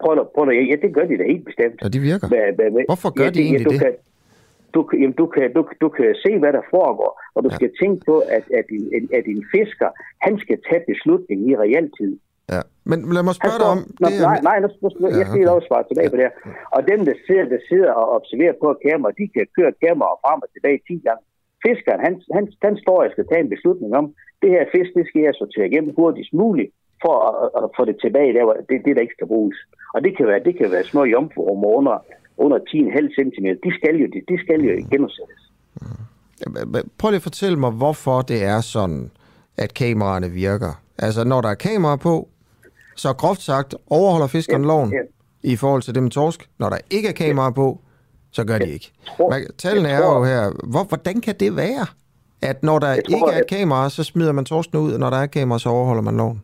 Prøv, prøv, at- ja, det gør de da helt bestemt. Ja, de virker. Hvad- hvad- hvad- Hvorfor gør de egentlig du det? Kan, du, kan- jamen, du, kan, du, du kan se, hvad der foregår, og du Ja. skal tænke på, at, at, en, at en fisker, han skal tage beslutningen i realtid. Ja. Men lad mig spørge dig om... Nå, Det er, nej, nej, Ja, jeg skal lov at svare tilbage på det her. Og dem, der sidder, der sidder og observerer på kamera, de kan køre kameraet frem og tilbage 10 gange. Fiskeren, han, han, han står og skal tage en beslutning om, det her fisk, det skal jeg sortere igennem hurtigst muligt, for at, at, få det tilbage der, hvor det, det der ikke skal bruges. Og det kan være, det kan være små jomfruer under, under 10,5 cm. De skal jo, de, de skal jo genudsættes. Prøv lige at fortælle mig, hvorfor det er sådan, at kameraerne virker. Altså, når der er kamera på, så groft sagt, overholder fiskeren Ja, loven ja. i forhold til det med torsk. Når der ikke er kamera på, så gør de ikke. Man, tallene er jo her, hvor, hvordan kan det være, at når der tror, ikke er et kamera, så smider man torsken ud, og når der er kamera, så overholder man loven?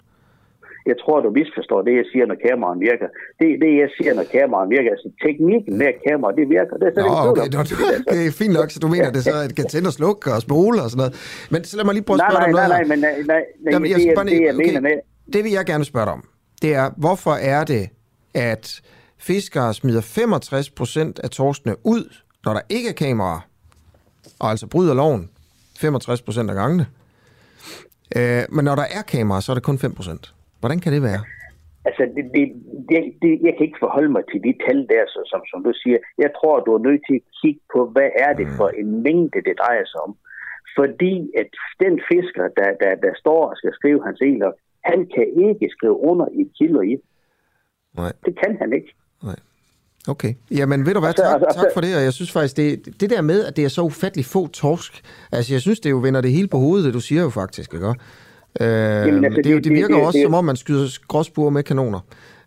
Jeg tror, du misforstår det, jeg siger, når kameraet virker. Det er det, jeg siger, når kameraet virker. Altså, teknikken med kameraet, det virker. Det er Nå, okay, det, var- det er fint nok, så du mener, det så at det kan tænde og slukke og spole og sådan noget. Men så lad mig lige prøve at Nej, spørge nej, dig om nej, noget nej, her. men nej, nej, nej Jamen, det, jeg skal bare det, jeg mener okay. med. Det vil jeg gerne spørge dig om. Det er, hvorfor er det, at fiskere smider 65 procent af torskene ud, når der ikke er kameraer, og altså bryder loven 65 procent af gangene. Øh, men når der er kameraer, så er det kun 5 procent. Hvordan kan det være? Altså, det, det, det, det, jeg kan ikke forholde mig til de tal der, så, som, som du siger. Jeg tror, du er nødt til at kigge på, hvad er det for en mængde, det drejer sig om. Fordi at den fisker, der, der, der står og skal skrive hans eler, han kan ikke skrive under i et kilo i. Nej. Det kan han ikke. Okay. Jamen, ved du hvad, Altså, tak, altså, tak for det, og jeg synes faktisk, det, det der med, at det er så ufattelig få torsk, altså jeg synes, det jo vender det hele på hovedet, det du siger jo faktisk, ikke? Øh, Jamen, altså, det, det, det det- virker det- også, det- som om man skyder gråsbuer med kanoner.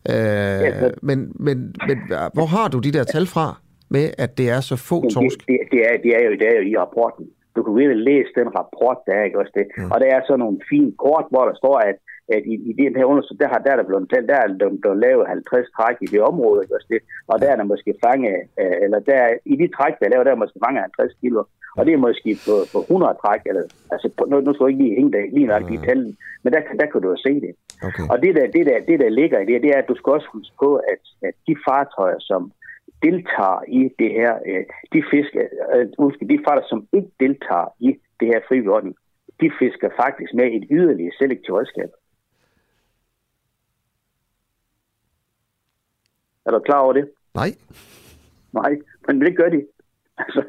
Øh, så- men, men, men hvor har du de der tal fra, med at det er så få torsk? Det, det, det, er, det, er jo, det er jo i rapporten. Du kan virkelig læse den rapport, der er, ikke også det? Mm. Og der er så nogle fine kort, hvor der står, at, at i, i den her undersøgelse, der, har, der er der blevet der er der blevet lavet 50 træk i det område, ikke også det? Og der er der måske fanget, øh, eller der, i de træk, der er lavet, der er måske fanget 50 kilo. Og det er måske på, på 100 træk, eller, altså nu, nu skal jeg ikke lige hænge der lige nok i tallene, men der, kan- der kan du jo se det. Okay. Og det der, det, der, det, der ligger i det, det er, at du skal også huske på, at, at de fartøjer, som deltager i det her, øh, de fisker, øh, undskyld, de fartøjer, som ikke deltager i det her frivillige de fisker faktisk med et yderligere selektivt redskab. Er du klar over det? Nej. Nej, men det gør de. Altså,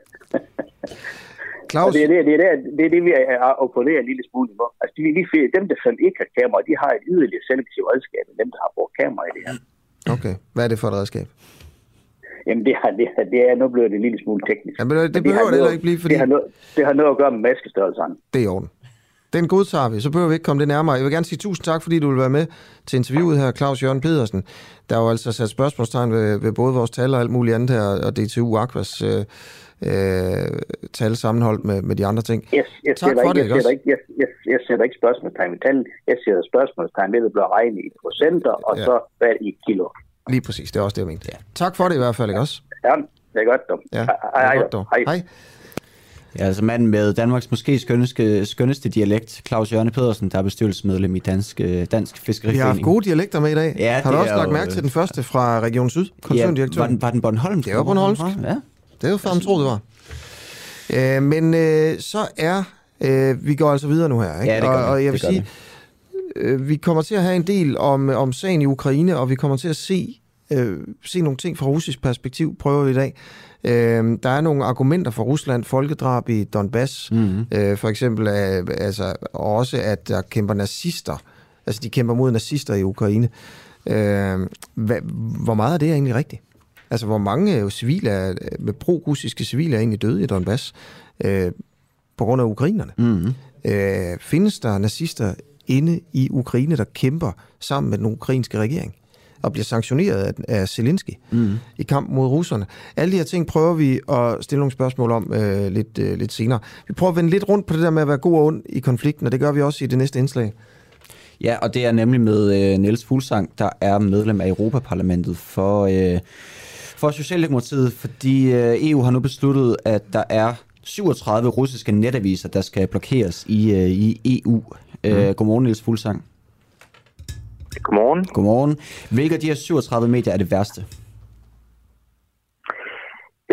Claus, det er det, det, er det, det, er det vi er- opponerer en lille smule på. Altså, de, de, dem, der som ikke har kamera, de har et yderligere selektivt redskab, end dem, der har brugt kamera i det her. okay. Hvad er det for et redskab? Jamen, det, har, det, har- det er, nu bliver det en lille smule teknisk. Jamen, det- det behøver har det heller ikke blive, fordi- Det har, noget, det har noget at gøre med maskestørrelserne. Det er i orden. Den godtager vi, så behøver vi ikke komme det nærmere. Jeg vil gerne sige tusind tak, fordi du vil være med til interviewet her, Claus Jørgen Pedersen. Der er jo altså sat spørgsmålstegn ved, ved både vores tal og alt muligt andet her, og DTU Aquas øh, øh, tal sammenholdt med, med de andre ting. Jeg, jeg, Tak for ikke, det, ikke jeg, også? ikke, jeg, jeg, jeg sætter ikke spørgsmålstegn ved tallet. Jeg sætter spørgsmålstegn ved, at det bliver regnet i procenter, og Ja. så hvad i kilo. Lige præcis, det er også det, jeg mente. Ja. Tak for det i hvert fald, ikke også? Ja, det er godt, dog. Ja, Hej, hej, hej. Hej. Ja, altså manden med Danmarks måske skønneste, skønneste dialekt, Claus Jørgen Pedersen, der er bestyrelsesmedlem i Dansk, øh, Dansk Vi har haft Fiskeriforening. gode dialekter med i dag. Ja, har du også lagt jo- mærke til den første fra Region Syd, ja, koncerndirektør? var, den, var den Bornholmsk? Det var Bornholmsk. Ja. Det er jo fandme tro, det var. Øh, men øh, så er... Øh, vi går altså videre nu her, ikke? Ja, det gør og, og jeg vil sige, øh, vi kommer til at have en del om, om sagen i Ukraine, og vi kommer til at se, øh, se nogle ting fra russisk perspektiv, prøver vi i dag. Øh, der er nogle argumenter for Rusland, folkedrab i Donbass, mm-hmm. øh, for eksempel, øh, altså, og også at der kæmper nazister, altså de kæmper mod nazister i Ukraine. Øh, hvad, hvor meget er det egentlig rigtigt? Altså, hvor mange øh, civile er, med pro-russiske civile er egentlig døde i Donbass øh, på grund af ukrainerne? Mm-hmm. Øh, findes der nazister inde i Ukraine, der kæmper sammen med den ukrainske regering og bliver sanktioneret af, af Zelensky mm. i kamp mod russerne? Alle de her ting prøver vi at stille nogle spørgsmål om øh, lidt, øh, lidt senere. Vi prøver at vende lidt rundt på det der med at være god og ond i konflikten, og det gør vi også i det næste indslag. Ja, og det er nemlig med øh, Niels Fuglsang, der er medlem af Europaparlamentet for, øh, for Socialdemokratiet, fordi øh, EU har nu besluttet, at der er 37 russiske netaviser, der skal blokeres i, øh, i EU. Øh, godmorgen, Niels Fuglsang. Godmorgen. Godmorgen. Hvilke af de her 37 medier er det værste?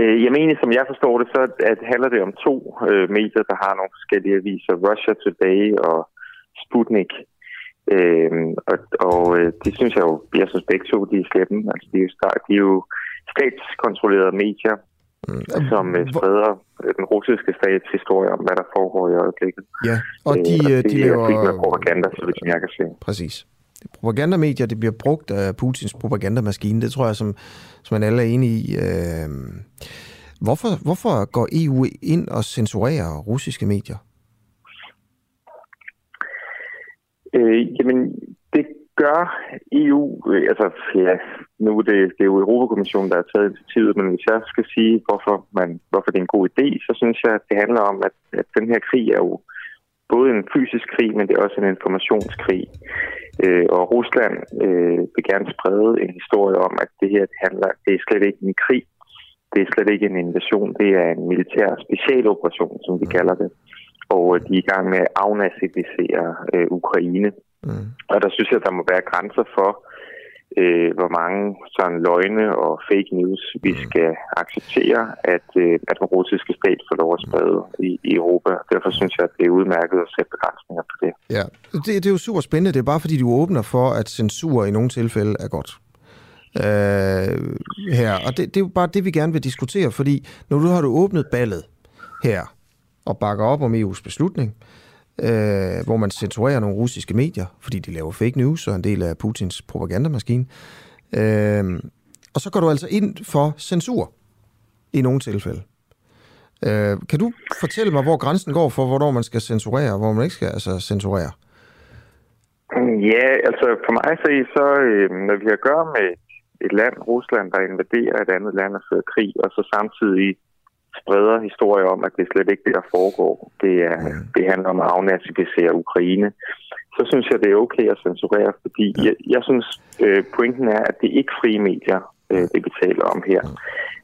Øh, Jeg mener, som jeg forstår det, så at handler det om to øh, medier, der har nogle forskellige aviser. Russia Today og Sputnik. Øhm, og og øh, det synes jeg jo, jeg synes begge to, de er slemme. Altså, de, er jo, de er jo statskontrollerede medier, mm. som øh, spreder øh, den russiske stats historie om, hvad der foregår i øjeblikket. Ja, og de, Øh, øh, det de er laver... primært propaganda, så vidt jeg kan se. Præcis. Propagandamedier, det bliver brugt af Putins propagandamaskine. Det tror jeg, som, som man alle er enige i. Øh, hvorfor, hvorfor går EU ind og censurerer russiske medier? Øh, jamen, det gør EU, øh, altså ja, nu er det, det er jo Europakommissionen, der har taget initiativet, men hvis jeg skal sige, hvorfor, man, hvorfor det er en god idé, så synes jeg, at det handler om, at, at den her krig er jo både en fysisk krig, men det er også en informationskrig. Øh, og Rusland øh, vil gerne sprede en historie om, at det her det handler, det er slet ikke en krig, det er slet ikke en invasion, det er en militær specialoperation, som vi kalder det. Og øh, de er i gang med at afnazificere øh, Ukraine. Mm. Og der synes jeg, der må være grænser for, øh, hvor mange sådan løgne og fake news vi skal acceptere, at, øh, at den russiske stat får lov at sprede i, i Europa. Derfor synes jeg, at det er udmærket at sætte begrænsninger på det. Ja, det, det er jo super spændende. Det er bare fordi, du åbner for, at censur i nogle tilfælde er godt. Øh, her. Og det, det er jo bare det, vi gerne vil diskutere, fordi når du har du åbnet ballet her, og bakker op om EU's beslutning, øh, øh, hvor man censurerer nogle russiske medier, fordi de laver fake news og en del af Putins propagandamaskine. Øh, og så går du altså ind for censur i nogle tilfælde. Øh, kan du fortælle mig, hvor grænsen går for, hvornår man skal censurere, og hvor man ikke skal altså, censurere? Ja, altså for mig at se, så øh, når vi har at gøre med et land, Rusland, der invaderer et andet land og fører krig, og så samtidig spreder historier om, at det slet ikke det, der foregår. Det, er, det handler om at afnazificere Ukraine. Så synes jeg, det er okay at censurere, fordi jeg, jeg synes, øh, pointen er, at det er ikke frie medier, øh, det vi taler om her.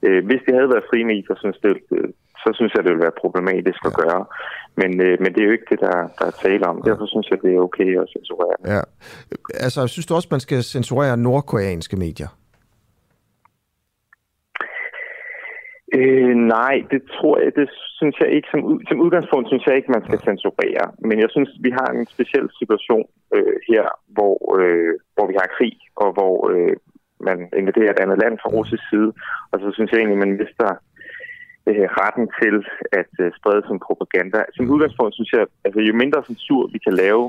Øh, hvis det havde været frie medier, synes det, øh, så synes jeg, det ville være problematisk at gøre. Men, øh, men det er jo ikke det, der, der er tale om. Derfor synes jeg, det er okay at censurere. Ja. Altså, synes du også, man skal censurere nordkoreanske medier? Øh, nej, det tror jeg, det synes jeg ikke. Som, som udgangspunkt synes jeg ikke, man skal censurere. Men jeg synes, vi har en speciel situation øh, her, hvor, øh, hvor vi har krig, og hvor øh, man invaderer et andet land fra russisk side. Og så synes jeg egentlig, man mister øh, retten til at øh, sprede som propaganda. Som udgangspunkt synes jeg, altså jo mindre censur vi kan lave,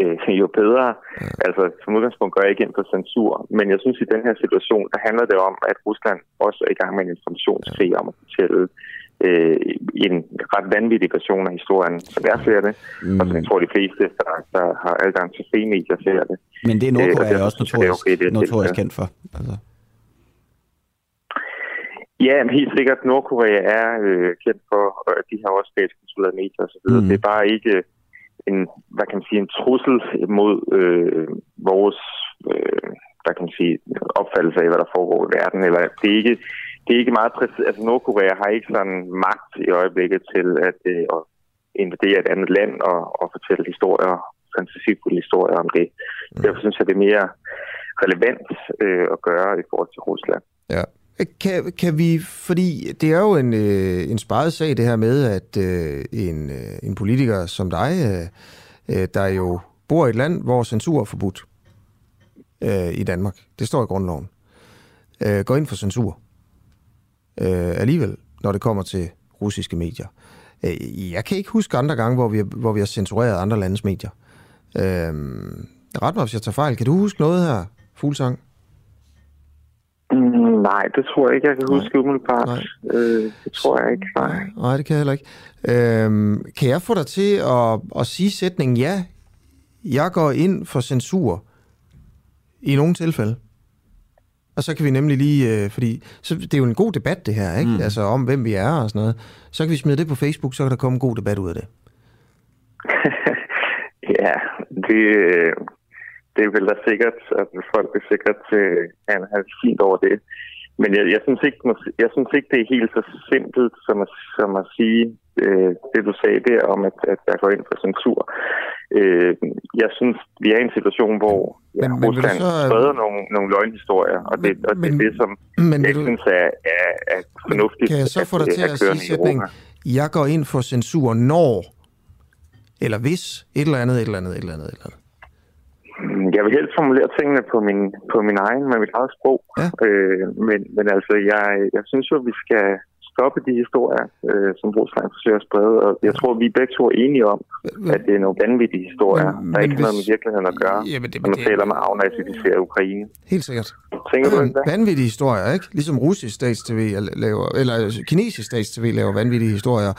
øh, jo bedre. Ja. Altså, som udgangspunkt går jeg ikke ind på censur, men jeg synes, i den her situation, der handler det om, at Rusland også er i gang med en informationskrig om at fortælle øh, en ret vanvittig version af historien, som jeg ser det, mm. og som jeg tror, de fleste, der, der har adgang til frie medier, ser det. Men det er Nordkorea øh, også notorisk, okay, det notorisk kendt for. Altså. Ja, men helt sikkert. Nordkorea er øh, kendt for, og de har også statskontrollerede medier osv. Mm. Det er bare ikke en, hvad kan man sige, en trussel mod øh, vores øh, hvad kan man sige, opfattelse af, hvad der foregår i verden. Eller det er ikke, det er ikke meget præcis. Altså Nordkorea har ikke sådan magt i øjeblikket til at, øh, at invadere et andet land og, og fortælle historier, fantasifulde historier om det. Mm. Derfor synes jeg, det er mere relevant øh, at gøre i forhold til Rusland. Ja. Kan, kan vi, fordi det er jo en, øh, en sparet sag det her med, at øh, en, øh, en politiker som dig, øh, øh der jo bor i et land, hvor censur er forbudt øh, i Danmark, det står i grundloven, øh, går ind for censur øh, alligevel, når det kommer til russiske medier. Øh, jeg kan ikke huske andre gange, hvor vi, hvor vi har censureret andre landes medier. Øh, ret mig, hvis jeg tager fejl. Kan du huske noget her, Fuglsang? Nej, det tror jeg ikke, jeg kan huske umiddelbart. Øh, det tror jeg ikke, nej. Nej, det kan jeg heller ikke. Øhm, kan jeg få dig til at, at sige sætningen, ja, jeg går ind for censur i nogle tilfælde? Og så kan vi nemlig lige, øh, fordi så, det er jo en god debat det her, ikke? Mm. Altså om hvem vi er og sådan noget. Så kan vi smide det på Facebook, så kan der komme en god debat ud af det. ja, det, det er vel da sikkert, at folk vil sikkert øh, have fint over det. Men jeg, jeg, synes ikke, jeg synes ikke, det er helt så simpelt som at, som at sige øh, det, du sagde der om, at, at jeg går ind for censur. Øh, jeg synes, vi er i en situation, hvor ja, men, Rusland så... spreder nogle, nogle løgnhistorier, og det, men, og det er det, som men, jeg du... synes er, er, er fornuftigt. Kan jeg så få dig til at sige sætningen, jeg går ind for censur, når, eller hvis, et eller andet, et eller andet, et eller andet, et eller andet? Jeg vil helst formulere tingene på min, på min egen, med mit eget sprog. Ja. Øh, men, men altså, jeg, jeg synes jo, at vi skal stoppe de historier, øh, som Rusland forsøger at sprede. Og jeg tror, vi begge to er enige om, at det er nogle vanvittige historier, men, der ikke har noget med virkeligheden at gøre, jamen, det, når man det, taler med at afnazificere Ukraine. Helt sikkert. Tænker du ikke Vanvittige historier, ikke? Ligesom russisk stats-tv laver, eller kinesisk stats-tv laver vanvittige historier.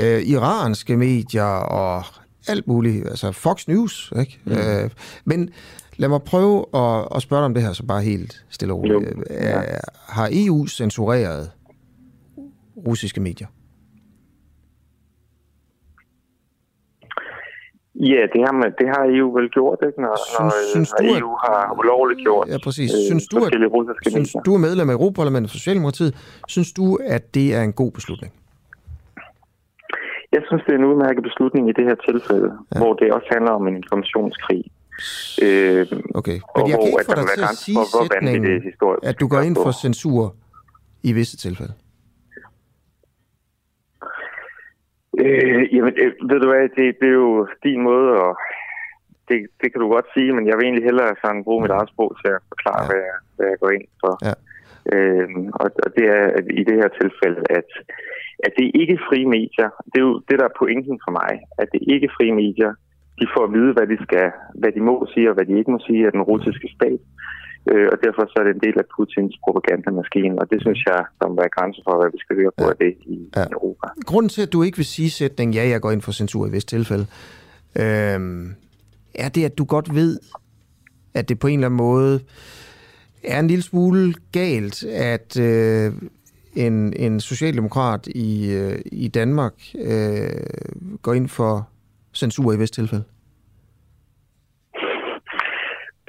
Øh, iranske medier og alt muligt. Altså Fox News, ikke? Mm. Øh, men Lad mig prøve at, at spørge dig om det her, så bare helt stille og roligt. Ja. Har EU censureret russiske medier? Ja, det har, man, det har EU vel gjort, ikke? Når, synes, når, synes når du, EU at, har ulovligt gjort ja, præcis. Synes, du, at, synes du er medlem af Europaparlamentet for Socialdemokratiet. Synes du, at det er en god beslutning? Jeg synes, det er en udmærket beslutning i det her tilfælde, ja. hvor det også handler om en informationskrig. Øh, okay, men jeg kan ikke få dig til at sige for, sætningen, at du går ind for censur i visse tilfælde. Øh, jamen, øh, ved du hvad, det, det er jo din måde, og det, det kan du godt sige, men jeg vil egentlig hellere sådan bruge mit eget sprog til at forklare, ja. hvad, jeg, hvad jeg går ind for. Ja. Øh, og, og det er at i det her tilfælde, at, at det er ikke frie medier. Det er jo det, der er pointen for mig, at det er ikke frie medier. De får at vide, hvad de skal, hvad de må sige og hvad de ikke må sige af den russiske stat. Øh, og derfor så er det en del af Putins propagandamaskine, og det synes jeg, der må være grænser for, hvad vi skal høre på ja. af det i, ja. Europa. Grunden til, at du ikke vil sige sætning, ja, jeg går ind for censur i vist tilfælde, øh, er det, at du godt ved, at det på en eller anden måde er en lille smule galt, at øh, en, en socialdemokrat i, øh, i Danmark øh, går ind for censur i vist tilfælde?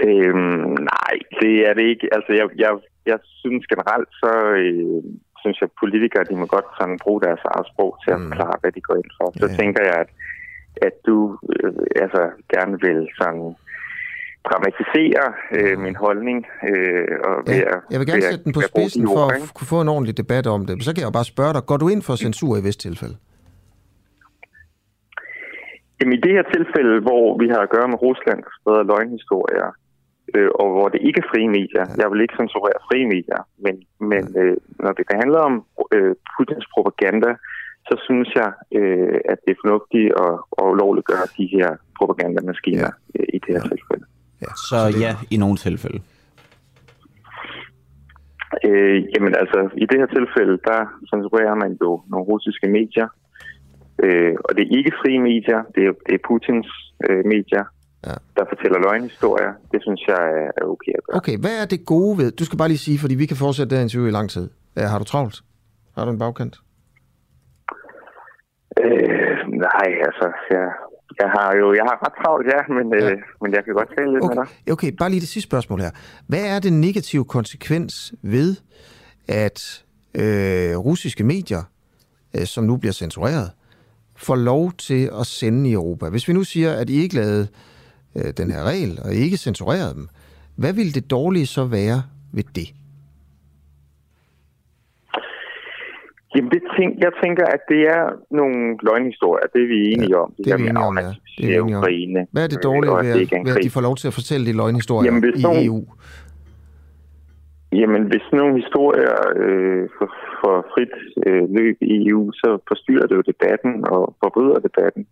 Øhm, nej, det er det ikke. Altså, jeg, jeg, jeg synes generelt, så øh, synes jeg, at politikere, de må godt sådan bruge deres eget sprog til at mm. forklare, hvad de går ind for. Så ja. tænker jeg, at, at du øh, altså, gerne vil sådan dramatisere øh, min holdning. Øh, og ja, at, jeg vil gerne sætte den på spidsen for at kunne få en ordentlig debat om det. Så kan jeg bare spørge dig, går du ind for censur i vist tilfælde? Jamen i det her tilfælde, hvor vi har at gøre med Rusland, der spreder løgnhistorier, øh, og hvor det ikke er frie medier. Jeg vil ikke censurere frie medier, men, men øh, når det kan handle om øh, Putins propaganda, så synes jeg, øh, at det er fornuftigt at, at lovliggøre de her propagandamaskiner ja. øh, i det her ja. tilfælde. Ja, så ja, i nogle tilfælde. Øh, jamen altså, i det her tilfælde, der censurerer man jo nogle russiske medier, øh, og det er ikke frie medier, det er, det er Putins øh, medier, ja. der fortæller løgnhistorier. Det synes jeg er okay at gøre. Okay, hvad er det gode ved... Du skal bare lige sige, fordi vi kan fortsætte det her interview i lang tid. Ja, har du travlt? Har du en bagkant? Øh, nej, altså, jeg, jeg har jo jeg har ret travlt, ja, men, ja. Øh, men jeg kan godt tale lidt okay. med dig. Okay, bare lige det sidste spørgsmål her. Hvad er den negative konsekvens ved, at øh, russiske medier, øh, som nu bliver censureret, får lov til at sende i Europa? Hvis vi nu siger, at I ikke lavede øh, den her regel, og ikke censurerede dem, hvad ville det dårlige så være ved det? Jamen, det tænk, jeg tænker, at det er nogle løgnhistorier. Det er vi enige ja, om. Det, det er vi enige om, ja. Det er enige om. Hvad er det dårlige ved, at, ved, at de får lov til at fortælle de løgnhistorier Jamen, i nogle, EU? Jamen, hvis nogle historier øh, får, får frit øh, løb i EU, så forstyrrer det jo debatten og forbryder debatten.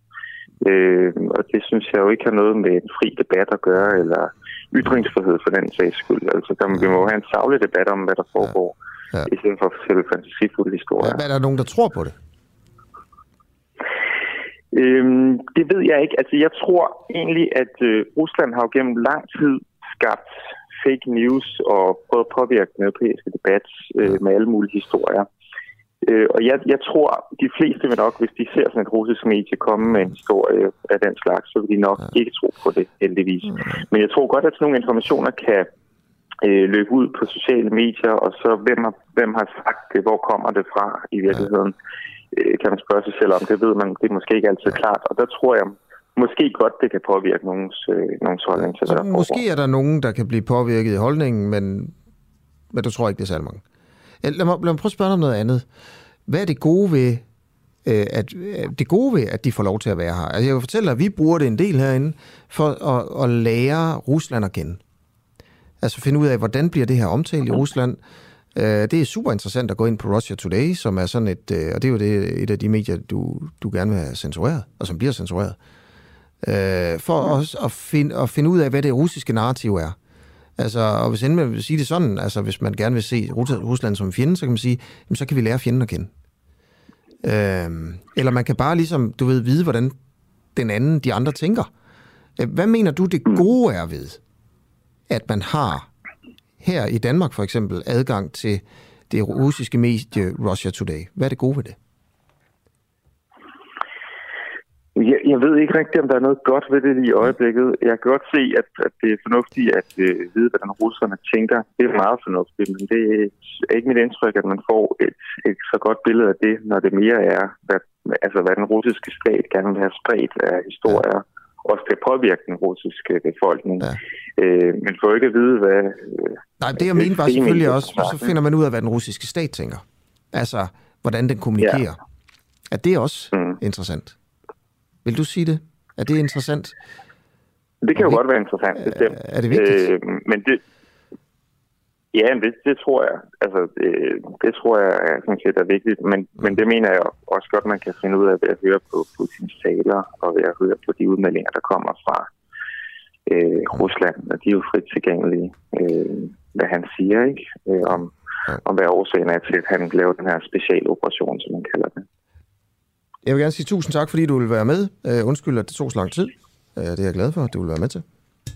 Øh, og det synes jeg jo ikke har noget med en fri debat at gøre, eller ytringsfrihed for den sags skyld. Altså, der, vi må have en savlig debat om, hvad der foregår, ja. Ja. i stedet for at fortælle fantasifulde historier. Ja, er der nogen, der tror på det? Øhm, det ved jeg ikke. Altså, jeg tror egentlig, at øh, Rusland har jo gennem lang tid skabt fake news og prøvet at påvirke den europæiske debat øh, med alle mulige historier. Øh, og jeg, jeg tror, de fleste vil nok, hvis de ser sådan et russisk medie komme med en historie af den slags, så vil de nok ja. ikke tro på det, heldigvis. Mm. Men jeg tror godt, at sådan nogle informationer kan øh, løbe ud på sociale medier, og så hvem har, hvem har sagt det, hvor kommer det fra i virkeligheden, øh, kan man spørge sig selv om. Det ved man, det er måske ikke altid klart. Og der tror jeg, måske godt det kan påvirke nogens, øh, nogens holdning til så det. Måske er der nogen, der kan blive påvirket i holdningen, men, men du tror ikke, det er særlig mange. Lad mig, lad mig prøve at spørge dig om noget andet. Hvad er det gode ved, øh, at, det gode ved, at de får lov til at være her? Altså, jeg vil fortælle dig, at vi bruger det en del herinde for at, at lære Rusland at kende. Altså finde ud af, hvordan bliver det her omtalt i Rusland. Øh, det er super interessant at gå ind på Russia Today, som er sådan et, øh, og det er jo det, et af de medier, du, du gerne vil have censureret, og som bliver censureret. For også at, finde, at finde ud af, hvad det russiske narrativ er. Altså, og hvis endelig man vil sige det sådan, altså hvis man gerne vil se Rusland som fjende, så kan man sige, jamen, så kan vi lære fjenden at kende. Øhm, eller man kan bare ligesom, du ved, vide, hvordan den anden, de andre tænker. Øh, hvad mener du, det gode er ved, at man har her i Danmark for eksempel adgang til det russiske medie Russia Today? Hvad er det gode ved det? Jeg, jeg ved ikke rigtigt, om der er noget godt ved det lige i øjeblikket. Jeg kan godt se, at, at det er fornuftigt at øh, vide, hvordan russerne tænker. Det er meget fornuftigt, men det er ikke mit indtryk, at man får et, et så godt billede af det, når det mere er, hvad, altså, hvad den russiske stat gerne vil have spredt af historier, ja. Også til at påvirke den russiske befolkning. Ja. Øh, men får ikke at vide, hvad... Øh, Nej, det jeg mener var selvfølgelig også, så finder man ud af, hvad den russiske stat tænker. Altså, hvordan den kommunikerer. Ja. At det er også mm. interessant. Vil du sige det? Er det interessant? Det kan jo godt være interessant, bestemt. Er det vigtigt? Øh, men det, ja, det, det tror jeg. Altså, det, det tror jeg er, sådan set er vigtigt. Men, men det mener jeg også godt, man kan finde ud af ved at høre på Putins taler og ved at høre på de udmeldinger, der kommer fra øh, Rusland. Og de er jo frit tilgængelige, øh, hvad han siger, ikke? Øh, om, om hvad årsagen er til, at han laver den her specialoperation, som man kalder det. Jeg vil gerne sige tusind tak, fordi du vil være med. Uh, undskyld, at det tog så lang tid. Uh, det er jeg glad for, at du vil være med til.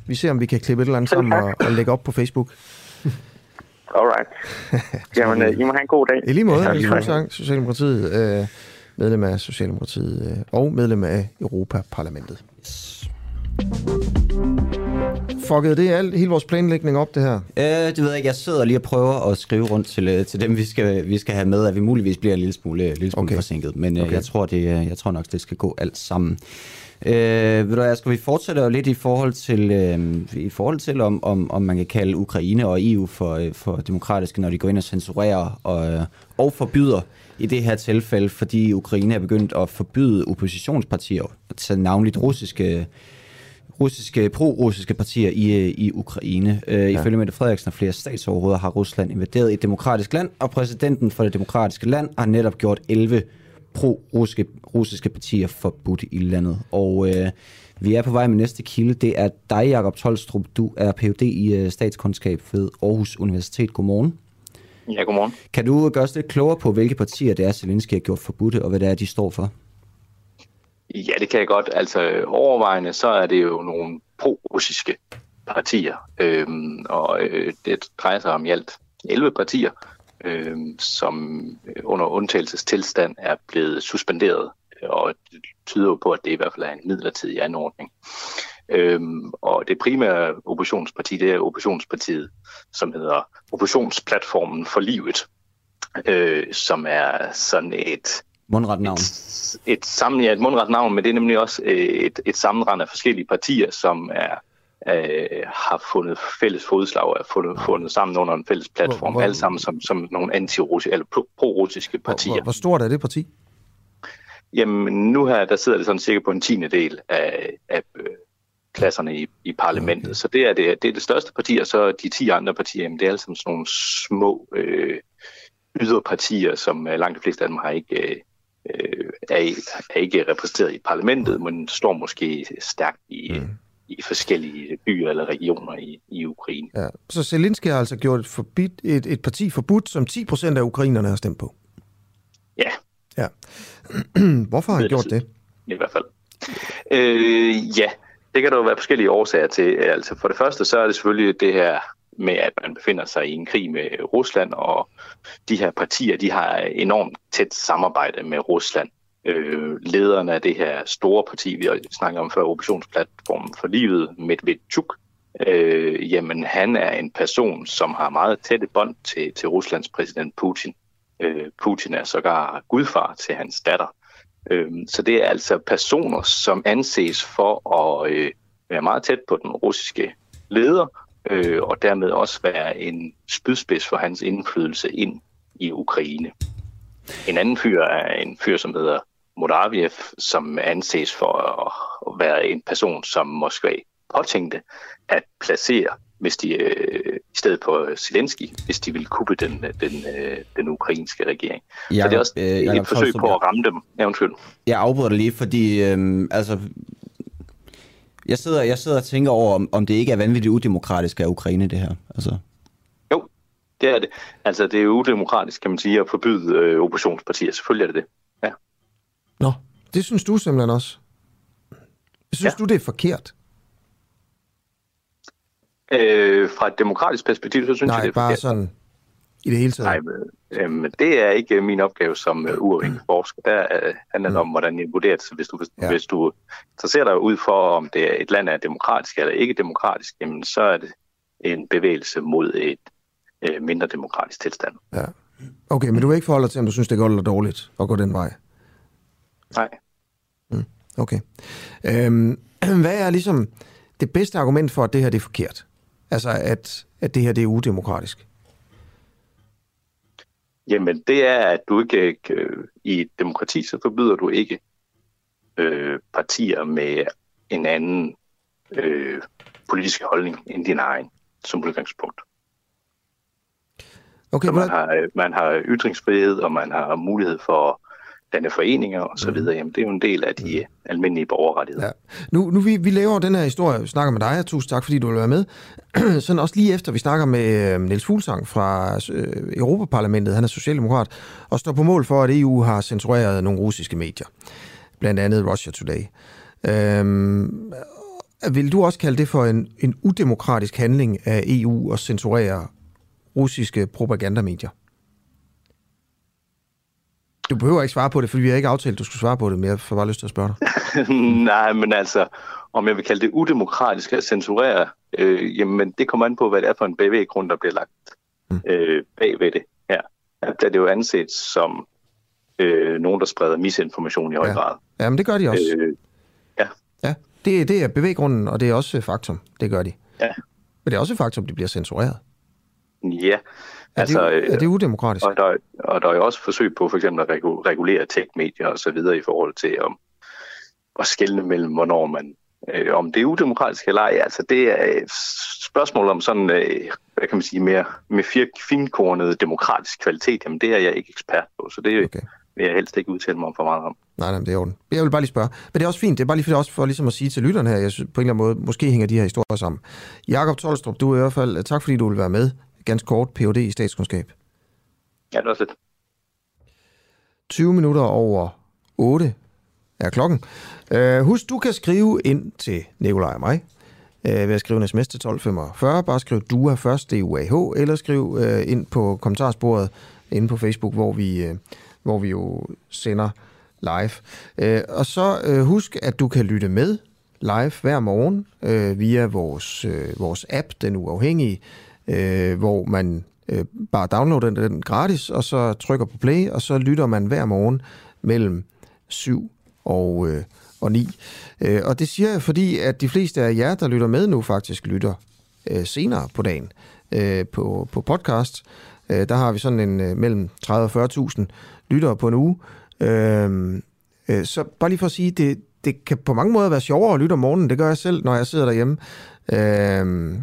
Vi ser, om vi kan klippe et eller andet sammen og, og lægge op på Facebook. Alright. Jamen, uh, I må have en god dag. I lige måde, ja, sang Socialdemokratiet, uh, medlem af Socialdemokratiet uh, og medlem af Europaparlamentet. Yes fuckede det alt, hele vores planlægning op, det her? Øh, det ved jeg ikke. Jeg sidder lige og prøver at skrive rundt til, øh, til dem, vi skal, vi skal have med, at vi muligvis bliver en lille smule, lille smule okay. forsinket. Men øh, okay. jeg, tror, det, jeg tror nok, det skal gå alt sammen. Øh, ved du skal vi fortsætte lidt i forhold til, øh, i forhold til om, om, om man kan kalde Ukraine og EU for, øh, for demokratiske, når de går ind og censurerer og, øh, og forbyder i det her tilfælde, fordi Ukraine er begyndt at forbyde oppositionspartier, til navnligt russiske russiske, pro-russiske partier i, øh, i Ukraine. Øh, ja. Ifølge Mette Frederiksen og flere statsoverhoveder har Rusland invaderet et demokratisk land, og præsidenten for det demokratiske land har netop gjort 11 pro-russiske russiske partier forbudt i landet. Og øh, vi er på vej med næste kilde. Det er dig, Jakob Tolstrup. Du er Ph.D. i øh, statskundskab ved Aarhus Universitet. Godmorgen. Ja, godmorgen. Kan du gøre os lidt klogere på, hvilke partier det er, Zelensky har gjort forbudte, og hvad det er, de står for? Ja, det kan jeg godt. Altså overvejende, så er det jo nogle pro-russiske partier, øhm, og øh, det drejer sig om i alt 11 partier, øhm, som under undtagelsestilstand er blevet suspenderet, og det tyder jo på, at det i hvert fald er en midlertidig anordning. Øhm, og det primære oppositionsparti, det er oppositionspartiet, som hedder Oppositionsplatformen for Livet, øh, som er sådan et Mundret navn. Et, et, sammen, ja, et mundret navn, men det er nemlig også øh, et, et sammenrend af forskellige partier, som er, øh, har fundet fælles fodslag og fundet, fundet sammen under en fælles platform, hvor, hvor, alle sammen som, som nogle anti-russiske eller pro-russiske partier. Hvor, hvor stort er det parti? Jamen, nu her, der sidder det sådan cirka på en tiende del af, af øh, pladserne i, i parlamentet. Okay. Så det er det, det er det største parti, og så de 10 andre partier, jamen, det er alle sammen sådan nogle små øh, yderpartier, som øh, langt de fleste af dem har ikke, øh, øh, er, er ikke repræsenteret i parlamentet, men står måske stærkt i, mm. I forskellige byer eller regioner i, i Ukraine. Ja. Så Zelensky har altså gjort et, forbid, et, et parti forbudt, som 10 procent af ukrainerne har stemt på? Ja. ja. Hvorfor har han gjort det? I hvert fald. Øh, ja, det kan der jo være forskellige årsager til. Altså for det første, så er det selvfølgelig det her med, at man befinder sig i en krig med Rusland, og de her partier, de har enormt tæt samarbejde med Rusland. Øh, lederen af det her store parti, vi har snakket om før, oppositionsplatformen for livet, Medvedchuk, øh, jamen han er en person, som har meget tætte bånd til, til Ruslands præsident Putin. Øh, Putin er sågar gudfar til hans datter. Øh, så det er altså personer, som anses for at øh, være meget tæt på den russiske leder, øh, og dermed også være en spydspids for hans indflydelse ind i Ukraine. En anden fyr er en fyr, som hedder Moraviev, som anses for at være en person, som Moskva påtænkte at placere, hvis de øh, i stedet på Zelensky, hvis de ville kuppe den, den, øh, den ukrainske regering. Ja, så det er også øh, et forsøg på at ramme dem. Ja, undskyld. Jeg afbryder lige, fordi øh, altså, jeg sidder, jeg sidder og tænker over, om, om det ikke er vanvittigt udemokratisk af Ukraine, det her. Altså. Jo, det er det. Altså, det er udemokratisk, kan man sige, at forbyde øh, oppositionspartier. Selvfølgelig er det det. Nå, det synes du simpelthen også. Synes ja. du, det er forkert? Øh, fra et demokratisk perspektiv, så synes Nej, jeg, det er bare forkert. sådan i det hele taget. Nej, men, øhm, det er ikke min opgave som uh, uafhængig forsker. Der uh, handler det om, hvordan det vurderes. Så hvis du, ja. hvis du interesserer dig ud for, om det er et land er demokratisk eller ikke demokratisk, jamen, så er det en bevægelse mod et uh, mindre demokratisk tilstand. Ja. Okay, men du vil ikke forholde dig til, om du synes, det er godt eller dårligt at gå den vej? Nej. Mm, okay. Øhm, hvad er ligesom det bedste argument for, at det her det er forkert? Altså, at, at det her det er udemokratisk? Jamen, det er, at du ikke øh, i et demokrati, så forbyder du ikke øh, partier med en anden øh, politisk holdning end din egen som udgangspunkt. Okay, så man, har, øh, man har ytringsfrihed, og man har mulighed for danne foreninger og så videre. Jamen, det er jo en del af de almindelige borgerrettigheder. Ja. Nu, nu vi, vi laver den her historie, vi snakker med dig, og tusind tak, fordi du vil være med. Sådan også lige efter, vi snakker med øh, Niels Fuglsang fra øh, Europaparlamentet, han er socialdemokrat, og står på mål for, at EU har censureret nogle russiske medier. Blandt andet Russia Today. Øhm, vil du også kalde det for en, en udemokratisk handling af EU at censurere russiske propagandamedier? Du behøver ikke svare på det, for vi har ikke aftalt, at du skulle svare på det, men jeg får bare lyst til at spørge dig. Nej, men altså, om jeg vil kalde det udemokratisk at censurere, øh, jamen det kommer an på, hvad det er for en bevæggrund, der bliver lagt mm. øh, bag ved det her. Der er det jo anset som øh, nogen, der spreder misinformation i høj ja. grad. Ja, men det gør de også. Øh, ja. Ja, det, det er bevæggrunden, og det er også faktum. Det gør de. Ja. Men det er også faktum, de bliver censureret. Ja. Er det, altså, er det udemokratisk? Og der, og der er jo også forsøg på for eksempel at regulere tech-medier og så videre i forhold til om, at skelne mellem, hvornår man, øh, om det er udemokratisk eller ej. Altså det er et spørgsmål om sådan, øh, hvad kan man sige, mere med finkornet demokratisk kvalitet. Jamen det er jeg ikke ekspert på, så det okay. vil jeg helst ikke udtale mig om for meget om. Nej, nej, det er orden. Jeg vil bare lige spørge. Men det er også fint. Det er bare lige for, også for ligesom at sige til lytterne her, jeg synes, på en eller anden måde, måske hænger de her historier sammen. Jakob Tolstrup, du er i hvert fald, tak fordi du vil være med ganske kort Ph.D. i statskundskab. Ja, det var lidt. 20 minutter over 8 er klokken. Uh, husk, du kan skrive ind til Nikolaj og mig uh, ved at skrive en sms til 1245. Bare skriv DUA først, D-U-A-H, eller skriv uh, ind på kommentarsporet inde på Facebook, hvor vi, uh, hvor vi jo sender live. Uh, og så uh, husk, at du kan lytte med live hver morgen uh, via vores, uh, vores app, Den Uafhængige, øh, hvor man øh, bare downloader den, den gratis, og så trykker på play, og så lytter man hver morgen mellem 7 og, øh, og 9. Øh, og det siger jeg, fordi at de fleste af jer, der lytter med nu, faktisk lytter øh, senere på dagen øh, på, på podcast. Øh, der har vi sådan en øh, mellem 30 og 40.000 lyttere på en uge. Øh, øh, så bare lige for at sige, det, det kan på mange måder være sjovere at lytte om morgenen. Det gør jeg selv, når jeg sidder derhjemme. Øh,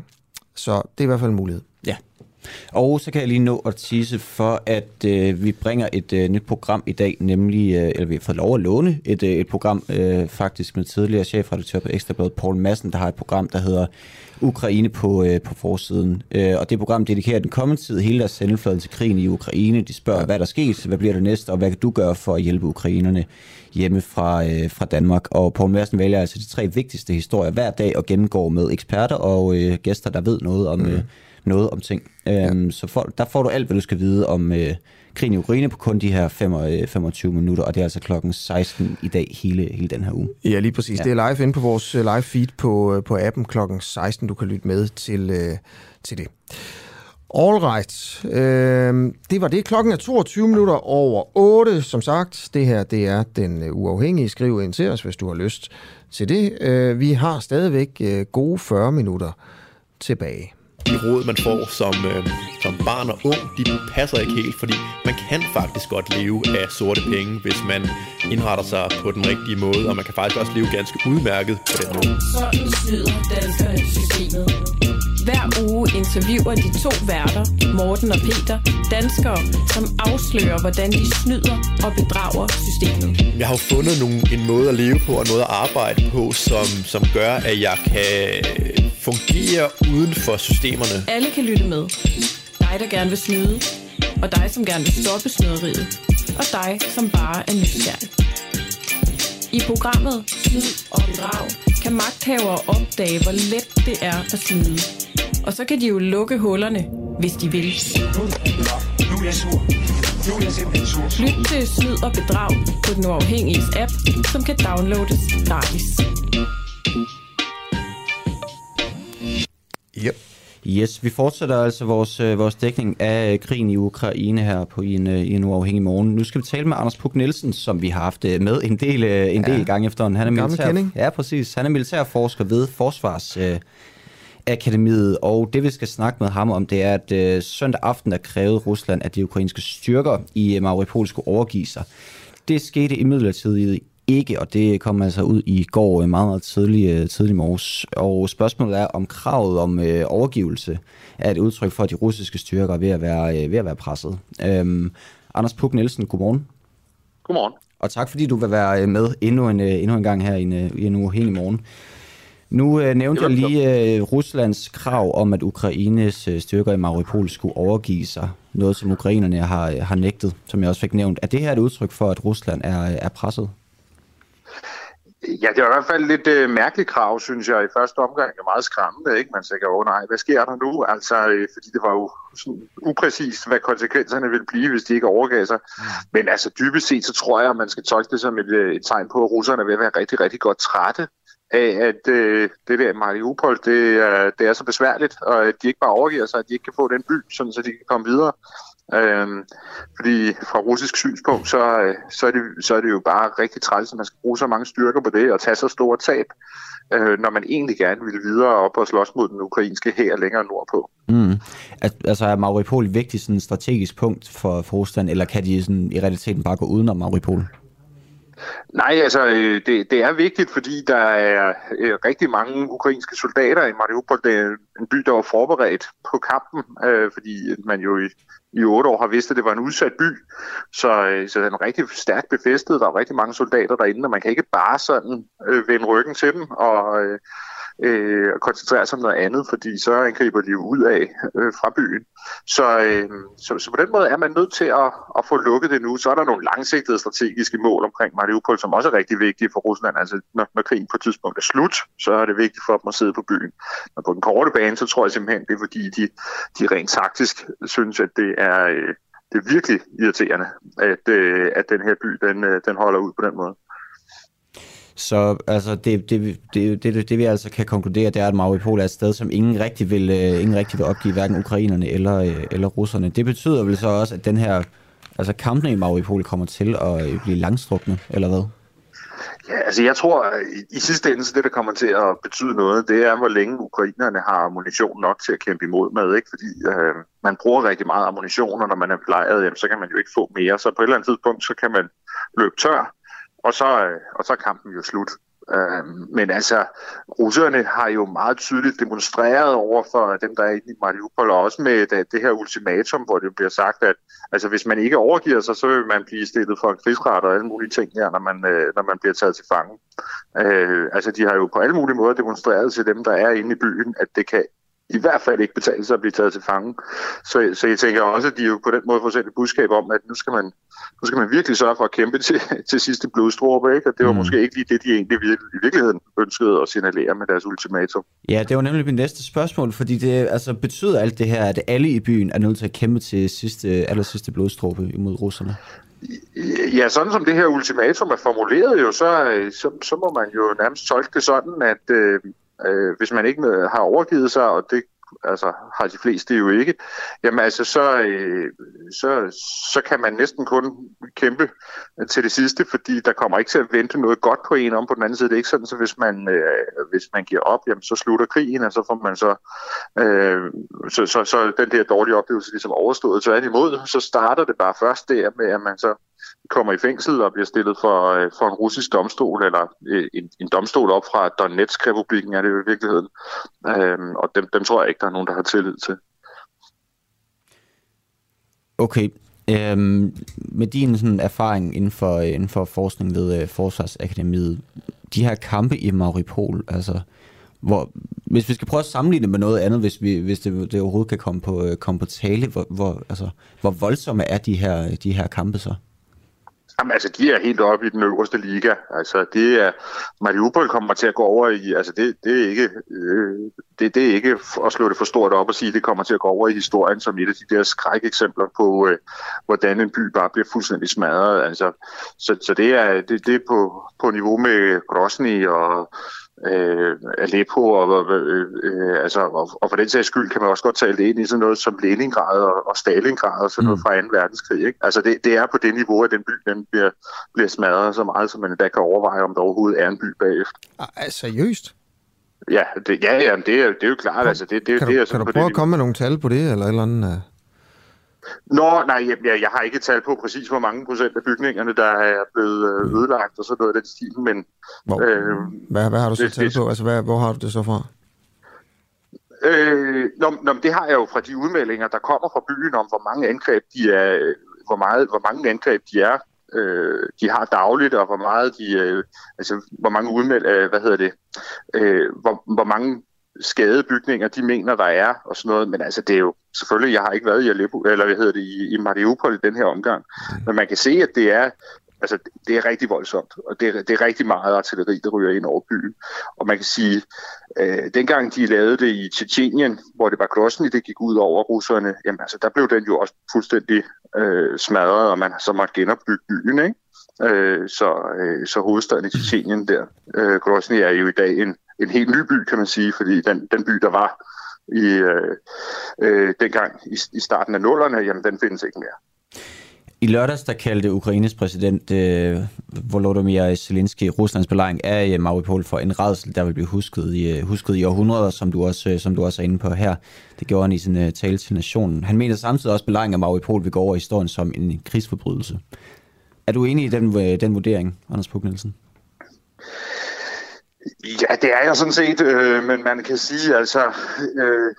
så det er i hvert fald en mulighed. Og så kan jeg lige nå at tise for, at øh, vi bringer et øh, nyt program i dag, nemlig, øh, eller vi har fået lov at låne et, øh, et program, øh, faktisk med tidligere chefredaktør på Ekstrabladet, Paul Madsen, der har et program, der hedder Ukraine på, øh, på forsiden. Øh, og det program dedikerer den kommende tid hele deres sendefladen til krigen i Ukraine. De spørger, ja. hvad der sker, hvad bliver det næste, og hvad kan du gøre for at hjælpe ukrainerne hjemme fra, øh, fra Danmark. Og Paul Madsen vælger altså de tre vigtigste historier hver dag og gennemgår med eksperter og øh, gæster, der ved noget om, mm. øh, noget om ting. Øhm, ja. Så for, der får du alt, hvad du skal vide om øh, krigen i Ukraine på kun de her 5, 25 minutter, og det er altså klokken 16 i dag hele, hele den her uge. Ja, lige præcis. Ja. Det er live inde på vores live feed på, på appen klokken 16. Du kan lytte med til, øh, til det. All right. Øh, det var det. Klokken er 22 minutter over 8. Som sagt, det her det er den uafhængige. Skriv ind til os, hvis du har lyst til det. Øh, vi har stadigvæk øh, gode 40 minutter tilbage de råd, man får som, øh, som barn og ung, de passer ikke helt, fordi man kan faktisk godt leve af sorte penge, hvis man indretter sig på den rigtige måde, og man kan faktisk også leve ganske udmærket på den måde. Sådan snyder danskerne systemet. Hver uge interviewer de to værter, Morten og Peter, danskere, som afslører, hvordan de snyder og bedrager systemet. Jeg har jo fundet nogle, en måde at leve på og noget at arbejde på, som, som gør, at jeg kan fungere uden for systemerne. Alle kan lytte med. Dig, der gerne vil snyde, og dig, som gerne vil stoppe snyderiet, og dig, som bare er nysgerrig. I programmet Snyd og Bedrag kan magthavere opdage, hvor let det er at snyde. Og så kan de jo lukke hullerne, hvis de vil. Lyt til Snyd og Bedrag på den uafhængige app, som kan downloades gratis. Yep. Yes, vi fortsætter altså vores, øh, vores dækning af øh, krigen i Ukraine her på i en, øh, i en uafhængig morgen. Nu skal vi tale med Anders Puk Nielsen, som vi har haft øh, med en del, øh, en del Ja. gange efterhånden. Han er militær, ja, præcis. Han er militærforsker ved Forsvars øh, Akademiet, og det vi skal snakke med ham om, det er, at øh, søndag aften der krævede Rusland, at de ukrainske styrker i øh, Mariupol skulle overgive sig. Det skete imidlertid ikke, og det kom altså ud i går øh, meget, meget tidlig, øh, tidlig morges. Og spørgsmålet er, om kravet om øh, overgivelse er et udtryk for, at de russiske styrker er ved at være, øh, ved at være presset. Øhm, Anders Puk Nielsen, godmorgen. Godmorgen. Og tak fordi du vil være med endnu en, endnu en gang her i en, i en uafhængig morgen. Nu øh, nævnte jeg lige øh, Ruslands krav om, at Ukraines øh, styrker i Mariupol skulle overgive sig. Noget, som ukrainerne har, øh, har nægtet, som jeg også fik nævnt. Er det her et udtryk for, at Rusland er, er presset? Ja, det er i hvert fald lidt øh, mærkeligt krav, synes jeg, i første omgang. Det er meget skræmmende, ikke? Man tænker, åh nej, hvad sker der nu? Altså, øh, fordi det var jo sådan upræcist, hvad konsekvenserne ville blive, hvis de ikke overgav sig. Men altså, dybest set, så tror jeg, at man skal tolke det som et, øh, et tegn på, at russerne er ved at være rigtig, rigtig godt trætte af, at øh, det der Mariupol, det, øh, det er så besværligt, og at de ikke bare overgiver sig, at de ikke kan få den by, sådan, så de kan komme videre. Øhm, fordi fra russisk synspunkt, så, øh, så, er det, så er det jo bare rigtig træls, at man skal bruge så mange styrker på det og tage så store tab, øh, når man egentlig gerne vil videre op og slås mod den ukrainske her længere nordpå. Mm. Altså er Mariupol et vigtigt sådan, strategisk punkt for, for Rusland, eller kan de sådan, i realiteten bare gå udenom Mariupol? Nej, altså øh, det, det er vigtigt, fordi der er øh, rigtig mange ukrainske soldater i Mariupol. Det er en by, der var forberedt på kampen, øh, fordi man jo i, i otte år har vidst, at det var en udsat by. Så, øh, så den er rigtig stærkt befæstet. Der er rigtig mange soldater derinde, og man kan ikke bare sådan øh, vende ryggen til dem og øh, øh, koncentrere sig om noget andet, fordi så angriber de jo ud af øh, fra byen. Så, øh, så, så på den måde er man nødt til at, at få lukket det nu. Så er der nogle langsigtede strategiske mål omkring Mariupol, som også er rigtig vigtige for Rusland. Altså når, når krigen på et tidspunkt er slut, så er det vigtigt for dem at sidde på byen. Men på den korte bane, så tror jeg simpelthen, det er fordi, de, de rent taktisk synes, at det er, øh, det er virkelig irriterende, at, øh, at den her by, den, øh, den holder ud på den måde. Så altså, det, det, det, det, det vi altså kan konkludere, det er, at Mariupol er et sted, som ingen rigtig vil, øh, ingen rigtig vil opgive, hverken ukrainerne eller, øh, eller russerne. Det betyder vel så også, at den her, altså kampene i Mariupol kommer til at øh, blive langstrukne, eller hvad? Ja, altså jeg tror, at i, i sidste ende, så det, der kommer til at betyde noget, det er, hvor længe ukrainerne har ammunition nok til at kæmpe imod med, ikke? Fordi øh, man bruger rigtig meget ammunition, og når man er belejret, jamen, så kan man jo ikke få mere. Så på et eller andet tidspunkt, så kan man løbe tør, og så, øh, og så er kampen jo slut. Øh, men altså, russerne har jo meget tydeligt demonstreret over for dem, der er inde i Mariupol, og også med det, det her ultimatum, hvor det bliver sagt, at altså, hvis man ikke overgiver sig, så vil man blive stillet for en krigsret og alle mulige ting her, når man, øh, når man bliver taget til fange. Øh, altså, de har jo på alle mulige måder demonstreret til dem, der er inde i byen, at det kan i hvert fald ikke betale sig at blive taget til fange. Så, så jeg tænker også, at de jo på den måde får sendt et budskab om, at nu skal man, nu skal man virkelig sørge for at kæmpe til, til sidste blodstråbe, ikke? Og det var mm. måske ikke lige det, de egentlig vir- i virkeligheden ønskede at signalere med deres ultimatum. Ja, det var nemlig mit næste spørgsmål, fordi det altså, betyder alt det her, at alle i byen er nødt til at kæmpe til sidste, aller sidste blodstråbe imod russerne? Ja, sådan som det her ultimatum er formuleret jo, så, så, så må man jo nærmest tolke det sådan, at øh, øh, hvis man ikke har overgivet sig, og det altså, har de fleste jo ikke, jamen altså, så, øh, så, så kan man næsten kun kæmpe til det sidste, fordi der kommer ikke til at vente noget godt på en om på den anden side. Det er ikke sådan, så hvis man, øh, hvis man giver op, jamen, så slutter krigen, og så får man så, øh, så, så, så den der dårlige oplevelse ligesom overstået. Så imod, så starter det bare først der med, at man så kommer i fængsel og bliver stillet for, øh, for en russisk domstol, eller øh, en, en domstol op fra Donetsk-republiken er det jo i virkeligheden. Øh, og dem, dem tror jeg ikke, der er nogen, der har tillid til. Okay. Øhm, med din sådan, erfaring inden for, øh, inden for forskning ved øh, Forsvarsakademiet, de her kampe i Mariupol, altså, hvor, hvis vi skal prøve at sammenligne det med noget andet, hvis, vi, hvis det, det overhovedet kan komme på, øh, komme på tale, hvor, hvor, altså, hvor voldsomme er de her, de her kampe så? Jamen, altså, de er helt oppe i den øverste liga. Altså, det er, Mariupol kommer til at gå over i, altså, det, det er ikke, øh, det, det er ikke at slå det for stort op og sige, at det kommer til at gå over i historien som et af de der skrækeksempler på, øh, hvordan en by bare bliver fuldstændig smadret. Altså, så, så det er, det, det er på, på niveau med Grosny og, øh, Aleppo, og, øh, øh, altså, og, og for den sags skyld kan man også godt tale det ind i sådan noget som Leningrad og, og Stalingrad og sådan noget mm. fra 2. verdenskrig. Ikke? Altså det, det er på det niveau, at den by den bliver, bliver smadret så meget, som man da kan overveje, om der overhovedet er en by bagefter. Ah, seriøst? Ja, det, ja, ja det, er, det er jo klart. Altså, det, det, Kan det du, er kan du prøve at komme med nogle tal på det, eller et eller andet? Nå, nej, jeg, jeg, har ikke tal på præcis, hvor mange procent af bygningerne, der er blevet øh, ødelagt og sådan noget af den stil, men... Hvor, øh, hvad, hvad har du så tal på? Altså, hvad, hvor har du det så fra? Øh, nå, nå, det har jeg jo fra de udmeldinger, der kommer fra byen om, hvor mange angreb de er, hvor meget, hvor mange angreb de er, øh, de har dagligt, og hvor meget de, øh, altså hvor mange udmeld, øh, hvad hedder det, øh, hvor, hvor mange skadede bygninger de mener, der er, og sådan noget. Men altså, det er jo selvfølgelig, jeg har ikke været i Aleppo, eller hvad hedder det, i, i Mariupol i den her omgang. Men man kan se, at det er, altså, det er rigtig voldsomt, og det er, det er rigtig meget artilleri, der ryger ind over byen. Og man kan sige, øh, dengang de lavede det i Tjetjenien, hvor det var Grosny, det gik ud over russerne, jamen altså, der blev den jo også fuldstændig øh, smadret, og man så måtte genopbygge byen, ikke? Øh, så, øh, så hovedstaden i Tjetjenien der, øh, Grosny er jo i dag en, en helt ny by, kan man sige, fordi den, den by, der var i øh, øh, dengang i, i starten af nullerne, jamen den findes ikke mere. I lørdags der kaldte Ukraines præsident øh, Volodymyr Zelensky Ruslands belejring af øh, Mariupol for en redsel, der vil blive husket i, øh, husket i århundreder, som du, også, øh, som du også er inde på her. Det gjorde han i sin øh, tale til nationen. Han mener samtidig også, at belejringen af Mariupol vil gå over i historien som en krigsforbrydelse. Er du enig i den, øh, den vurdering, Anders Puk Nielsen? Ja, det er jeg sådan set, øh, men man kan sige, altså, øh,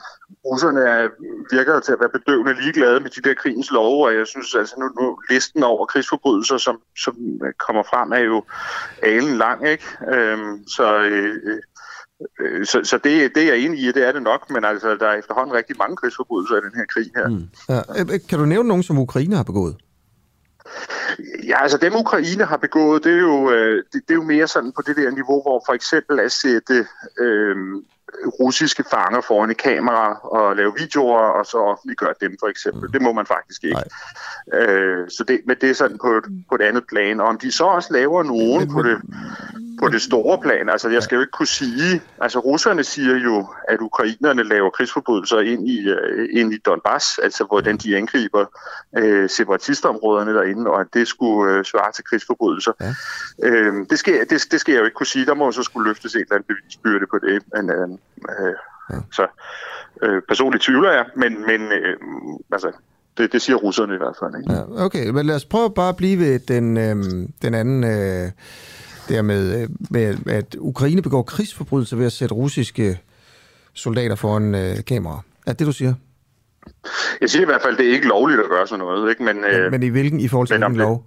russerne er, virker til at være bedøvende ligeglade med de der krigens love, og jeg synes altså nu, nu listen over krigsforbrydelser, som, som kommer frem, er jo alen lang, ikke? Øh, så øh, øh, så, så det, det er jeg enig i, det er det nok, men altså, der er efterhånden rigtig mange krigsforbrydelser i den her krig her. Mm. Ja. Øh, kan du nævne nogen, som Ukraine har begået? Ja, altså dem Ukraine har begået, det er, jo, øh, det, det er jo mere sådan på det der niveau, hvor for eksempel at sætte øh, russiske fanger foran et kamera og lave videoer, og så offentliggøre dem for eksempel. Det må man faktisk ikke. Øh, så det, men det er sådan på et, på et andet plan. Og om de så også laver nogen på det, på det store plan, altså jeg skal jo ikke kunne sige, altså russerne siger jo, at ukrainerne laver krigsforbrydelser ind i, uh, ind i Donbass, altså hvordan de angriber uh, separatistområderne derinde, og at det skulle uh, svare til krigsforbrydelser. Ja. Uh, det, skal, det, det skal jeg jo ikke kunne sige, der må så skulle løftes et eller andet bevisbyrde på det, men uh, ja. så uh, personligt tvivler jeg, men, men uh, altså, det, det siger russerne i hvert fald. Ikke? Ja, okay, men lad os prøve bare at blive ved den, øh, den anden... Øh der med, øh, med, at Ukraine begår krigsforbrydelser ved at sætte russiske soldater foran øh, kamera. Er det det, du siger? Jeg siger i hvert fald, det er ikke lovligt at gøre sådan noget. Ikke? Men, men, øh, men i hvilken i forhold til hvilken lov?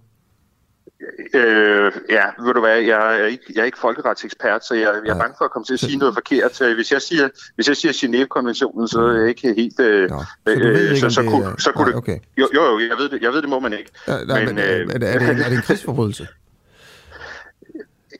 Øh, ja, ved du hvad, jeg er ikke, jeg er ikke folkeretsekspert, så jeg, jeg er bange for at komme til at sige noget forkert. Så hvis jeg siger, hvis jeg siger Genève-konventionen, så er jeg ikke helt... Øh, så du ved ikke, så, så, det, kunne, så kunne nej, det... Okay. Jo, jo, jo, jeg ved det, jeg ved det må man ikke. Ja, nej, men, men, øh, er, det, er, det en, er det en krigsforbrydelse?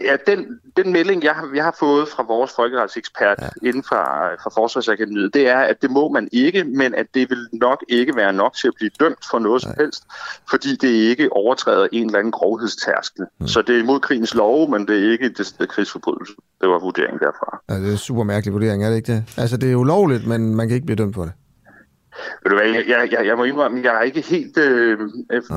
Ja, den, den melding, jeg har, jeg har fået fra vores folkeretsekspert ja. inden fra, fra Forsvarsakademiet, det er, at det må man ikke, men at det vil nok ikke være nok til at blive dømt for noget Nej. som helst, fordi det ikke overtræder en eller anden grovhedstærskel. Mm. Så det er imod krigens lov, men det er ikke det krigsforbrydelse. Det var vurderingen derfra. Ja, det er en super mærkelig vurdering, er det ikke det? Altså, det er ulovligt, men man kan ikke blive dømt for det. Ved du hvad, jeg, jeg, jeg må indrømme, at jeg er ikke helt øh,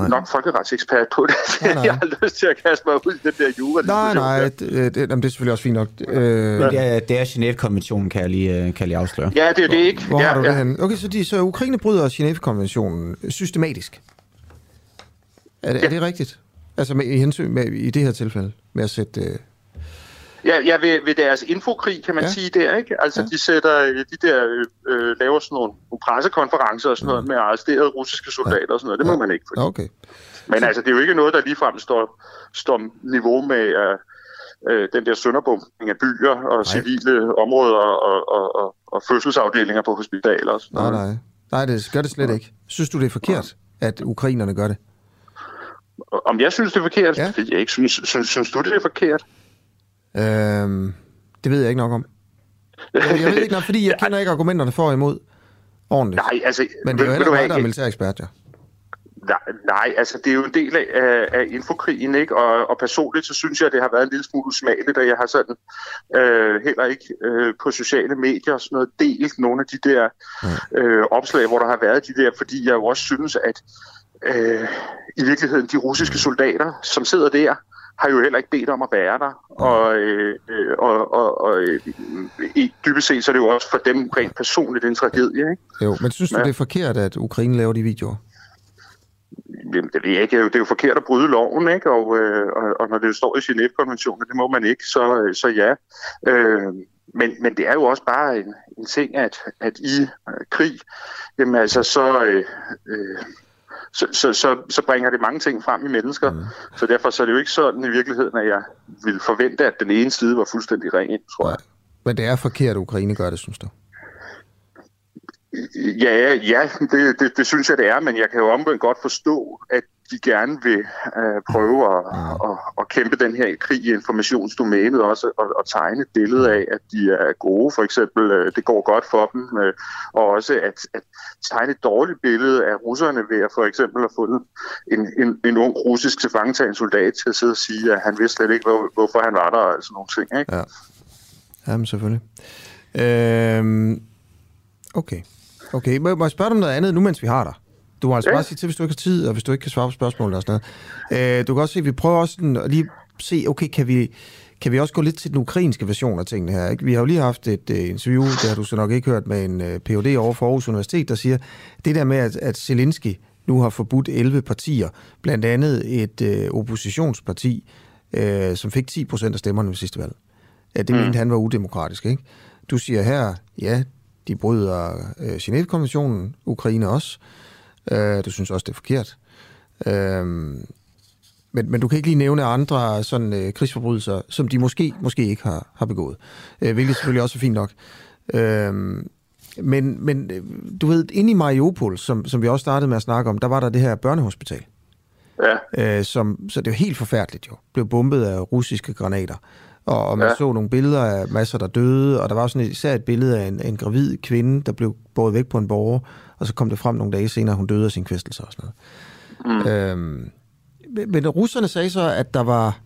nok folkeretsekspert på det. Nej, nej. jeg har lyst til at kaste mig ud i den der jura. Nej, nej, det, det, det, det er selvfølgelig også fint nok. Øh, det er, det er Genève-konventionen, kan jeg lige, kan jeg lige afsløre. Ja, det er det ikke. Hvor ja, har du ja. det hen? Okay, så, de, så Ukraine bryder Genève-konventionen systematisk. Er det, ja. er det rigtigt? Altså med, i, hensyn, med, i det her tilfælde, med at sætte... Øh, Ja, ja ved, ved deres infokrig, kan man ja. sige der, ikke? Altså, ja. de sætter, de der, øh, laver sådan nogle, pressekonferencer og sådan noget mm. med arresterede russiske soldater ja. og sådan noget. Det må ja. man ikke. Fordi. Okay. Men altså, det er jo ikke noget, der ligefrem står, står niveau med øh, øh, den der sønderbumpning af byer og nej. civile områder og, og, og, og fødselsafdelinger på hospitaler og sådan nej, noget. Nej, nej. det gør det slet ikke. Synes du, det er forkert, ja. at ukrainerne gør det? Om jeg synes, det er forkert? Ja. Jeg ikke synes. Synes, synes du, det er forkert? Øhm, det ved jeg ikke nok om. Jeg, jeg ved ikke nok, fordi jeg kender ikke argumenterne for og imod ordentligt. Nej, altså... Men det er jo heller mig, der er militærekspert, ja. Nej, nej, altså det er jo en del af, af, af infokrigen, ikke? Og, og personligt så synes jeg, at det har været en lille smule usmageligt, at jeg har sådan øh, heller ikke øh, på sociale medier og sådan noget delt nogle af de der øh, opslag, hvor der har været de der, fordi jeg jo også synes, at øh, i virkeligheden de russiske soldater, som sidder der, har jo heller ikke bedt om at være der. Og, øh, øh, og, og, og øh, i dybest set, så er det jo også for dem rent personligt en tragedie, ikke? Jo, men synes du, Ja. det er forkert, at Ukraine laver de videoer? Jamen, det ved jeg ikke. Det er jo forkert at bryde loven, ikke? Og, øh, og, og når det står i Genève-konventionen, det må man ikke, så, øh, så ja. Øh, men, men det er jo også bare en, en ting, at, at i øh, krig, jamen altså, så, øh, øh, så, så, så, så bringer det mange ting frem i mennesker. Mm. Så derfor så er det jo ikke sådan i virkeligheden, at jeg ville forvente, at den ene side var fuldstændig ren, tror jeg. Men det er forkert, at Ukraine gør det, synes du? Ja, ja det, det, det synes jeg, det er, men jeg kan jo omvendt godt forstå, at de gerne vil øh, prøve at, at, at kæmpe den her krig i informationsdomænet også, og, og tegne et billede af, at de er gode, for eksempel, øh, det går godt for dem, øh, og også at, at tegne et dårligt billede af russerne ved at for eksempel have fundet en, en, en ung russisk tilfangetagen soldat til at sidde og sige, at han vidste slet ikke, hvor, hvorfor han var der, og sådan nogle ting, ikke? Ja. Jamen, selvfølgelig. Øhm, okay. Okay, må, må jeg spørge dig om noget andet, nu mens vi har dig? Du må altså Ja. bare sige til, hvis du ikke har tid, og hvis du ikke kan svare på spørgsmål og sådan noget. Øh, du kan også se, vi prøver også sådan at lige se, okay, kan vi, kan vi også gå lidt til den ukrainske version af tingene her? Ikke? Vi har jo lige haft et uh, interview, det har du så nok ikke hørt, med en uh, Ph.D. over for Aarhus Universitet, der siger, det der med, at, at Zelensky nu har forbudt 11 partier, blandt andet et uh, oppositionsparti, uh, som fik 10 procent af stemmerne ved sidste valg. Ja, det Mm. mente han var udemokratisk, ikke? Du siger her, ja, de bryder øh, Genève-konventionen, Ukraine også. Øh, du synes også, det er forkert. Øh, men, men du kan ikke lige nævne andre sådan, øh, krigsforbrydelser, som de måske, måske ikke har, har begået. Øh, hvilket selvfølgelig også er fint nok. Øh, men, men øh, du ved, inde i Mariupol, som, som vi også startede med at snakke om, der var der det her børnehospital. Ja. Øh, som, så det jo helt forfærdeligt jo. Blev bombet af russiske granater. Og, og man. Ja. så nogle billeder af masser, der døde, og der var sådan et, især et billede af en, en gravid kvinde, der blev båret væk på en borger, og så kom det frem nogle dage senere, at hun døde af sin kvæstelse og sådan noget. Mm. Øhm, men- russerne sagde så, at der var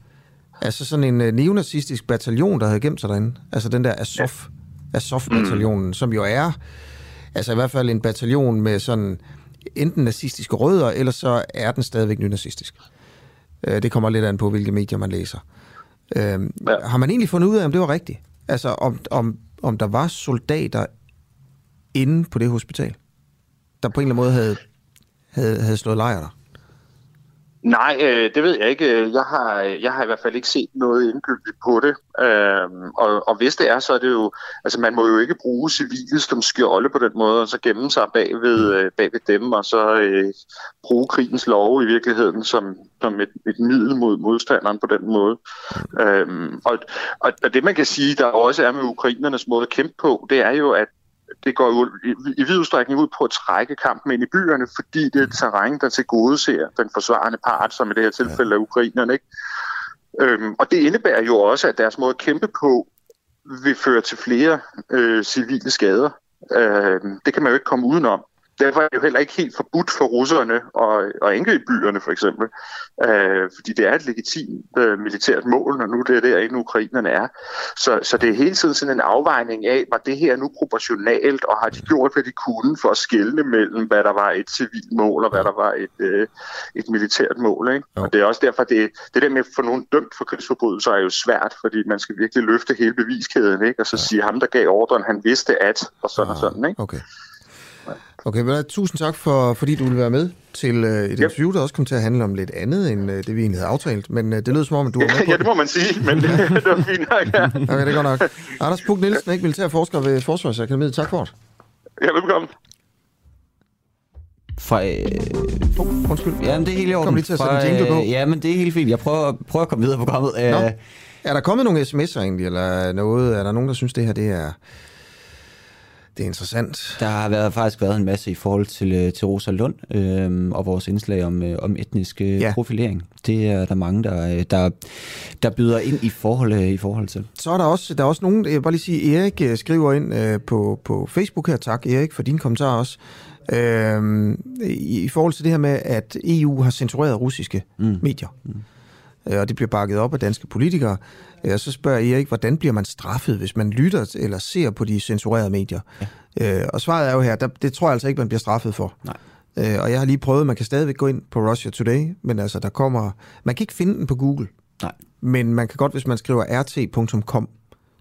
altså sådan en øh, neonazistisk bataljon, der havde gemt sig derinde. Altså den der Azov, Azov-bataljonen, mm. som jo er altså i hvert fald en bataljon med sådan enten nazistiske rødder, eller så er den stadigvæk nynazistisk. Øh, det kommer lidt an på, hvilke medier man læser. Øh, ja. Har man egentlig fundet ud af, om det var rigtigt? Altså om, om, om der var soldater inde på det hospital, der på en eller anden måde havde, havde, havde slået lejr der? Nej, øh, det ved jeg ikke. Jeg har, jeg har i hvert fald ikke set noget indgyldigt på det. Øhm, og, og hvis det er, så er det jo... Altså, man må jo ikke bruge civile som skjolde på den måde, og så gemme sig bag ved, øh, bag ved dem, og så øh, bruge krigens lov i virkeligheden som, som et, et middel mod modstanderen på den måde. Øhm, og, og, og det, man kan sige, der også er med ukrainernes måde at kæmpe på, det er jo, at det går jo i, vid udstrækning ud på at trække kampen ind i byerne, fordi det er et terræn, der tilgodeser den forsvarende part, som i det her tilfælde er ukrainerne. Ikke? Øhm, og det indebærer jo også, at deres måde at kæmpe på vil føre til flere øh, civile skader. Øh, det kan man jo ikke komme udenom. Derfor er det jo heller ikke helt forbudt for russerne at, at angribe byerne, for eksempel. Øh, fordi det er et legitimt øh, militært mål, når nu det er derinde, ukrainerne er. Så, så det er hele tiden sådan en afvejning af, var det her nu proportionalt, og har de gjort, hvad de kunne for at skelne mellem, hvad der var et civilt mål, og hvad der var et, øh, et militært mål. Ikke? Og det er også derfor, det, det der med at få nogen dømt for krigsforbrydelser er jo svært, fordi man skal virkelig løfte hele beviskæden, ikke? og så sige, ham der gav ordren, han vidste at, og sådan og sådan. Ikke? Okay. Okay, vel, tusind tak, for, fordi du ville være med til øh, et interview, der også kom til at handle om lidt andet, end øh, det vi egentlig havde aftalt. Men øh, det lød som om, at du var med på ja, det må man sige, men det, det var fint nok. Ja. Okay, det er godt nok. Anders Puk Nielsen, ikke militær forsker ved Forsvarsakademiet. Tak for det. Ja, velkommen. Fra, øh, oh, undskyld. Ja, men det er helt i orden. Kom lige til at sætte Fra, en jingle på. øh, Ja, men det er helt fint. Jeg prøver, prøver at komme videre på programmet. Nå. Er der kommet nogle sms'er egentlig, eller noget? Er der nogen, der synes, det her det er, Det er interessant. Der har været, faktisk været en masse i forhold til, øh, til Rosa Lund øh, og vores indslag om, øh, om etnisk øh, ja. profilering. Det er der mange, der, øh, der, der byder ind i forhold, øh, i forhold til. Så er der også, der er også nogen, jeg vil bare lige sige, Erik skriver ind øh, på, på Facebook her, tak Erik for din kommentar også, øh, i, i forhold til det her med, at EU har censureret russiske mm. medier. Mm og det bliver bakket op af danske politikere. Og så spørger Erik, hvordan bliver man straffet, hvis man lytter eller ser på de censurerede medier? Ja. Og svaret er jo her, der, det tror jeg altså ikke, man bliver straffet for. Nej. Og jeg har lige prøvet, man kan stadigvæk gå ind på Russia Today, men altså der kommer, man kan ikke finde den på Google. Nej. Men man kan godt, hvis man skriver rt.com,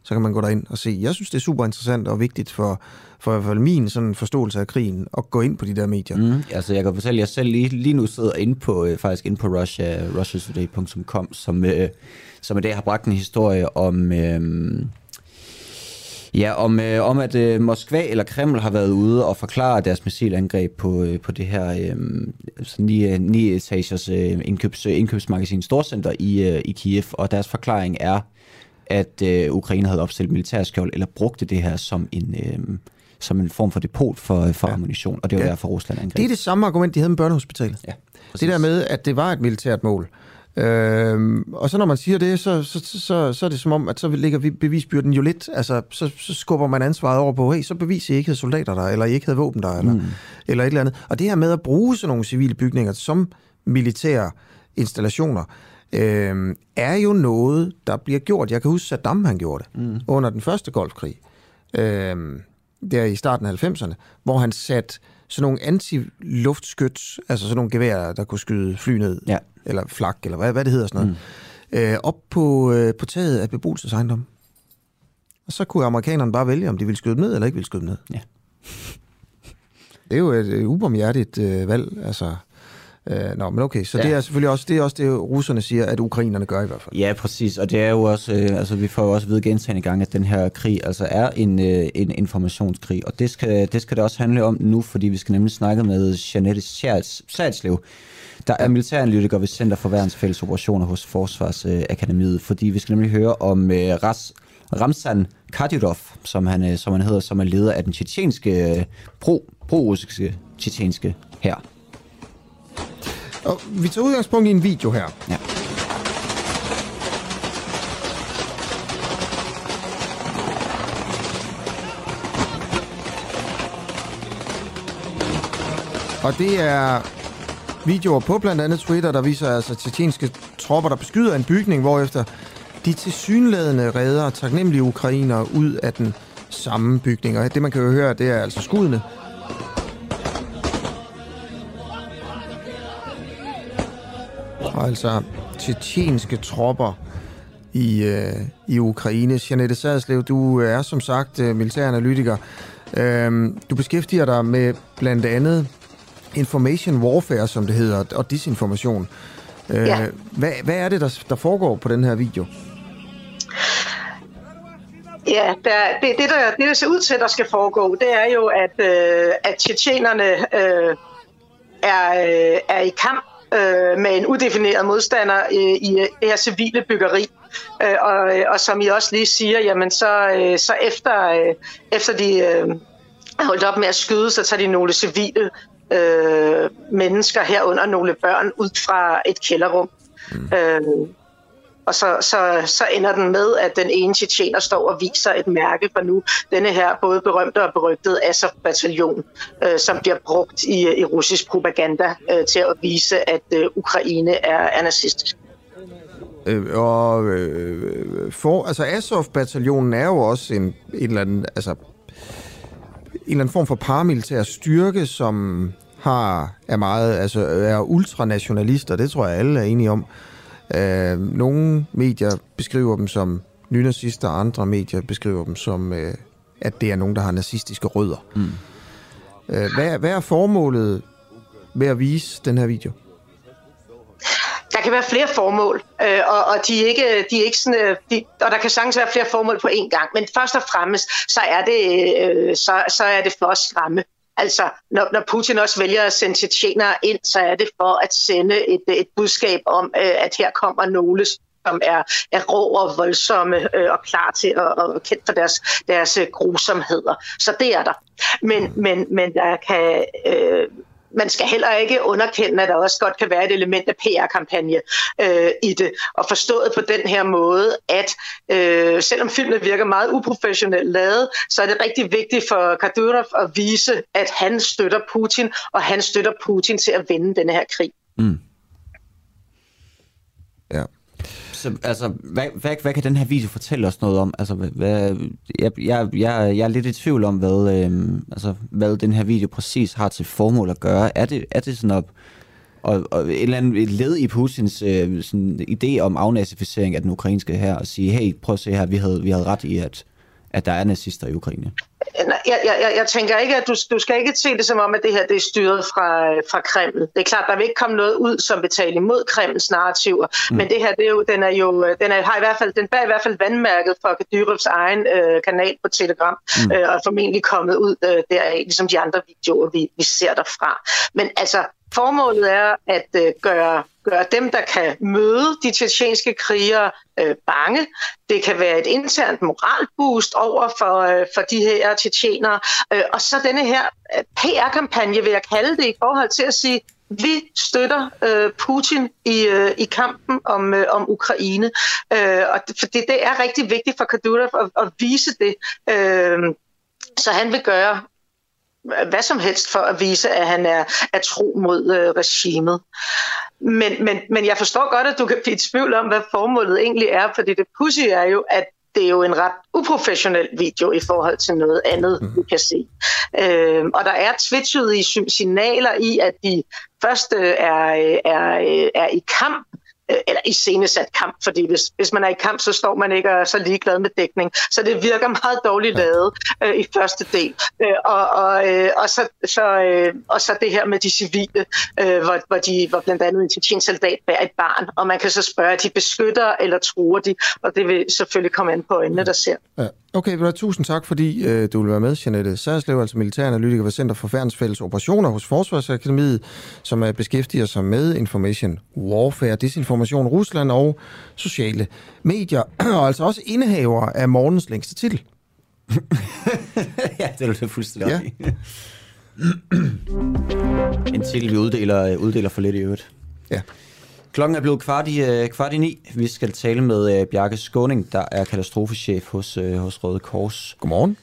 så kan man gå derind og se. Jeg synes, det er super interessant og vigtigt for, for i hvert fald min sådan forståelse af krigen at gå ind på de der medier. Mm. Altså, jeg kan fortælle, at jeg selv lige, lige nu sidder inde på, øh, faktisk inde på Russia, russiatoday.com, som, øh, som i dag har bragt en historie om... Øh, Ja, om, øh, om at øh, Moskva eller Kreml har været ude og forklare deres missilangreb på, øh, på det her øh, altså ni, ni etagers øh, indkøbs, indkøbsmagasin Storcenter i, øh, i Kiev, og deres forklaring er, at øh, Ukraine havde opstillet militærskjold, eller brugte det her som en, øh, som en form for depot for, for ja. ammunition, og det var ja. derfor Rusland angreb. Det er det samme argument, de havde med børnehospitalet. Ja, præcis. det der med, at det var et militært mål. Øhm, og så når man siger det, så, så, så, så er det som om, at så ligger vi bevisbyrden jo lidt, altså så, så skubber man ansvaret over på, hey, så beviser I ikke havde soldater der, eller I ikke havde våben der, eller, mm. eller et eller andet. Og det her med at bruge sådan nogle civile bygninger som militære installationer, øh, er jo noget, der bliver gjort. Jeg kan huske, Saddam han gjorde det mm. under den første golfkrig, øh, der i starten af 90'erne, hvor han satte sådan nogle anti-luftskyts, altså sådan nogle geværer, der kunne skyde fly ned, ja. Eller flak, eller hvad, hvad det hedder sådan noget, mm. øh, op på, øh, på taget af beboelsesejendom. Og så kunne amerikanerne bare vælge, om de ville skyde dem ned, eller ikke ville skyde dem ned. Ja. Det er jo et, et ubarmhjertigt øh, valg, altså Øh, nå, men okay, så ja. det er selvfølgelig også det, er også det, russerne siger, at ukrainerne gør i hvert fald. Ja, præcis, og det er jo også, øh, altså vi får jo også ved gentagende gang, at den her krig altså er en, øh, en informationskrig, og det skal, det skal det også handle om nu, fordi vi skal nemlig snakke med Janette Salslev, der er militæranalytiker ved Center for Verdens Fælles Operationer hos Forsvarsakademiet, fordi vi skal nemlig høre om øh, Ras Ramzan Kadyrov, som han, øh, som han hedder, som er leder af den tjetjenske, øh, pro, pro-russiske tjetjenske her. Og vi tager udgangspunkt i en video her. Ja. Og det er videoer på blandt andet Twitter, der viser altså tjetjenske tropper, der beskyder en bygning, hvorefter de tilsyneladende redder taknemmelige ukrainer ud af den samme bygning. Og det man kan jo høre, det er altså skuddene, og altså tjetjenske tropper i, øh, i Ukraine. Janette Sadslev, du er som sagt øh, militæranalytiker. Øhm, du beskæftiger dig med blandt andet information warfare, som det hedder, og disinformation. Øh, ja. hvad, hvad er det, der, der foregår på den her video? Ja, der, det, det, der, det, der ser ud til, der skal foregå, det er jo, at, øh, at tjetjenerne øh, er, øh, er i kamp øh, med en udefineret modstander øh, i det her civile byggeri. Øh, og, og som I også lige siger, jamen så, øh, så efter, øh, efter de øh, holdt op med at skyde, så tager de nogle civile øh, mennesker herunder nogle børn ud fra et kælderrum. Mm. Øh, og så, så, så ender den med, at den ene tjetjener står og viser et mærke for nu. Denne her både berømte og berygtede Azov-bataljon, øh, som bliver brugt i, i russisk propaganda øh, til at vise, at øh, Ukraine er, er nazistisk. Øh, og øh, for, altså Azov-bataljonen er jo også en, en eller anden, altså eller anden form for paramilitær styrke, som har er meget, altså er ultranationalister, det tror jeg alle er enige om. Øh, nogle medier beskriver dem som nynazister, andre medier beskriver dem som, øh, at det er nogen, der har nazistiske rødder. Mm. Øh, hvad, hvad er formålet med at vise den her video? Der kan være flere formål, øh, og, og de er ikke, de er ikke sådan, øh, de, og der kan sagtens være flere formål på én gang. Men først og fremmest, så er det, øh, så, så er det for at skræmme. Altså, når, når Putin også vælger at sende tjetjenere ind, så er det for at sende et, et budskab om, øh, at her kommer nogle som er, er rå og voldsomme øh, og klar til at og kendt for deres, deres øh, grusomheder. Så det er der. Men, men, men der kan... Øh, man skal heller ikke underkende, at der også godt kan være et element af PR-kampagne øh, i det. Og forstået på den her måde, at øh, selvom filmen virker meget uprofessionelt lavet, så er det rigtig vigtigt for Kadyrov at vise, at han støtter Putin, og han støtter Putin til at vinde den her krig. Mm. Ja. Så, altså, hvad, hvad, hvad kan den her video fortælle os noget om? Altså, hvad, jeg, jeg, jeg, jeg er lidt i tvivl om, hvad, øh, altså, hvad den her video præcis har til formål at gøre. Er det, er det sådan op, og, og et eller andet et led i Putins øh, sådan, idé om afnazificering af den ukrainske her, og sige, hey, prøv at se her, vi havde, vi havde ret i, at, at der er nazister i Ukraine? Jeg, jeg, jeg tænker ikke, at du, du skal ikke se det som om, at det her det er styret fra, fra Kreml. Det er klart, der vil ikke komme noget ud, som betaler imod Kremls narrativer. Mm. Men det her, det er jo, den er jo, den er, har i hvert fald, den bærer i hvert fald vandmærket for Kadyrovs egen øh, kanal på Telegram, mm. øh, og er formentlig kommet ud øh, deraf, ligesom de andre videoer, vi, vi ser derfra. Men altså, Formålet er at øh, gøre, gøre dem, der kan møde de tjetjenske krigere, øh, bange. Det kan være et internt moralboost over for, øh, for de her tjetjenere. Øh, og så denne her øh, PR-kampagne, vil jeg kalde det, i forhold til at sige, vi støtter øh, Putin i, øh, i kampen om, øh, om Ukraine. Øh, og det, for det, det er rigtig vigtigt for Kadyrov at, at vise det. Øh, så han vil gøre hvad som helst for at vise, at han er, er tro mod øh, regimet. Men, men, men jeg forstår godt, at du kan blive i tvivl om, hvad formålet egentlig er, fordi det pussy er jo, at det er jo en ret uprofessionel video i forhold til noget andet, mm. vi kan se. Øh, og der er i signaler i, at de første er, er, er i kamp Øh, eller i scenesat kamp, fordi hvis, hvis man er i kamp, så står man ikke og er så ligeglad med dækning. Så det virker meget dårligt lavet øh, i første del. Øh, og, og, øh, og, så, så, øh, og så det her med de civile, øh, hvor, hvor, de, hvor blandt andet en tjetjensk soldat bærer et barn, og man kan så spørge, at de beskytter eller truer de, og det vil selvfølgelig komme an på øjnene, der ser. Ja. Okay, vel, tusind tak, fordi øh, du vil være med, Janette Særslev, altså militæranalytiker ved Center for Færdsfælles Operationer hos Forsvarsakademiet, som er beskæftiger sig med information warfare, disinformation, Rusland og sociale medier, og altså også indehaver af morgens længste titel. ja, det er du fuldstændig ja. en titel, vi uddeler, uddeler for lidt i øvrigt. Ja. Klokken er blevet kvart i, øh, kvart i ni. Vi skal tale med øh, Bjarke Skåning, der er katastrofechef hos, øh, hos Røde Kors. Godmorgen.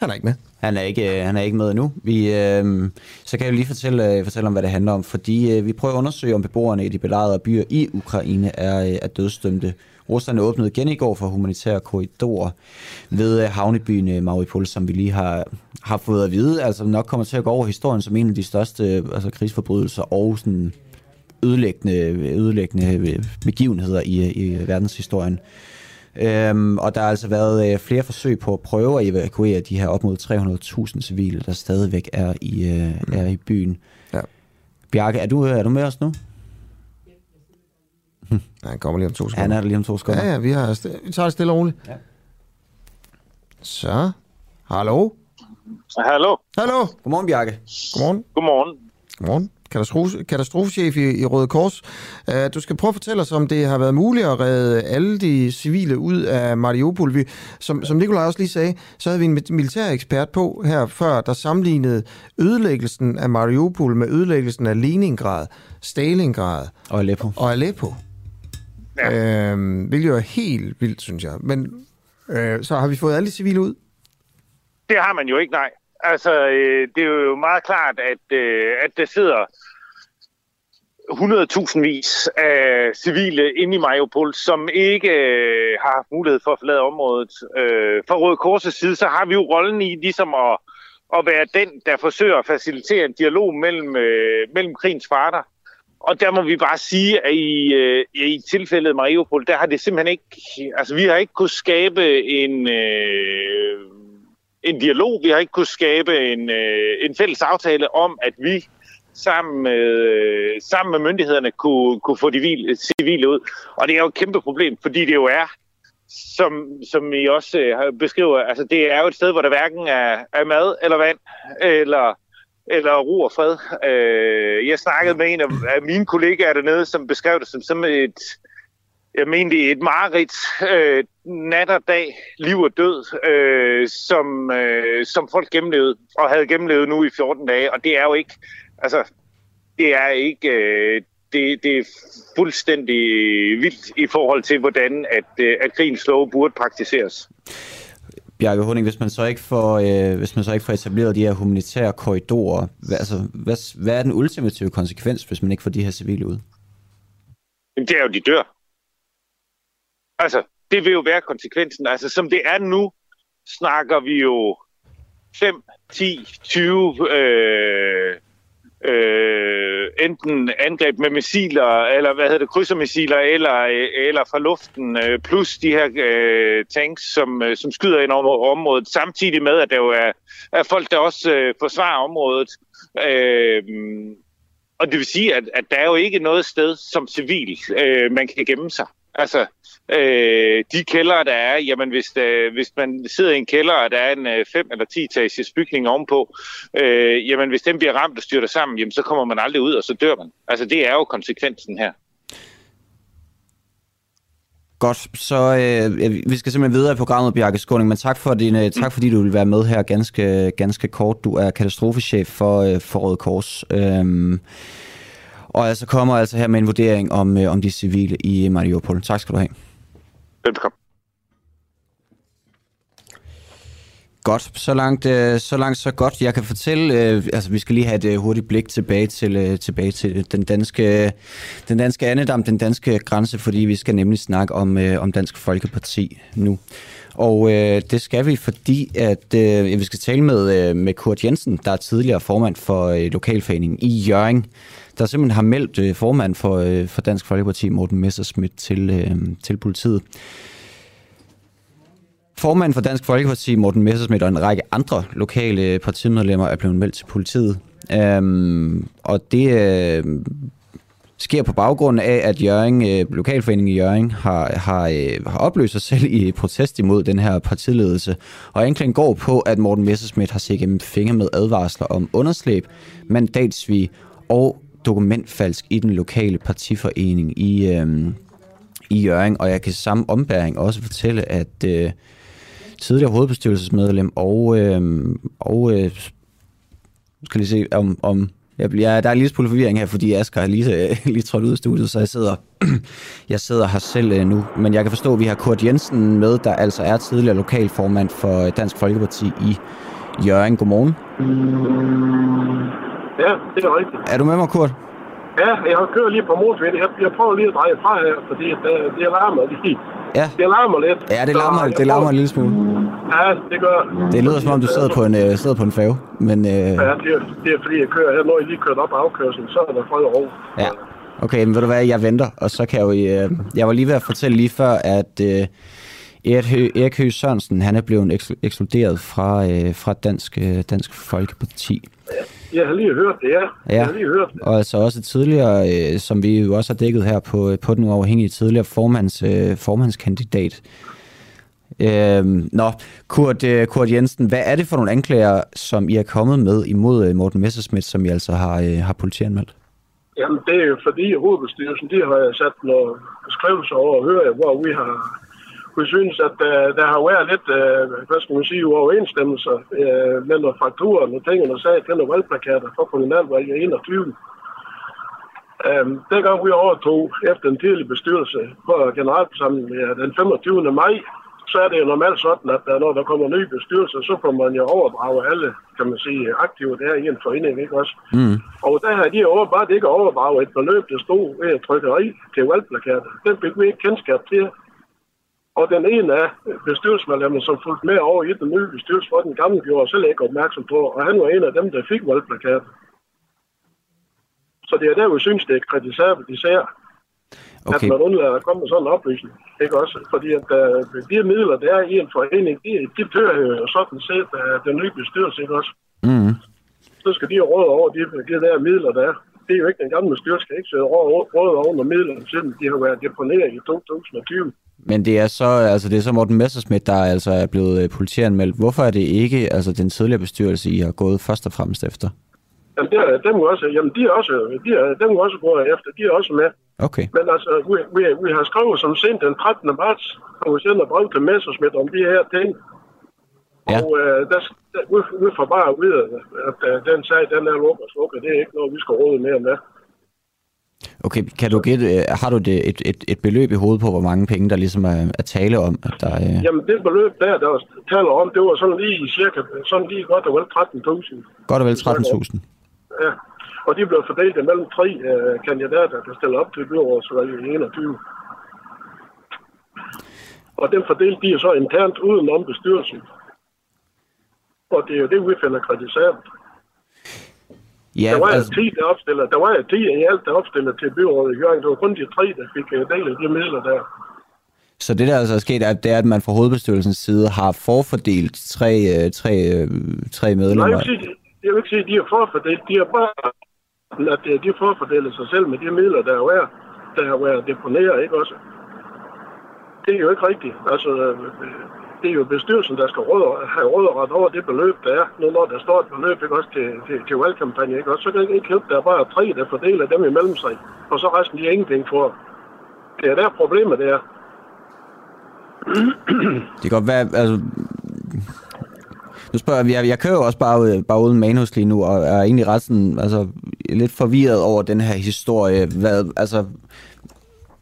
Han er ikke med. Han er ikke, han er ikke med endnu. Vi, øh, så kan jeg lige fortælle, fortælle om, hvad det handler om, fordi øh, vi prøver at undersøge, om beboerne i de belejrede byer i Ukraine er, er dødsdømte. Rusland åbnede igen i går for humanitære korridorer ved havnebyen Mariupol, som vi lige har, har fået at vide, altså nok kommer til at gå over historien som en af de største altså, krigsforbrydelser og sådan ødelæggende, ødelæggende begivenheder i, i verdenshistorien. Øhm, og der har altså været øh, flere forsøg på at prøve at evakuere de her op mod 300.000 civile, der stadigvæk er i, øh, er i byen. Ja. Bjarke, er du, er du med os nu? Ja, han kommer lige om to sekunder. Han er der lige om to sekunder. Ja, ja, vi, har, vi tager det stille og roligt. Ja. Så, hallo? Hallo. Hallo. Godmorgen, Bjarke. Godmorgen. Godmorgen. Godmorgen katastrofe, katastrofechef i, i Røde Kors. Uh, du skal prøve at fortælle os, om det har været muligt at redde alle de civile ud af Mariupol. Vi, som, som Nikolaj også lige sagde, så havde vi en militær ekspert på her før, der sammenlignede ødelæggelsen af Mariupol med ødelæggelsen af Leningrad, Stalingrad og Aleppo. Og Aleppo. Ja. Uh, hvilket jo er helt vildt, synes jeg. Men uh, så har vi fået alle de civile ud? Det har man jo ikke, nej. Altså, øh, det er jo meget klart, at, øh, at der sidder 100.000 vis af civile inde i Mariupol, som ikke øh, har haft mulighed for at forlade området. Øh, fra Røde Korses side, så har vi jo rollen i ligesom at, at være den, der forsøger at facilitere en dialog mellem, øh, mellem krigens parter. Og der må vi bare sige, at i, øh, i tilfældet Mariupol, der har det simpelthen ikke... Altså, vi har ikke kunnet skabe en... Øh, en dialog. Vi har ikke kunnet skabe en, øh, en fælles aftale om, at vi sammen med, øh, sammen med myndighederne kunne, kunne få de civile ud. Og det er jo et kæmpe problem, fordi det jo er, som, som I også øh, beskriver, altså det er jo et sted, hvor der hverken er, er mad eller vand, eller, eller ro og fred. Øh, jeg snakkede med en af, af mine kollegaer dernede, som beskrev det som, som et, jeg mener, det er et mareridt, øh, nat og dag, liv og død, øh, som, øh, som folk gennemlevede, og havde gennemlevet nu i 14 dage, og det er jo ikke, altså, det er ikke, øh, det, det er fuldstændig vildt i forhold til, hvordan at, øh, at krigens lov burde praktiseres. Bjarke Hunding, hvis man så ikke får, øh, hvis man så ikke får etableret de her humanitære korridorer, hvad, altså, hvad, hvad er den ultimative konsekvens, hvis man ikke får de her civile ud? Det er jo, de dør. Altså, det vil jo være konsekvensen. Altså, som det er nu, snakker vi jo 5, 10, 20 øh, øh, enten angreb med missiler, eller hvad hedder det, krydsermissiler, eller, eller fra luften, øh, plus de her øh, tanks, som, øh, som skyder ind over området, samtidig med, at der jo er, er folk, der også øh, forsvarer området. Øh, og det vil sige, at, at der er jo ikke noget sted som civil, øh, man kan gemme sig. Altså, øh, de kældre, der er, jamen hvis, der, hvis man sidder i en kælder, og der er en 5 øh, eller 10 etages bygning ovenpå, øh, jamen hvis den bliver ramt og styrter sammen, jamen så kommer man aldrig ud, og så dør man. Altså det er jo konsekvensen her. Godt, så øh, vi skal simpelthen videre i programmet, Bjarke Skåning, men tak, for din, øh, tak fordi du vil være med her ganske, ganske kort. Du er katastrofechef for, øh, for Røde Kors. Øh, og altså kommer altså her med en vurdering om, øh, om de civile i Mariupol. Tak skal du have. Velkommen. Godt, så langt, øh, så langt så godt. Jeg kan fortælle, øh, altså vi skal lige have et øh, hurtigt blik tilbage til, øh, tilbage til den danske, den danske andedam, den danske grænse, fordi vi skal nemlig snakke om, øh, om Dansk Folkeparti nu. Og øh, det skal vi, fordi at øh, vi skal tale med, øh, med Kurt Jensen, der er tidligere formand for øh, lokalforeningen i Jørgen, der simpelthen har meldt øh, formand for, øh, for Dansk Folkeparti, Morten Messerschmidt, til, øh, til politiet. Formanden for Dansk Folkeparti, Morten Messerschmidt, og en række andre lokale øh, partimedlemmer er blevet meldt til politiet. Øhm, og det øh, sker på baggrund af, at Jørgen, øh, lokalforeningen i Jørgen har, har, øh, har opløst sig selv i protest imod den her partiledelse. Og anklagen går på, at Morten Messerschmidt har set gennem fingre med advarsler om underslæb, mandatsvig og dokumentfalsk i den lokale partiforening i, øh, i Jøring, Og jeg kan samme ombæring også fortælle, at øh, tidligere hovedbestyrelsesmedlem og, øh, og øh, skal lige se om, om jeg, jeg, der er lige smule forvirring her, fordi Asger har lige, øh, lige trådt ud af studiet, så jeg sidder, jeg sidder her selv øh, nu. Men jeg kan forstå, at vi har Kurt Jensen med, der altså er tidligere lokalformand for Dansk Folkeparti i Jørgen. Godmorgen. Ja, det er rigtigt. Er du med mig, Kurt? Ja, jeg har kørt lige på motorvejen. Jeg, jeg prøver lige at dreje fra her, fordi det, det larmer lige. Ja. Det larmer lidt. Ja, det larmer, det larmer en lille smule. Ja, det gør Det lyder som om, du sidder på en, uh, sidder på en færge. Men, uh... Ja, det er, det er fordi, jeg kører her. Når jeg lige kørt op afkørselen, så er der fred og ro. Ja. Okay, men ved du hvad, jeg venter, og så kan jeg jo... Uh, jeg var lige ved at fortælle lige før, at uh, Erik, Høgh, Sørensen, han er blevet ekskluderet fra, uh, fra Dansk, uh, Dansk Folkeparti. Jeg har lige hørt det, ja. Ja, Jeg har lige hørt det. og altså også tidligere, øh, som vi jo også har dækket her på, på den uafhængige tidligere formands, øh, formandskandidat. Øh, nå, Kurt, øh, Kurt Jensen, hvad er det for nogle anklager, som I er kommet med imod øh, Morten Messerschmidt, som I altså har, øh, har politianmeldt? Jamen, det er jo fordi, at hovedbestyrelsen, de har sat nogle beskrivelser over og høre, hvor vi har vi synes, at uh, der har været lidt, uh, hvad skal man sige, uoverensstemmelser uh, mellem fakturer og tingene og sager til valgplakater for kommunalvalget 21. Um, dengang vi overtog efter en tidlig bestyrelse på generalforsamlingen ja, den 25. maj, så er det jo normalt sådan, at når der kommer nye bestyrelser, så får man jo overdrage alle, kan man sige, aktive der i en forening, ikke også? Mm. Og der har de overbart ikke overdraget et beløb, der stod ved trykkeri til valgplakater. Den fik vi ikke kendskab til. Og den ene af bestyrelsesmedlemmerne, som fulgte med over i den nye bestyrelse, for den gamle gjorde selv ikke opmærksom på, og han var en af dem, der fik valgplakater. Så det er der, vi synes, det er kritisabelt især, okay. at man undlader at komme med sådan en oplysning. Ikke også? Fordi at uh, de midler, der er i en forening, de, de tør jo sådan set uh, den nye bestyrelse, ikke også? Mm. Så skal de råde over de, de der midler, der er. Det er jo ikke den gamle skal ikke sidde råde over, midlerne siden de har været deponeret i 2020. Men det er så, altså det er så Morten Messerschmidt, der altså er blevet øh, politianmeldt. Hvorfor er det ikke altså den tidligere bestyrelse, I har gået først og fremmest efter? Jamen, der, dem, også, jamen, de er også, de er, dem også gået efter, de er også med. Okay. Men altså, vi, vi, vi har skrevet som sent den 13. marts, og vi sender brev til Messersmith om de her ting. Ja. Og øh, der, der, vi, vi får bare at vide, at øh, den sag, den er lukket og slukket. Det er ikke noget, vi skal råde mere med. Okay, kan du gætte, øh, har du det, et, et, et beløb i hovedet på, hvor mange penge, der ligesom er, er tale om? At der, øh... Jamen, det beløb der, der var taler om, det var sådan lige cirka, sådan lige godt og vel 13.000. Godt og vel 13.000. Ja, og de blev fordelt mellem tre øh, kandidater, der stiller op til byrådsvalget i 21. Og den fordelte de er så internt udenom bestyrelsen. Og det er jo det, vi finder kritisabelt. Ja, der var altså- altså... 10, der opstiller. Der var 10 i alt, der opstiller til byrådet i Jørgen. Det var kun de tre, der fik øh, del af de midler der. Så det, der altså er sket, er, det er, at man fra hovedbestyrelsens side har forfordelt tre, øh, tre, øh, tre Nej, medlemmer. jeg vil, sige, jeg vil ikke sige, at de er forfordelt. De er bare, at de forfordeler sig selv med de midler, der er der er deponeret, ikke også? Det er jo ikke rigtigt. Altså, det er jo bestyrelsen, der skal råd, have råderet over det beløb, der er. Nu når der står et beløb, ikke også, til, til, til valgkampagne, ikke også, så kan det ikke hjælpe, der er bare tre, der fordeler dem imellem sig, og så resten de ingenting for. Det er der problemet det er. Det kan godt være, altså... Nu spørger jeg, jeg, jeg kører jo også bare, ud- bare uden manus lige nu, og er egentlig ret sådan, altså, lidt forvirret over den her historie. Hvad, altså,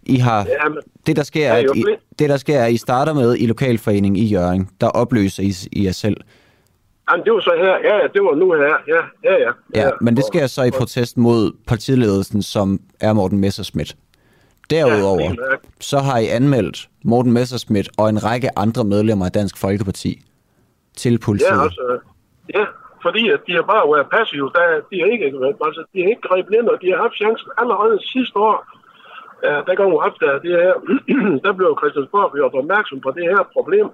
i har... Ja, men, Det der, sker, Ja, er, at I, det- der sker, er, at I starter med i lokalforeningen i Jørgen. Der opløser I, I jer selv. Jamen, det var så her. Ja, ja, det var nu her. Ja, ja, ja. Ja, men det sker så i protest mod partiledelsen, som er Morten Messerschmidt. Derudover, Ja, så har I anmeldt Morten Messerschmidt og en række andre medlemmer af Dansk Folkeparti til politiet. Ja, altså, ja, fordi at de har bare været passive. Der, de har ikke, altså, de har ikke grebet ind, og de har haft chancen allerede sidste år øh, der gang hun opdagede der, det her, der blev Christiansborg gjort opmærksom på det her problem.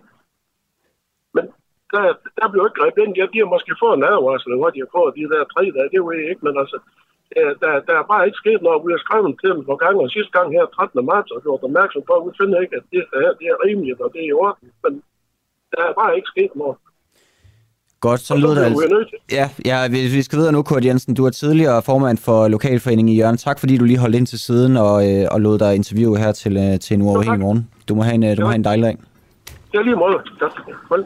Men der, der blev ikke grebet ind. Ja, de har måske fået en advarsel, hvor de har fået de der tre dage, det ved jeg ikke, men altså, der, der er bare ikke sket noget. Vi har skrevet til dem på gange, og sidste gang her 13. marts, og gjort opmærksom på, at vi finder ikke, at det her det er rimeligt, og det er i orden. Men der er bare ikke sket noget. Godt, så lyder det altså. Ja, ja, vi, vi skal videre nu, Kurt Jensen. Du er tidligere formand for Lokalforeningen i Jørgen. Tak fordi du lige holdt ind til siden og, øh, og lod dig interviewe her til, øh, til en uafhængig morgen. Du må have en, øh, du må have en dejlig dag. Er lige måde. Tak. Hold.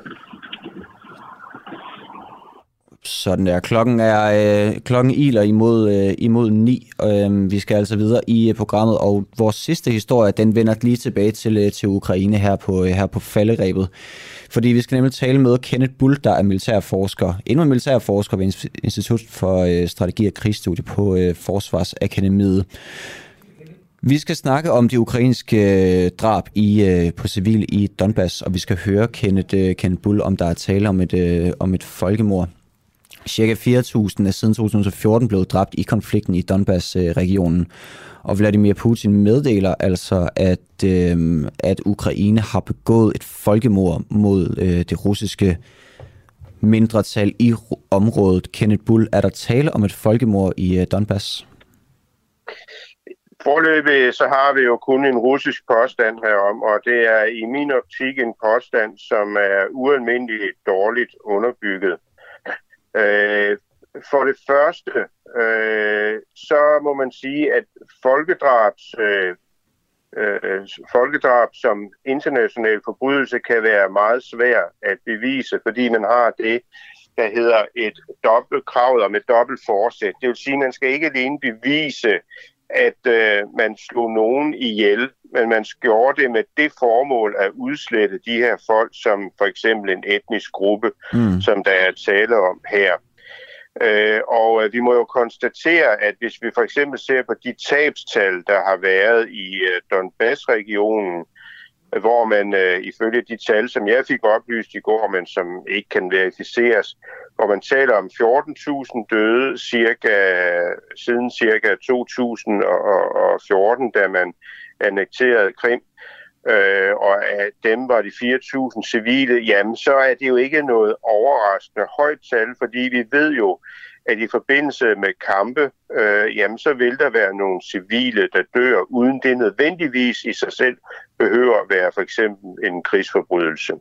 Sådan der. Klokken er øh, klokken iler imod, øh, imod 9. Øh, vi skal altså videre i øh, programmet, og vores sidste historie, den vender lige tilbage til, øh, til Ukraine her på, øh, her på falderæbet. Fordi vi skal nemlig tale med Kenneth Bull, der er militærforsker. Endnu en militærforsker ved Institut for øh, Strategi og Krigsstudie på øh, Forsvarsakademiet. Vi skal snakke om de ukrainske øh, drab i, på civil i Donbass, og vi skal høre Kenneth, Kenneth Bull, om der er tale om et, om et folkemord. Cirka 4.000 er siden 2014 blevet dræbt i konflikten i Donbass-regionen. Og Vladimir Putin meddeler altså, at, øh, at Ukraine har begået et folkemord mod øh, det russiske mindretal i området. Kenneth Bull, er der tale om et folkemord i øh, Donbass? Forløbig øh, så har vi jo kun en russisk påstand herom, og det er i min optik en påstand, som er ualmindeligt dårligt underbygget. Øh, for det første, øh, så må man sige, at folkedrabs, øh, øh, folkedrab som international forbrydelse kan være meget svær at bevise, fordi man har det, der hedder et dobbelt krav om et dobbelt forsæt. Det vil sige, at man skal ikke alene bevise, at øh, man slog nogen ihjel, men man gjorde det med det formål at udslette de her folk som for eksempel en etnisk gruppe, Mm. som der er tale om her. Øh, og øh, vi må jo konstatere, at hvis vi for eksempel ser på de tabstal, der har været i øh, Donbass-regionen, øh, hvor man øh, ifølge de tal, som jeg fik oplyst i går, men som ikke kan verificeres, hvor man taler om 14.000 døde cirka, siden cirka 2014, da man annekterede Krim, øh, og af dem var de 4.000 civile, jamen så er det jo ikke noget overraskende højt tal, fordi vi ved jo, at i forbindelse med kampe, øh, jamen så vil der være nogle civile, der dør, uden det nødvendigvis i sig selv behøver at være for eksempel en krigsforbrydelse.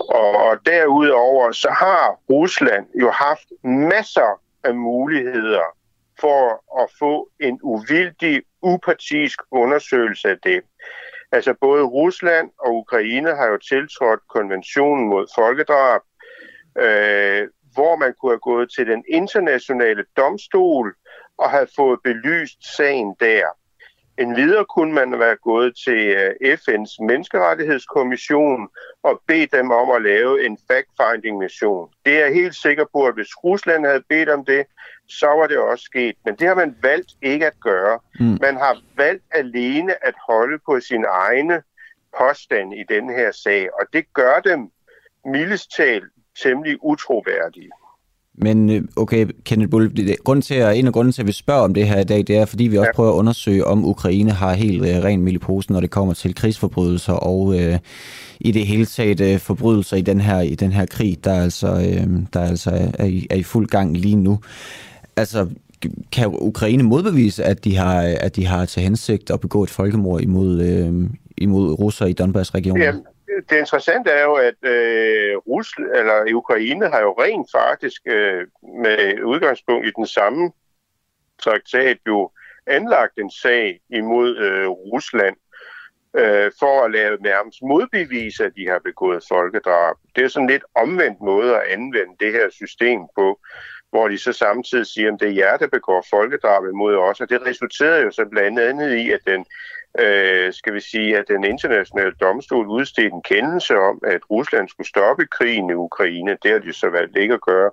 Og, og derudover så har Rusland jo haft masser af muligheder for at få en uvildig, upartisk undersøgelse af det. Altså både Rusland og Ukraine har jo tiltrådt konventionen mod folkedrab, øh, hvor man kunne have gået til den internationale domstol og have fået belyst sagen der. En videre kunne man være gået til øh, FN's menneskerettighedskommission og bedt dem om at lave en fact-finding mission. Det er jeg helt sikker på, at hvis Rusland havde bedt om det, så var det også sket. Men det har man valgt ikke at gøre. Mm. Man har valgt alene at holde på sin egne påstand i den her sag, og det gør dem mildest talt temmelig utroværdige. Men øh, okay, Kenneth Bull, grund til at, en af grunden til, at vi spørger om det her i dag, det er, fordi vi også ja. prøver at undersøge, om Ukraine har helt uh, ren i posen, når det kommer til krigsforbrydelser og uh, i det hele taget uh, forbrydelser i den her i den her krig, der altså, uh, der altså er, i, er i fuld gang lige nu. Altså, kan Ukraine modbevise, at de har, at de har til hensigt at begå et folkemord imod, uh, imod russer i Donbass-regionen? Ja det interessante er jo, at øh, Rusland, eller Ukraine har jo rent faktisk øh, med udgangspunkt i den samme traktat jo anlagt en sag imod øh, Rusland øh, for at lave nærmest modbevise, at de har begået folkedrab. Det er sådan lidt omvendt måde at anvende det her system på, hvor de så samtidig siger, at det er jer, der begår folkedrab imod os. Og det resulterede jo så blandt andet i, at den øh, skal vi sige, at den internationale domstol udstedte en kendelse om, at Rusland skulle stoppe krigen i Ukraine. Det har de så valgt ikke at gøre.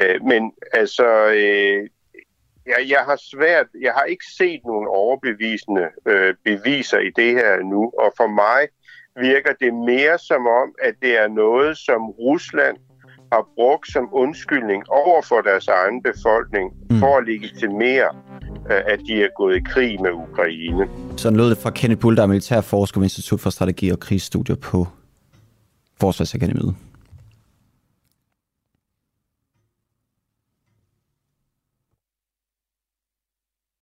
Øh, men altså, øh, jeg, jeg har svært, jeg har ikke set nogen overbevisende øh, beviser i det her nu, og for mig virker det mere som om, at det er noget, som Rusland har brugt som undskyldning over for deres egen befolkning mm. for at legitimere, Øh, at de er gået i krig med Ukraine. Sådan lød det fra Kenneth Bull, der er militærforsker ved Institut for Strategi og Krigsstudier på Forsvarsakademiet.